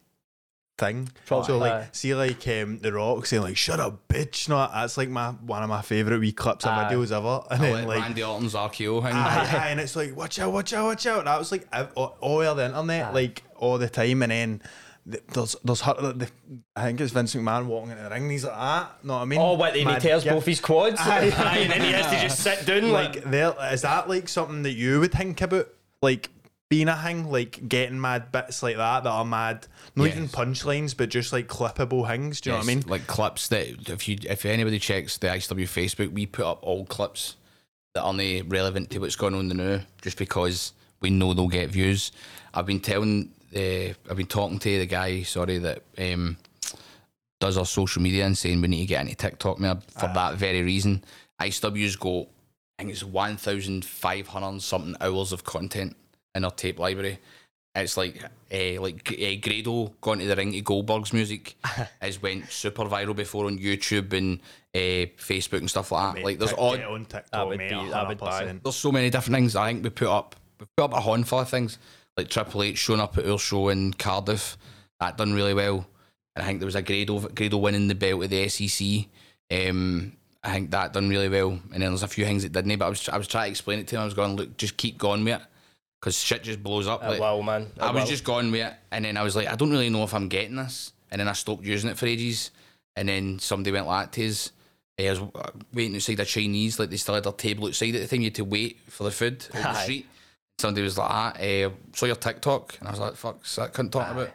thing. Probably, so like, aye. see, like um, the Rock saying like "Shut up, bitch!" No, that's like my one of my favorite wee clips of Aye. videos ever. And I then like like. Randy Orton's RKO thing. Aye, aye, and it's like watch out, watch out, watch out. That was like ev- all all over the internet, like all the time, and then there's there's her, the, I think it's Vince McMahon walking into the ring, and he's like that. Know what I mean? Oh, what, and he Mad tears gift. both his quads? Aye. Aye, and then he has to just sit down like, Like, there is that like something that you would think about, like being a thing, like getting mad bits like that that are mad, not even punchlines, but just like clippable things. Do you know what I mean? Like clips that if you if anybody checks the ICW Facebook, we put up all clips that are not relevant to what's going on in the now, just because we know they'll get views. I've been telling the I've been talking to the guy, sorry, that um does our social media and saying we need to get into TikTok now for that very reason. ICW's got I think it's one thousand five hundred something hours of content in our tape library. it's like uh, like uh, Grado going to the ring to Goldberg's music has went super viral before on YouTube and uh, Facebook and stuff like that. like there's all on TikTok, That would mate, be- that would buy. 100%. there's so many different things. I think we put up we put up a handful of things like Triple H showing up at our show in Cardiff. That done really well. And I think there was a Grado Grado winning the belt at the SEC. Um, I think that done really well. And then there's a few things that didn't. But I was I was trying to explain it to him. I was going, look, just keep going with it, because shit just blows up. Like- will, man. It I was will. just going with it, and then I was like, I don't really know if I'm getting this, and then I stopped using it for ages, and then somebody went like to us. I was uh, waiting outside a Chinese, like they still had their table outside at the time. You had to wait for the food on the Aye. street. Somebody was like, ah, uh, saw your TikTok, and I was like, fuck's I couldn't talk about.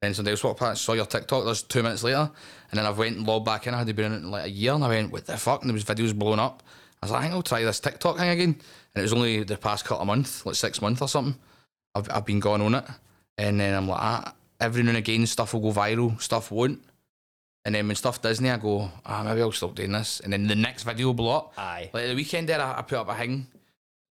Then somebody else walked past, saw your TikTok. There's two minutes later, and then I went and logged back in. I had been in it in like a year, and I went, what the fuck? And there was videos blowing up. I was like, I think I'll try this TikTok thing again. And it was only the past couple of months, like six months or something. I've, I've been going on it. And then I'm like, ah, every now and again, stuff will go viral, stuff won't. And then when stuff doesn't, I go, ah, maybe I'll stop doing this. And then the next video will blow up. Aye. Like the weekend there, I, I put up a thing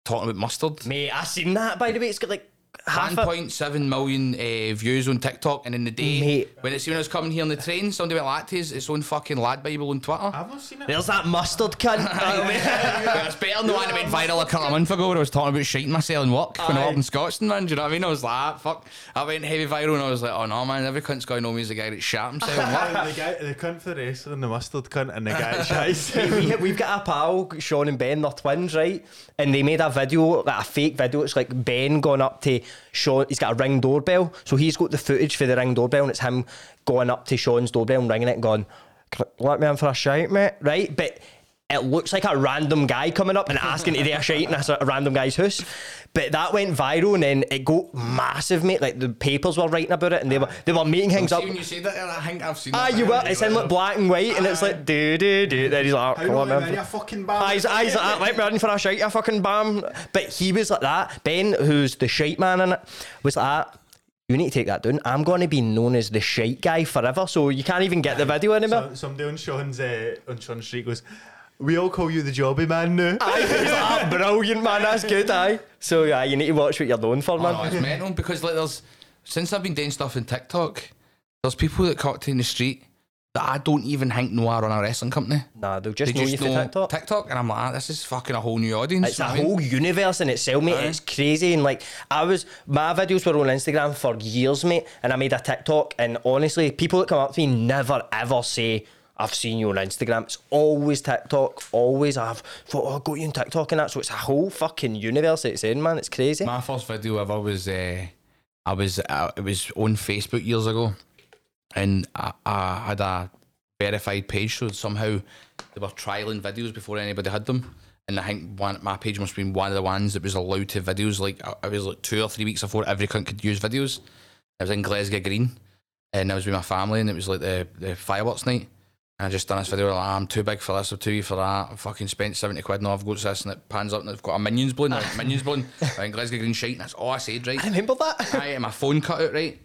talking about mustard. Mate, I seen that by the way. It's got like half 1.7 million uh, views on TikTok, and in the day Mate. when it's when I was coming here on the train, somebody went like to his its own fucking LADbible on Twitter. I've not seen it. There's that mustard cunt. Well, it's better than the one that went viral a couple of months ago where I was talking about shitting myself in work when I Aye. was in Scotland, man. Do you know what I mean? I was like, ah, fuck. I went heavy viral and I was like, oh no, man, every cunt's going to know me as the guy that shat himself in work. the guy, the cunt for the wrestling, the mustard cunt, and the guy at Shice. we, we've got a pal, Sean and Ben, they're twins, right? And they made a video, like a fake video. It's like Ben going up to Sean. He's got a ring doorbell, so he's got the footage for the ring doorbell, and it's him going up to Sean's doorbell and ringing it, and going, "Can I- "Let me in for a shout, mate." Right? But it looks like a random guy coming up and asking to a shite in a, of random guy's house. But that went viral and then it got massive, mate. Like the papers were writing about it and they were they were making things up. When you say that, I think I've seen Ah, you were. It's in like black and white, and it's like do do do. Then he's like, oh, come on, man. you fucking bad? Eyes, eyes like that, right? Running for a shite, you fucking bam. But he was like that. Ben, who's the shite man in it, was like that. You need to take that down. I'm going to be known as the shite guy forever, so you can't even get the video anymore. So, somebody on Sean's uh, on Sean's street goes, "We all call you the jobby man now." Aye, he's like, "Ah, brilliant, man. That's good, aye. So yeah, you need to watch what you're known for, Oh, man. no, it's mental because like there's since I've been doing stuff in TikTok, there's people that cut to in the street that I don't even think know I run a wrestling company. Nah, they'll just They know just you know for TikTok. TikTok and I'm like, ah, this is fucking a whole new audience. It's you a know what I mean? whole universe in itself, mate. Aye. It's crazy. And like, I was, my videos were on Instagram for years, mate. And I made a TikTok. And honestly, people that come up to me never ever say, I've seen you on Instagram. It's always TikTok. Always. I've thought, oh, I got you on TikTok and that. So it's a whole fucking universe it's in, man. It's crazy. My first video ever was uh, I was uh, it was on Facebook years ago, and I, I had a verified page. So somehow they were trialing videos before anybody had them. And I think one my page must have been one of the ones that was allowed to videos. Like I- was like two or three weeks before every cunt could use videos. I was in Glasgow Green, and I was with my family, and it was like the the fireworks night. And I just done this video like I'm too big for this, I'm too wee for that. I fucking spent seventy quid now I've got this and it pans up and I've got a minions blown, like minions. I'm in Glasgow Green shite, and that's all I said, right? I remember that. Aye, and my phone cut out, right?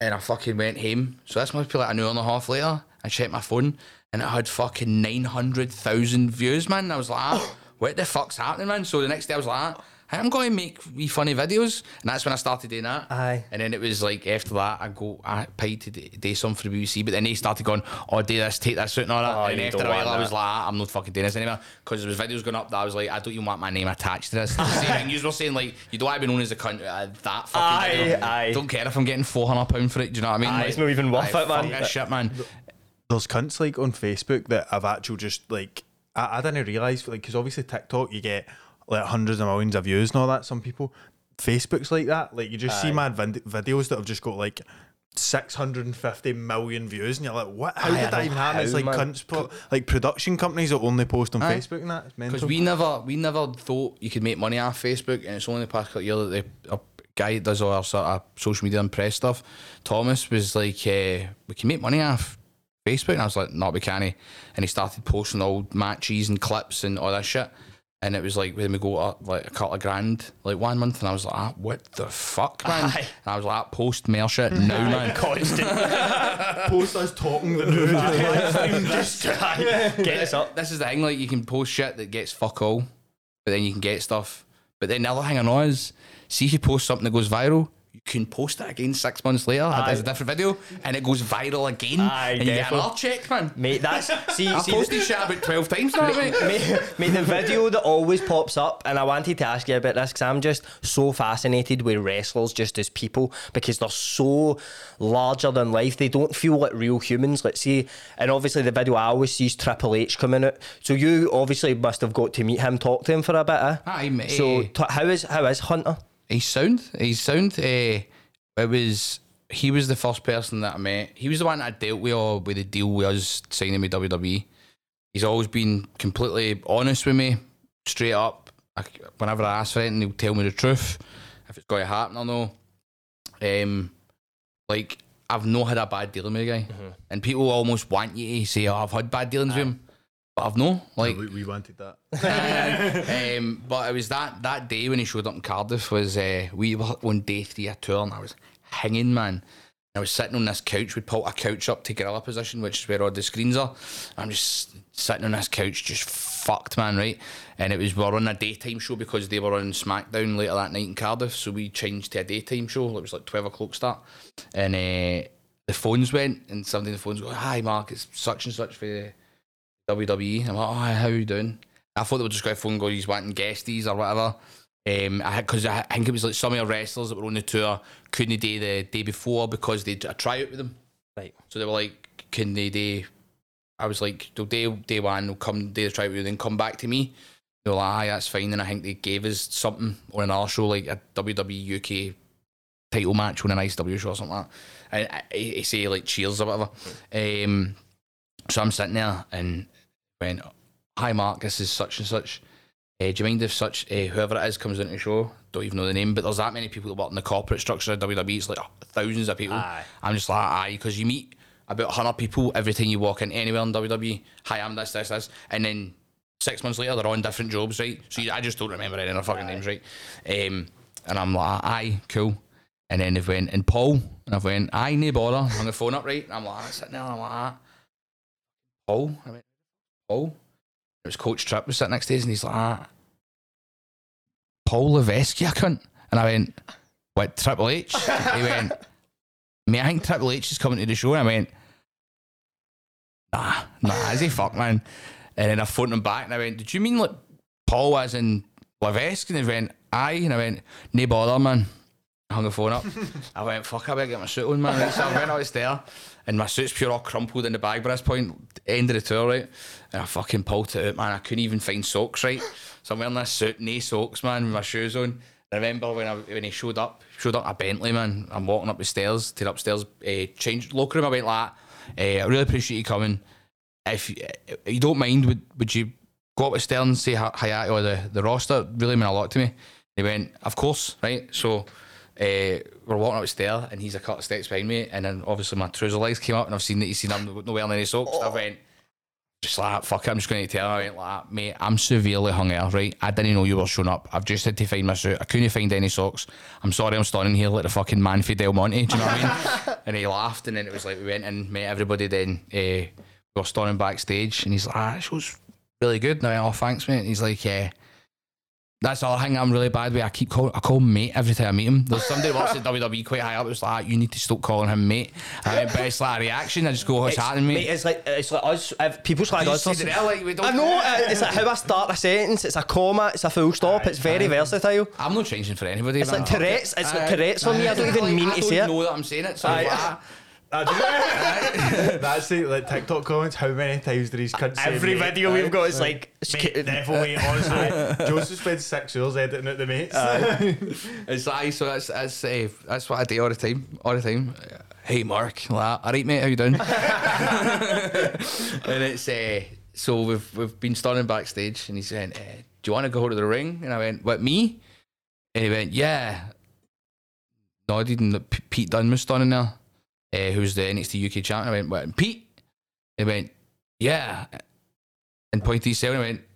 And I fucking went home. So this must be like an hour and a half later. I checked my phone and it had fucking 900,000 views, man. And I was like, ah, what the fuck's happening, man? So the next day I was like, ah, I'm going to make wee funny videos. And that's when I started doing that. Aye. And then it was like, after that, I go, I paid to do do some for the BBC. But then they started going, oh, do this, take this out and all that. Oh, and you after don't a while, I was like, ah, I'm not fucking doing this anymore. Because there was videos going up that I was like, I don't even want my name attached to this. The same thing you were saying, like, you don't want to be known as a cunt. Uh, that fucking Aye, video. aye. Don't care if I'm getting four hundred pound for it. Do you know what I mean? Aye, it's not even worth aye, it, man. Fuck that shit, man. There's cunts like on Facebook that I've actual just like I, I didn't realise like because obviously TikTok you get like hundreds of millions of views and all that. Some people Facebook's like that. Like you just see mad vid- videos that have just got like. 650 million views and you're like what how Aye, I did that know even happen it's how, like man. cunts pro- like production companies that only post on Aye. Facebook and that it's mental Because we never, we never thought you could make money off Facebook, and it's only the past couple of years that the a guy that does all our sort of social media and press stuff, Thomas, was like, uh, "We can make money off Facebook," and I was like, "Not we can't." And he started posting old matches and clips and all that shit. And it was like when we go up like a couple of grand like one month, and I was like, ah, "What the fuck, man?" Aye. And I was like, "Post mail shit now, man." Constant. post us talking the news just get us up. This is the thing, like you can post shit that gets fuck all, but then you can get stuff. But then the other thing I know is, see if you post something that goes viral, can post it again six months later as a different video, and it goes viral again, Aye, and you get another check, man. Mate, that's see, I see posted shit about twelve times now, mate. mate, mate, the video that always pops up, and I wanted to ask you about this because I'm just so fascinated with wrestlers just as people because they're so larger than life. They don't feel like real humans. Let's see, and obviously the video I always see is Triple H coming out. So you obviously must have got to meet him, talk to him for a bit. Eh? Aye, mate. So t- how is how is Hunter? He's sound. He's sound. Uh, it was he was the first person that I met. He was the one that I dealt with all with the deal with us signing with WWE. He's always been completely honest with me, straight up. I, whenever I ask for anything, he'll tell me the truth. If it's going to happen or no. Um, like I've not had a bad dealing with the guy, and people almost want you to say, "Oh, I've had bad dealings with him," but I've no. Like we, we wanted that. um, but it was that that day when he showed up in Cardiff was uh, we were on day three of tour and I was hanging man. I was sitting on this couch. We pulled a couch up to gorilla position, which is where all the screens are. I'm just sitting on this couch, just fucked, man, right? And it was we were on a daytime show because they were on SmackDown later that night in Cardiff, so we changed to a daytime show. It was like twelve o'clock start, and uh, the phones went, and somebody on the phones go, "Hi, Mark, it's such and such for the WWE." I'm like, "Oh, how you doing?" I thought they were just going to phone and go, he's wanting guesties or whatever. Um, I because I, think it was like some of the wrestlers that were on the tour couldn't do the day before because they did a tryout with them. Right. So they were like, "Can they do?" I was like, "They'll day day one, they'll come do the tryout with you, then come back to me." They were like, "Aye, that's fine." And I think they gave us something on another show, like a WWE UK title match on an ICW show or something like that. And I, I, I say like cheers or whatever. Um, so I'm sitting there and went, "Hi, Mark, this is such and such." Uh, do you mind if such uh, whoever it is comes into the show? Don't even know the name, but there's that many people that work in the corporate structure of WWE. It's like thousands of people. Aye. I'm just like, aye, because you meet about 100 people every time you walk in anywhere in WWE. Hi, I'm this, this, this. And then six months later, they're on different jobs, right? So you, I just don't remember any of their fucking names, right? Um, and I'm like, aye, cool. And then they've went, and Paul, and I've went, aye, no bother. Hung the phone up, right? And I'm like, sitting there, and I'm like, ah. Paul? I went, Paul? It was Coach Tripp was sitting next to us, and he's like, ah, Paul Levesque, you cunt. And I went, what, Triple H? he went, mate, I think Triple H is coming to the show. And I went, nah, nah, is he fuck, man? And then I phoned him back and I went, did you mean like Paul as in Levesque? And he went, aye. And I went, no bother, man. I hung the phone up. I went, fuck, I better get my suit on, man. So I went out there and my suit's pure all crumpled in the bag by this point, end of the tour, right? And I fucking pulled it out, man. I couldn't even find socks, right? So I'm wearing this suit, no socks, man, with my shoes on. I remember when I, when he showed up, showed up a Bentley, man. I'm walking up the stairs to the upstairs uh, change locker room. I went like, that. Uh, I really appreciate you coming. If you, if you don't mind, would would you go up the stairs and say hi, hi to the, the roster? Really meant a lot to me. He went, of course, right? So uh, we're walking up upstairs and he's a couple of steps behind me. And then obviously my trouser legs came up and I've seen that he's seen not wearing any socks. I went, just like, fuck it, I'm just going to tell him. I went like, mate, I'm severely hung out, right? I didn't know you were showing up. I've just had to find my suit. I couldn't find any socks. I'm sorry I'm standing here like the fucking man for Del Monte. Do you know what I mean? and he laughed and then it was like we went and met everybody then. Uh, we were standing backstage and he's like, ah, this was really good. And I went, oh, thanks, mate. And he's like, yeah. That's all thing I'm really bad with. I keep call I call him mate every time I meet him. There's somebody works at WWE quite high up. It's like you need to stop calling him mate. I mean, but it's like a reaction. I just go, what's happening, mate? Mate, it's like it's like us. If people slag us. it like, we don't- I know. uh, It's like how I start a sentence. It's a comma. It's a full stop. It's very versatile. I'm not changing for anybody. It's like Tourette's. It's like Tourette's for me. I don't even mean I to say it. I know that I'm saying it. So Aye. That's the like TikTok comments. How many times did these say Every mate? video we've got is like. Mate, definitely, honestly. Joseph spent six hours editing out the mates. It's like so that's that's uh, that's what I do all the time, all the time. Hey Mark, like, all right mate, how you doing? and it's uh, so we've we've been standing backstage, and he said, uh, "Do you want to go to the ring?" And I went, "What me?" And he went, "Yeah." Nodded, and Pete Dunne was standing there, uh, who's the NXT UK champion. I went, "What?" Pete, he went, "Yeah," and pointed to himself, and I went.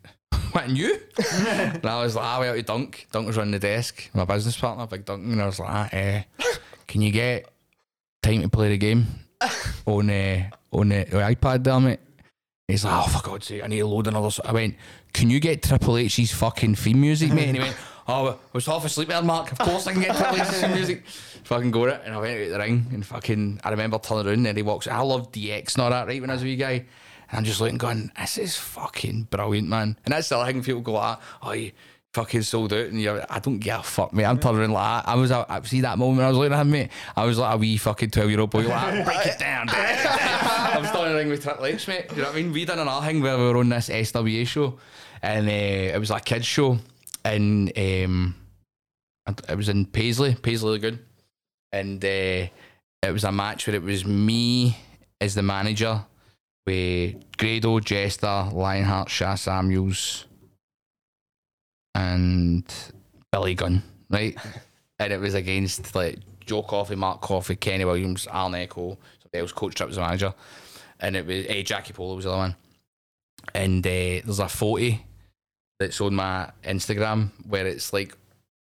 What, and you? and I was like, I went out to Dunk. Dunk was running the desk, my business partner, Big Dunk, and I was like, ah, eh, can you get time to play the game on uh, on the, the iPad there, mate? He's like, oh, for God's sake, I need to load another. s-" I went, can you get Triple H's fucking theme music, mate? And he went, Oh, I was half asleep there, Mark. Of course I can get to the music. Fucking go it. And I went out the ring and fucking, I remember turning around and he walks, I love DX and all that, right, when I was a wee guy. And I'm just looking going, this is fucking brilliant, man. And that's the thing, people go like, oh, you fucking sold out. And you're, I don't give a fuck, mate. I'm turning around like that. I was, I see that moment I was looking at him, mate. I was like a wee fucking 12 year old boy, like, break it down, break it down. I'm starting the ring with Triple H, mate. Do you know what I mean? We done another thing where we were on this SWA show. And uh, it was like a kids show. And um, it was in Paisley, Paisley Lagoon. And uh, it was a match where it was me as the manager with Grado, Jester, Lionheart, Sha Samuels, and Billy Gunn, right? and it was against like Joe Coffey, Mark Coffey, Kenny Williams, Alan Echo, somebody else, Coach Tripp was the manager. And it was eh, Jackie Polo was the other one. And uh, there's a photo that's on my Instagram where it's like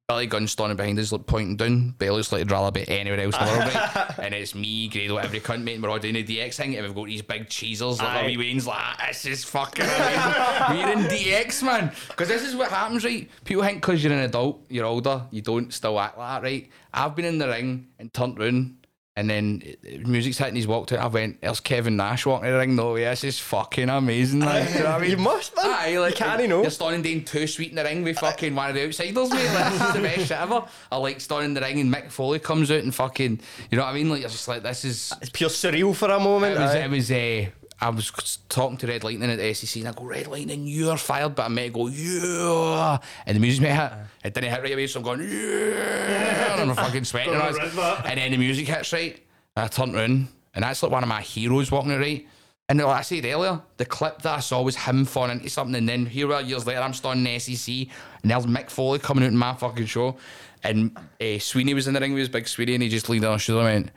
Billy Gunn standing behind us, like pointing down, it looks like he'd rather be anywhere else in the world, right? And it's me, Grado, every cunt, mate, and we're all doing the DX thing, and we've got these big cheesers, like Aye. wee Wayne's like, "Ah, this is fucking amazing. We're in DX, man. Because this is what happens, right? People think because you're an adult, you're older, you don't still act like that, right? I've been in the ring and turned round, and then uh, music's hitting, he's walked out, I went, there's Kevin Nash walking in the ring, no this is fucking amazing, like, you know what I mean? You must, man. Aye, like, You can't know. You're standing doing two sweet in the ring with fucking one of the outsiders, mate. Like, this is the best shit ever. I like standing in the ring and Mick Foley comes out and fucking, you know what I mean? Like, you're just like, this is. It's pure surreal for a moment. It was, aye. it was, uh, I was talking to Red Lightning at the SEC and I go, Red Lightning, you're fired. But I meant go, yeah. And the music might hit. It didn't hit right away, so I'm going, yeah. And I'm fucking sweating. and, and then the music hits right. And I turned around and that's like one of my heroes walking it right. And like I said earlier, the clip that I saw was him falling into something, and then here we are years later, I'm starting in the SEC, and there's Mick Foley coming out in my fucking show, and uh, Sweeney was in the ring with his big Sweeney, and he just leaned on his shoulder and went,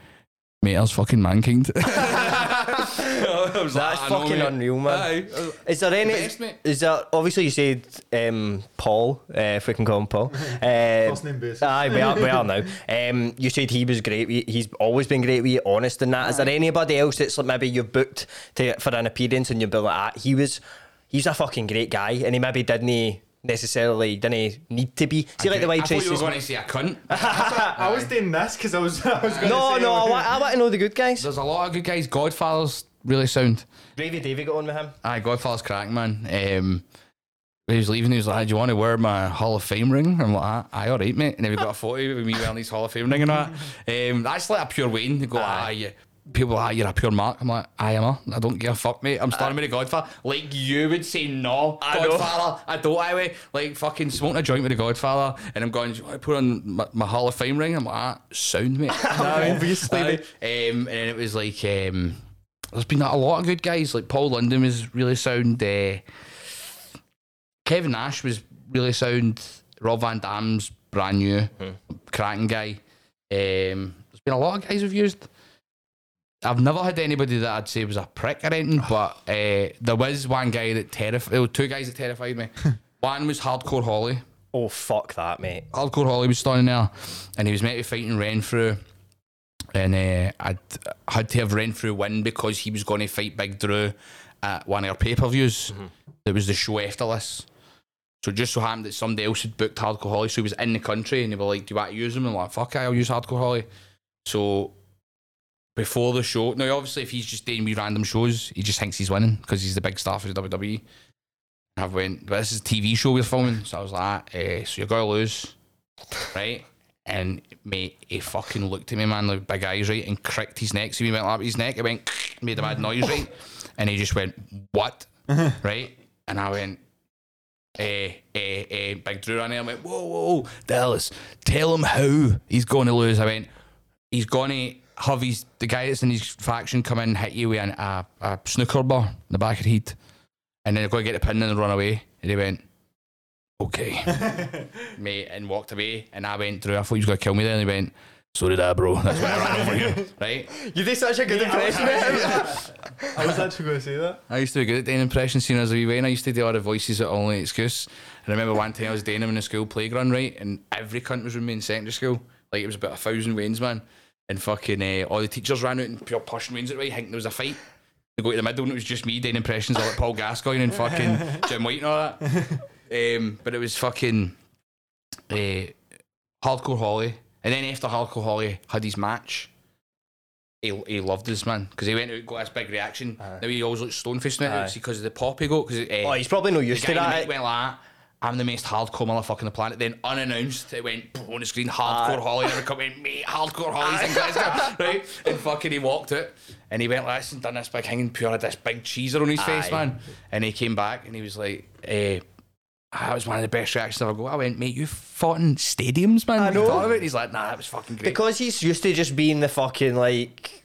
"Mate, that's fucking mankind." I was like, That's know, fucking mate." unreal, man. Aye. Is there any? best, mate. is there obviously you said um, Paul, uh, if we can call him Paul. Uh, First name basis. Aye, we are, we are now. Um, you said he was great. we- He's always been great. We honest in that. Is there anybody else that's like maybe you've booked to for an appearance and you've been like, ah, he was, he's a fucking great guy, and he maybe didn't necessarily didn't need to be. See, like the I way thought you were going to say a cunt. I was doing this because I was, I was going to No, say, no, I want, I want to know the good guys. There's a lot of good guys. Godfather's really sound. Gravy Davy got on with him. Aye, Godfather's crack, man. Um, when he was leaving, he was like, Do you want to wear my Hall of Fame ring? I'm like, "Ah, Aye, all right, mate. And then we got a photo with me wearing his Hall of Fame ring and all that. Um, that's like a pure Wayne. They go, Aye, yeah. People are like, You're a pure Mark. I'm like, I am a. I don't give a fuck, mate. I'm starting with the Godfather. Like you would say, No, I know. Godfather. I don't, I way. Like fucking smoking a joint with the Godfather. And I'm going, Do you want to put on my, my Hall of Fame ring? I'm like, ah, Sound, mate. Obviously. Um, and it was like um, there's been a lot of good guys. Like Paul London was really sound. Uh, Kevin Nash was really sound. Rob Van Dam's brand new, cracking guy. Um, there's been a lot of guys we've used. I've never had anybody that I'd say was a prick or anything, but uh, there was one guy that terrified. There were two guys that terrified me. one was Hardcore Holly. Oh fuck that, mate. Hardcore Holly was standing there, and he was meant to be fighting Renfrew, and uh, I'd had to have Renfrew win because he was going to fight Big Drew at one of our pay per views. It was the show after this. So it just so happened that somebody else had booked Hardcore Holly, so he was in the country, and they were like, "Do you want to use him?" And I'm like, "Fuck, I'll use Hardcore Holly." So before the show, now obviously if he's just doing me random shows, he just thinks he's winning because he's the big star for the WWE. I went, but this is a TV show we're filming, so I was like, eh, so you're gonna lose, right? And mate, he fucking looked at me, man, like big eyes, right, and cricked his neck. So he went up his neck, it went, made a bad noise, right? And he just went, what? right? And I went, eh, eh, eh, Big Drew ran there. I went, whoa, whoa, whoa, Dallas, tell him how he's going to lose. I went, he's going to have his, the guy that's in his faction come in hit you with an, a, a snooker bar in the back of the head. And then they're get the pin and run away. And he went, okay. Mate, and walked away. And I went through. I thought he was going to kill me there. And he went, so did I, bro. That's why I ran over you. Right? You did such a good impression of him. I was actually going to say that. I used to be good at doing impressions, seeing as a wee way, and I used to do all the voices at Only Excuse. And I remember one time I was doing them in the school playground, right? And every cunt was with me in secondary school. Like, it was about a thousand Waynes, man. And fucking uh, all the teachers ran out and pure pushing Waynes at right, thinking there was a fight. They go to the middle and it was just me doing impressions of like Paul Gascoigne and fucking Jim White and all that. Um, but it was fucking. uh, Hardcore Holly, and then after Hardcore Holly had his match, he, he loved this man because he went out and got this big reaction. now he always looks stone faced now because of the pop he got. Because uh, Oh, he's probably no used to guy in the that. went like that. I'm the most hardcore motherfucker on the planet. Then unannounced, it went on the screen. Hardcore Aye. Holly, and come in, mate. Hardcore Holly's in Glasgow, right? And fucking, he walked out, and he went like this and done this big hanging pure had this big cheeser on his face, man. And he came back and he was like, eh, that was one of the best reactions I've ever got. I went, mate, you fought in stadiums, man. I What are you know. talking about? He's like, nah, that was fucking great. Because he's used to just being the fucking like,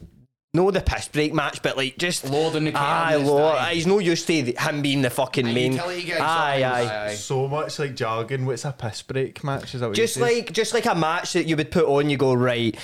no the piss break match, but like just Lord in the Aye, cabin, Lord. aye. He's no used to the- him being the fucking Aye, main. utility guy, Aye, sometimes, aye. So much like jargon. What's a piss break match? Is that what Just you say? like just like a match that you would put on, you go right.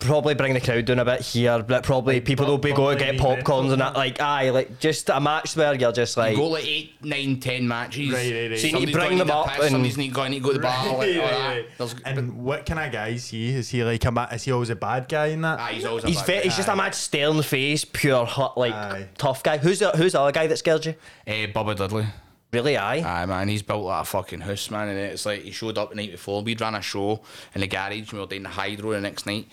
Probably bring the crowd down a bit here, but probably people will be going to get popcorns and that. Like, aye, like just a match where you're just like, go like eight, nine, ten matches. Right, right, right. So you need to bring gonna them up piss, and- somebody's need, going to go to the bar. like, Right, all right, that. right. There's- And what can of guy see? Is he like a ma- is he always a bad guy in that? Ah, he's always a he's bad ve- guy. he's just a mad stern face, pure hot, like Aye. tough guy. Who's the who's the other guy that scared you? Eh, Bubba Dudley. Really, aye. Aye, man, he's built like a fucking house, man. And it's like he showed up the night before. We'd ran a show in the garage. and We were doing the hydro the next night,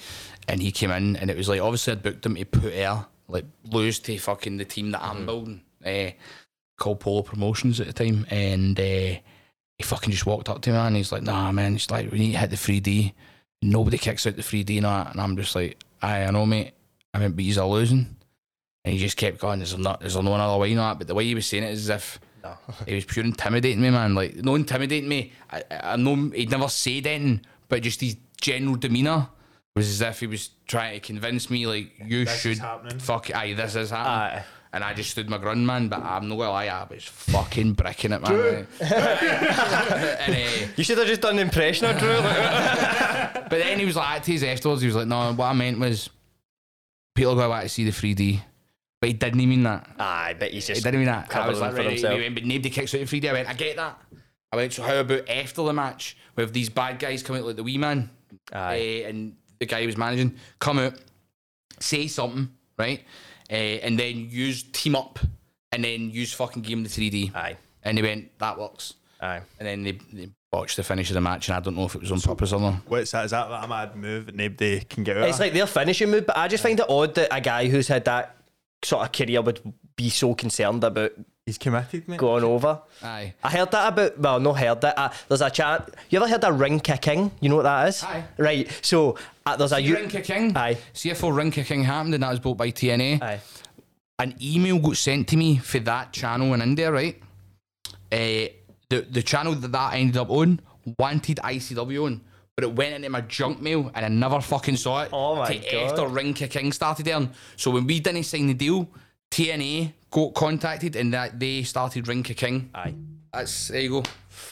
and he came in, and it was like obviously I'd booked him to put air, like lose to fucking the team that I'm building, uh, called Polo Promotions at the time, and uh, he fucking just walked up to me and he's like, "Nah, man, it's like we need to hit the 3D. Nobody kicks out the 3D and that." And I'm just like, "Aye, I know, mate. I mean, but he's a losing." And he just kept going. There's not, there's no another way, you know. that?" But the way he was saying it is as if he was pure intimidating me, man. Like, no intimidating me. I, I I know he'd never said anything, but just his general demeanour was as if he was trying to convince me, like, you This is should happening. fuck aye, this is happening. Aye. And I just stood my ground, man. But I'm not gonna lie, I was fucking bricking it, man. and, uh, You should have just done the impression of Drew. like- but then he was like, to his afterwards, he was like, no, what I meant was, people go back to see the 3D. But he didn't mean that. aye, but he's He just didn't mean that. I was covering like, for right, himself. he went, but nobody kicks out the 3D. I went, I get that. I went, so how about after the match with these bad guys coming out like the wee man Aye. eh, and the guy he was managing come out, say something, right? Uh, and then use team up and then use fucking game the 3D. Aye. And they went, that works. Aye. And then they, they botched the finish of the match, and I don't know if it was on purpose or not. What's that? Is that a mad move that nobody can get out? It's of? like their finishing move, but I just find it odd that a guy who's had that sort of career would be so concerned about He's committed, mate. going over. Aye. I heard that about, well, no, heard it. Uh, there's a chat. You ever heard of Ring Ka King? You know what that is? Aye. Right. So uh, there's a. See you- Ring Ka King? Aye. See if Ring Ka King happened and that was bought by TNA. Aye. an email got sent to me for that channel in India, right? Uh, the the channel that that ended up on wanted ICW on, but it went into my junk mail and I never fucking saw it. Oh my till God. After Ring Ka King started there, so when we didn't sign the deal, TNA got contacted and that they started Ring Ka King. Aye. That's there you go.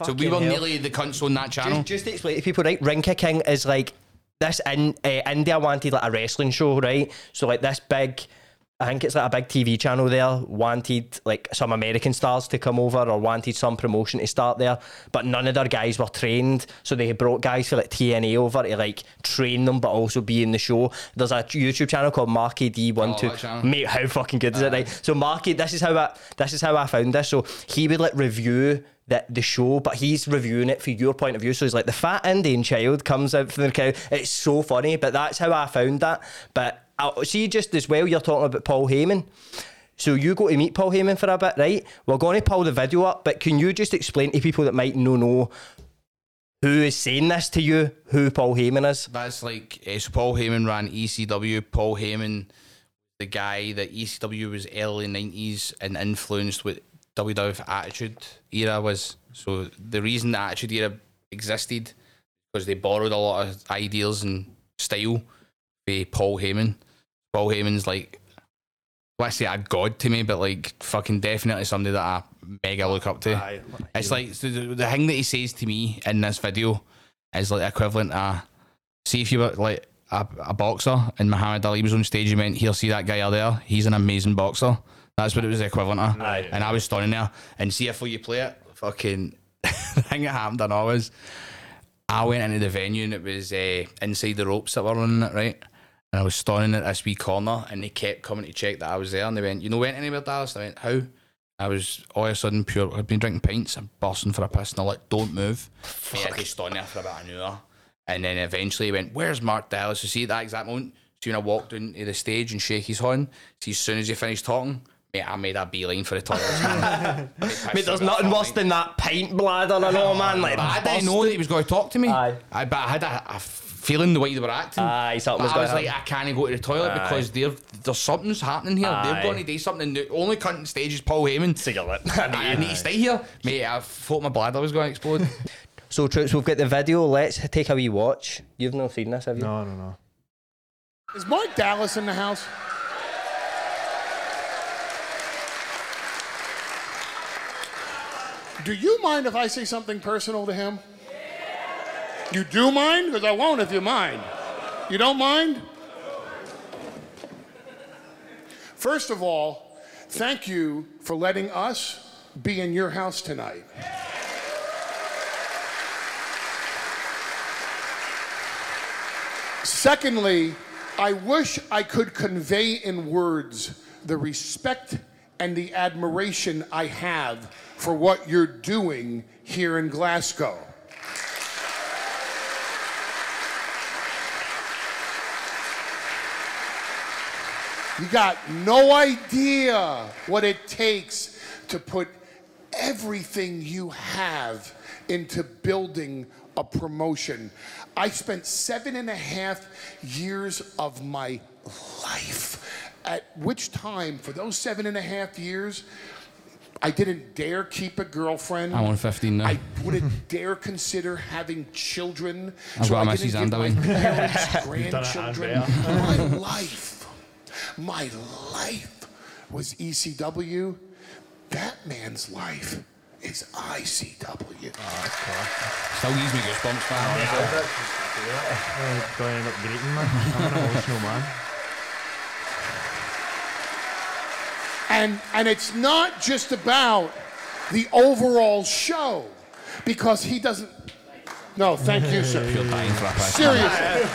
so we were hell. nearly the cunts on that channel. Just, just to explain to people, right? Ring Ka King is like this in uh, India wanted like a wrestling show, right? So like this big, I think it's like a big TV channel there wanted like some American stars to come over or wanted some promotion to start there, but none of their guys were trained, so they brought guys for like TNA over to like train them, but also be in the show. There's a YouTube channel called Marky D One Oh, Two. that channel. Mate, how fucking good is it? Right? So Marky, this is how I this is how I found this. So he would like review the, the show, but he's reviewing it from your point of view. So he's like the fat Indian child comes out from the cow. It's so funny, but that's how I found that. But I, see, just as well, you're talking about Paul Heyman. So you go to meet Paul Heyman for a bit, right? We're going to pull the video up, but can you just explain to people that might no know who is saying this to you, who Paul Heyman is? That's like uh, so Paul Heyman ran ECW. Paul Heyman, the guy that ECW was early nineties and influenced with WWF Attitude Era was. So the reason the Attitude Era existed because they borrowed a lot of ideas and style by Paul Heyman. Paul Heyman's like, let's say a god to me, but like fucking definitely somebody that I mega look up to. Aye. It's like so the, the thing that he says to me in this video is like equivalent to see if you were like a, a boxer and Muhammad Ali was on stage, you went, here, see that guy out there? He's an amazing boxer. That's what it was equivalent to. Aye. And I was standing there and see if you play it, fucking the thing that happened I know was I went into the venue and it was uh, inside the ropes that were running it, right? And I was standing at this wee corner and they kept coming to check that I was there and they went, You know, went anywhere, Dallas? I went, How? I was all of a sudden pure. I'd been drinking pints. I'm busting for a piss, and I like, don't move. Mate, I just on there for about an hour, and then eventually he went, "Where's Mark Dallas?" You see at that exact moment. So when I walked down to the stage and shake his horn, see as soon as he finished talking, mate, I made a beeline for the toilet. Mate, there's nothing worse than that pint bladder, I know, man. Like, But I didn't know that he was going to talk to me. Aye. I, but I had a, a feeling the way they were acting. Aye, something But was I was gonna like, I can't go to the toilet Aye. because they're, there's something's happening here. Aye. They're going to do something. The only cunt on stage is Paul Heyman. Cigarette. I need to stay here. Mate, I thought my bladder was going to explode. So, Troops, we've got the video. Let's take a wee watch. You've not seen this, have you? No, no, no. Is Mark Dallas in the house? Do you mind if I say something personal to him? You do mind? Because I won't if you mind. You don't mind? First of all, thank you for letting us be in your house tonight. Secondly, I wish I could convey in words the respect and the admiration I have for what you're doing here in Glasgow. You got no idea what it takes to put everything you have into building a promotion. I spent seven and a half years of my life, at which time, for those seven and a half years, I didn't dare keep a girlfriend. I'm on 15 now. I wouldn't dare consider having children. I've got a I Mrs. didn't give my Underwing. parents done it and grandchildren. my life, my life was ECW. That man's life is ICW. Still gives me goosebumps, man. I'm going to end up greeting man. I'm an emotional man. And and it's not just about the overall show, because he doesn't. No, thank you, sir. You're dying for a piss. Seriously,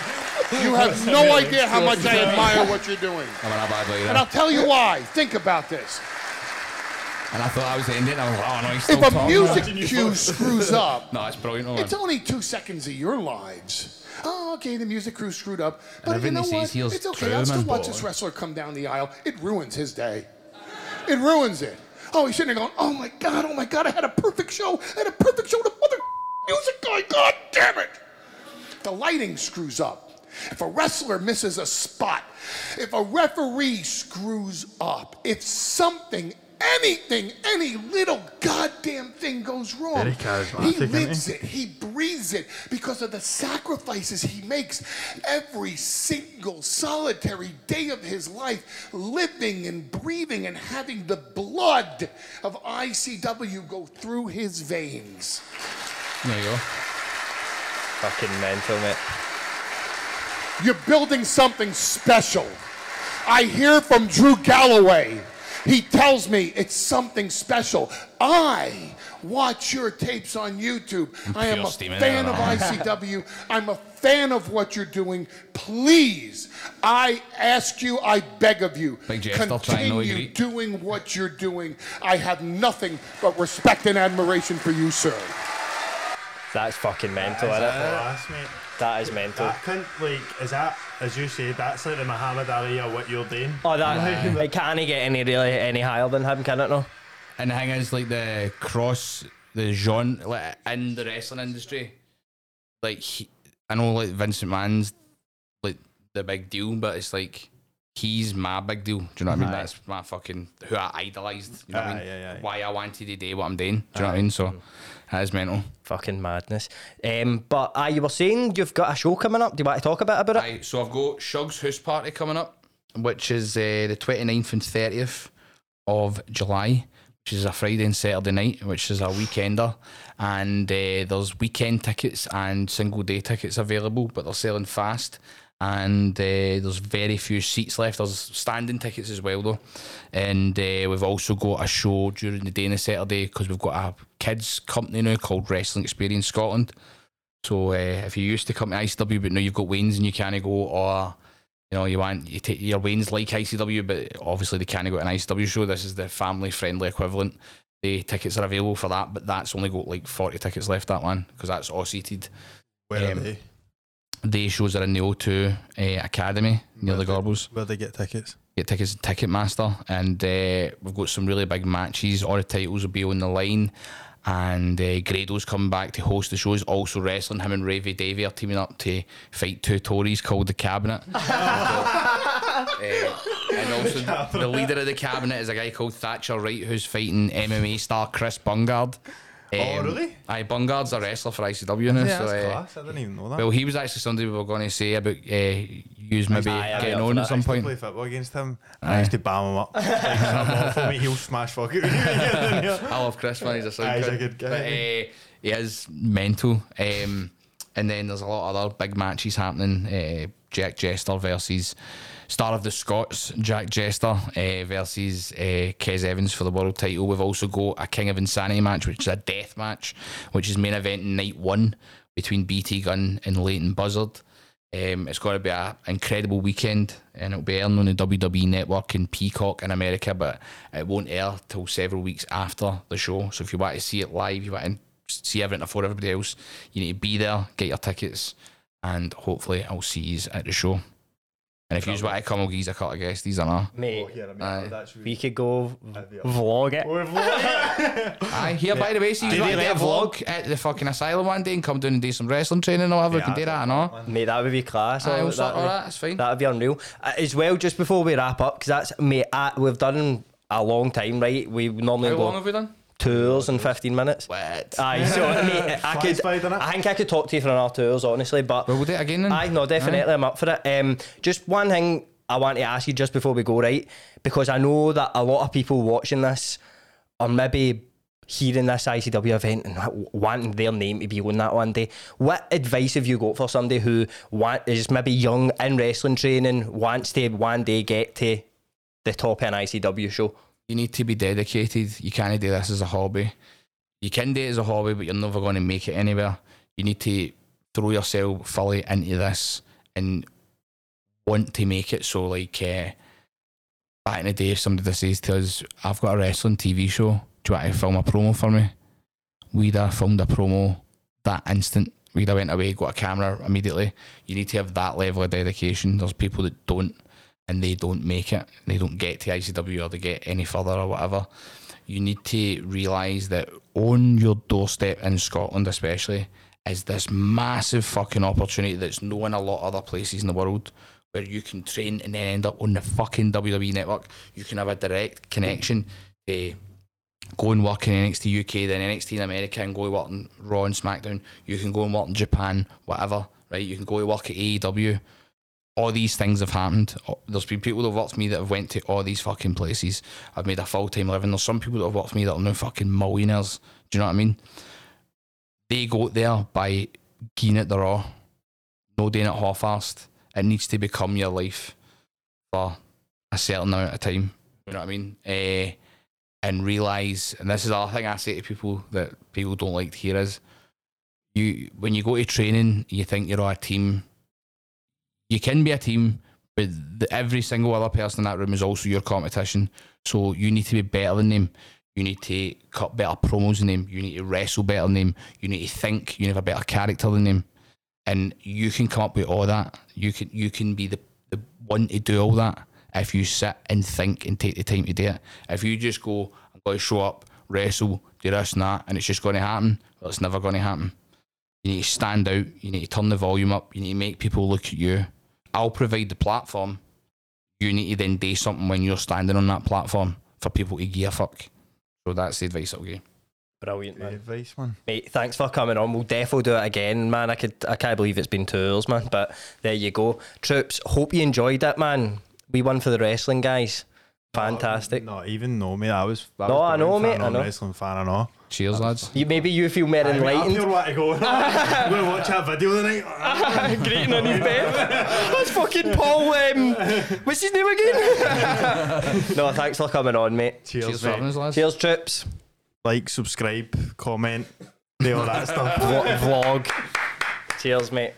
you have no idea how much I admire what you're doing. I'm in a bad way And I'll tell you why. Think about this. And I thought I was ending. I was like, oh no, he's still If a talking. music cue screws up, No, it's brilliant. It's only two seconds of your lives. Oh, okay, the music crew screwed up. But you everything know he what? It's okay. I'll still watch this wrestler come down the aisle. It ruins his day. It ruins it. Oh, he's sitting there going, oh my God, oh my God, I had a perfect show. I had a perfect show. The mother music guy, God damn it. The lighting screws up. If a wrestler misses a spot, if a referee screws up, if something, anything, any little goddamn thing goes wrong, he charismatic, he? lives it, he breathes it because of the sacrifices he makes every single solitary day of his life, living and breathing and having the blood of ICW go through his veins. There you go. Fucking mental, mate. You're building something special. I hear from Drew Galloway. He tells me it's something special. I watch your tapes on YouTube. I am a fan of of ICW. I'm a fan of what you're doing. Please, I ask you, I beg of you, Big Jeff, stop trying, no continue doing what you're doing. I have nothing but respect and admiration for you, sir. That's fucking mental, That's isn't it? Class, mate. That is mental. That cunt, like, is that, as you say, that's like the Muhammad Ali of what you're doing. Oh, that it can't get any really any higher than him, can it? No. And the thing is, like the cross, the genre, like in the wrestling industry, like he, I know, like Vincent McMahon's like the big deal, but it's like he's my big deal. Do you know what I mean? Aye. That's my fucking who I idolised. You know what I Aye, mean? aye, aye. Why I wanted to do what I'm doing. Do you know what I mean? So mm. That is mental. Fucking madness. Um, but uh, you were saying you've got a show coming up. Do you want to talk a bit about it? Aye, so I've got Shug's House Party coming up, which is uh, the 29th and 30th of July, which is a Friday and Saturday night, which is a weekender. And uh, there's weekend tickets and single day tickets available, but they're selling fast. And uh, there's very few seats left. There's standing tickets as well, though. And uh, we've also got a show during the day on the Saturday because we've got a kids company now called Wrestling Experience Scotland. So uh, if you used to come to ICW but now you've got Wayne's and you can't go, or You know, you want you take your Wayne's like ICW, but obviously they can't go to an ICW show. This is the family friendly equivalent. The tickets are available for that, but that's only got like forty tickets left. That one because that's all seated. Where Um, are they? The shows are in the O2 uh, Academy near the Gorbals. Where they get tickets? Get tickets at Ticketmaster, and uh, we've got some really big matches. All the titles will be on the line, and uh, Grado's coming back to host the shows. Also wrestling, him and Ravy Davey are teaming up to fight two Tories called the Cabinet. Uh, and also the leader of the cabinet is a guy called Thatcher Wright who's fighting MMA star Chris Bungard. Oh, really? Aye, Bungard's a wrestler for ICW now. Yeah, so, that's uh, class. I didn't even know that. well, he was actually somebody we were going to say about uh, use maybe Aye, getting on at some I used to point. play football against him. Aye. I used to bam him up. like, I'm awful. He'll smash fuck it. I love Chris man, he's a sound Aye, he's a good guy. But, uh, he is mental. Um, and then there's a lot of other big matches happening. Uh, Jack Jester versus Star of the Scots, Jack Jester uh, versus uh, Kez Evans for the world title. We've also got a King of Insanity match, which is a death match, which is main event night one between BT Gunn and Leyton Buzzard. Um, it's going to be an incredible weekend and it'll be airing on the WWE Network in Peacock in America, but it won't air till several weeks after the show. So if you want to see it live, you want to see everything before everybody else, you need to be there, get your tickets, and hopefully I'll see you at the show. And if you just want to come, I'll give you a couple of guests. These are not. Mate, Aye. we could go I'd be up. vlog it. Aye, here by the way, see you want to let get a a vlog? vlog at the fucking asylum one day and come down and do some wrestling training or whatever. Yeah, can do that or that's not. Mate, that would be class. Aye, Oh, we'll sort that'd all be- that. It's fine. That'd be unreal. Uh, as well, just before we wrap up, because that's mate, uh, we've done a long time, right? We normally How go long have we done? Two hours and fifteen minutes. What? Aye, so mate, I could, by. I think I could talk to you for another two hours, honestly. But Well, we'll do it again then. Aye, no, definitely, I'm up for it. Um, just one thing I want to ask you just before we go, right? Because I know that a lot of people watching this are maybe hearing this ICW event and wanting their name to be on that one day. What advice have you got for somebody who want, is maybe young in wrestling training, wants to one day get to the top end ICW show? You need to be dedicated. You can't do this as a hobby. You can do it as a hobby, but you're never going to make it anywhere. You need to throw yourself fully into this and want to make it. So, like, uh, back in the day, if somebody says to us, I've got a wrestling TV show, do you want to film a promo for me? We'd have filmed a promo that instant. We'd have went away, got a camera immediately. You need to have that level of dedication. There's people that don't and they don't make it, they don't get to ICW or they get any further or whatever, you need to realise that on your doorstep in Scotland, especially, is this massive fucking opportunity that's no in a lot of other places in the world where you can train and then end up on the fucking WWE network. You can have a direct connection to go and work in NXT UK, then NXT in America, and go and work in Raw and SmackDown. You can go and work in Japan, whatever, right? You can go and work at AEW all these things have happened. There's been people that have worked for me that have went to all these fucking places. I've made a full time living. There's some people that have worked for me that are now fucking millionaires. Do you know what I mean? They go there by keen at the raw, no doing it half-assed. It needs to become your life for a certain amount of time. You know what I mean? Uh, and realise, and this is the thing I say to people that people don't like to hear is, you when you go to training, you think you're on a team you can be a team, but the, every single other person in that room is also your competition. So you need to be better than them. You need to cut better promos than them. You need to wrestle better than them. You need to think. You need have a better character than them. And you can come up with all that. You can you can be the, the one to do all that if you sit and think and take the time to do it. If you just go, I'm going to show up, wrestle, do this and that, and it's just going to happen, well, it's never going to happen. You need to stand out. You need to turn the volume up. You need to make people look at you. I'll provide the platform. You need to then do something when you're standing on that platform for people to give a fuck. So that's the advice I'll give. Brilliant, Good man. advice, man. Mate, thanks for coming on. We'll definitely do it again, man. I could, I can't believe it's been two hours, man. But there you go, troops. Hope you enjoyed it, man. We won for the wrestling guys. Fantastic. Not even know me. I was. I No, was I know, born mate, I I'm know. a wrestling fan. I know. Cheers, lads. You maybe you feel more enlightened. I feel right to go. I'm watch that video tonight. Greeting on his bed. That's fucking Paul. Um, what's his name again? no, thanks for coming on, mate. Cheers, Cheers mate. Lads. Cheers, trips. Like, subscribe, comment, do all that stuff. Vlog. Cheers, mate.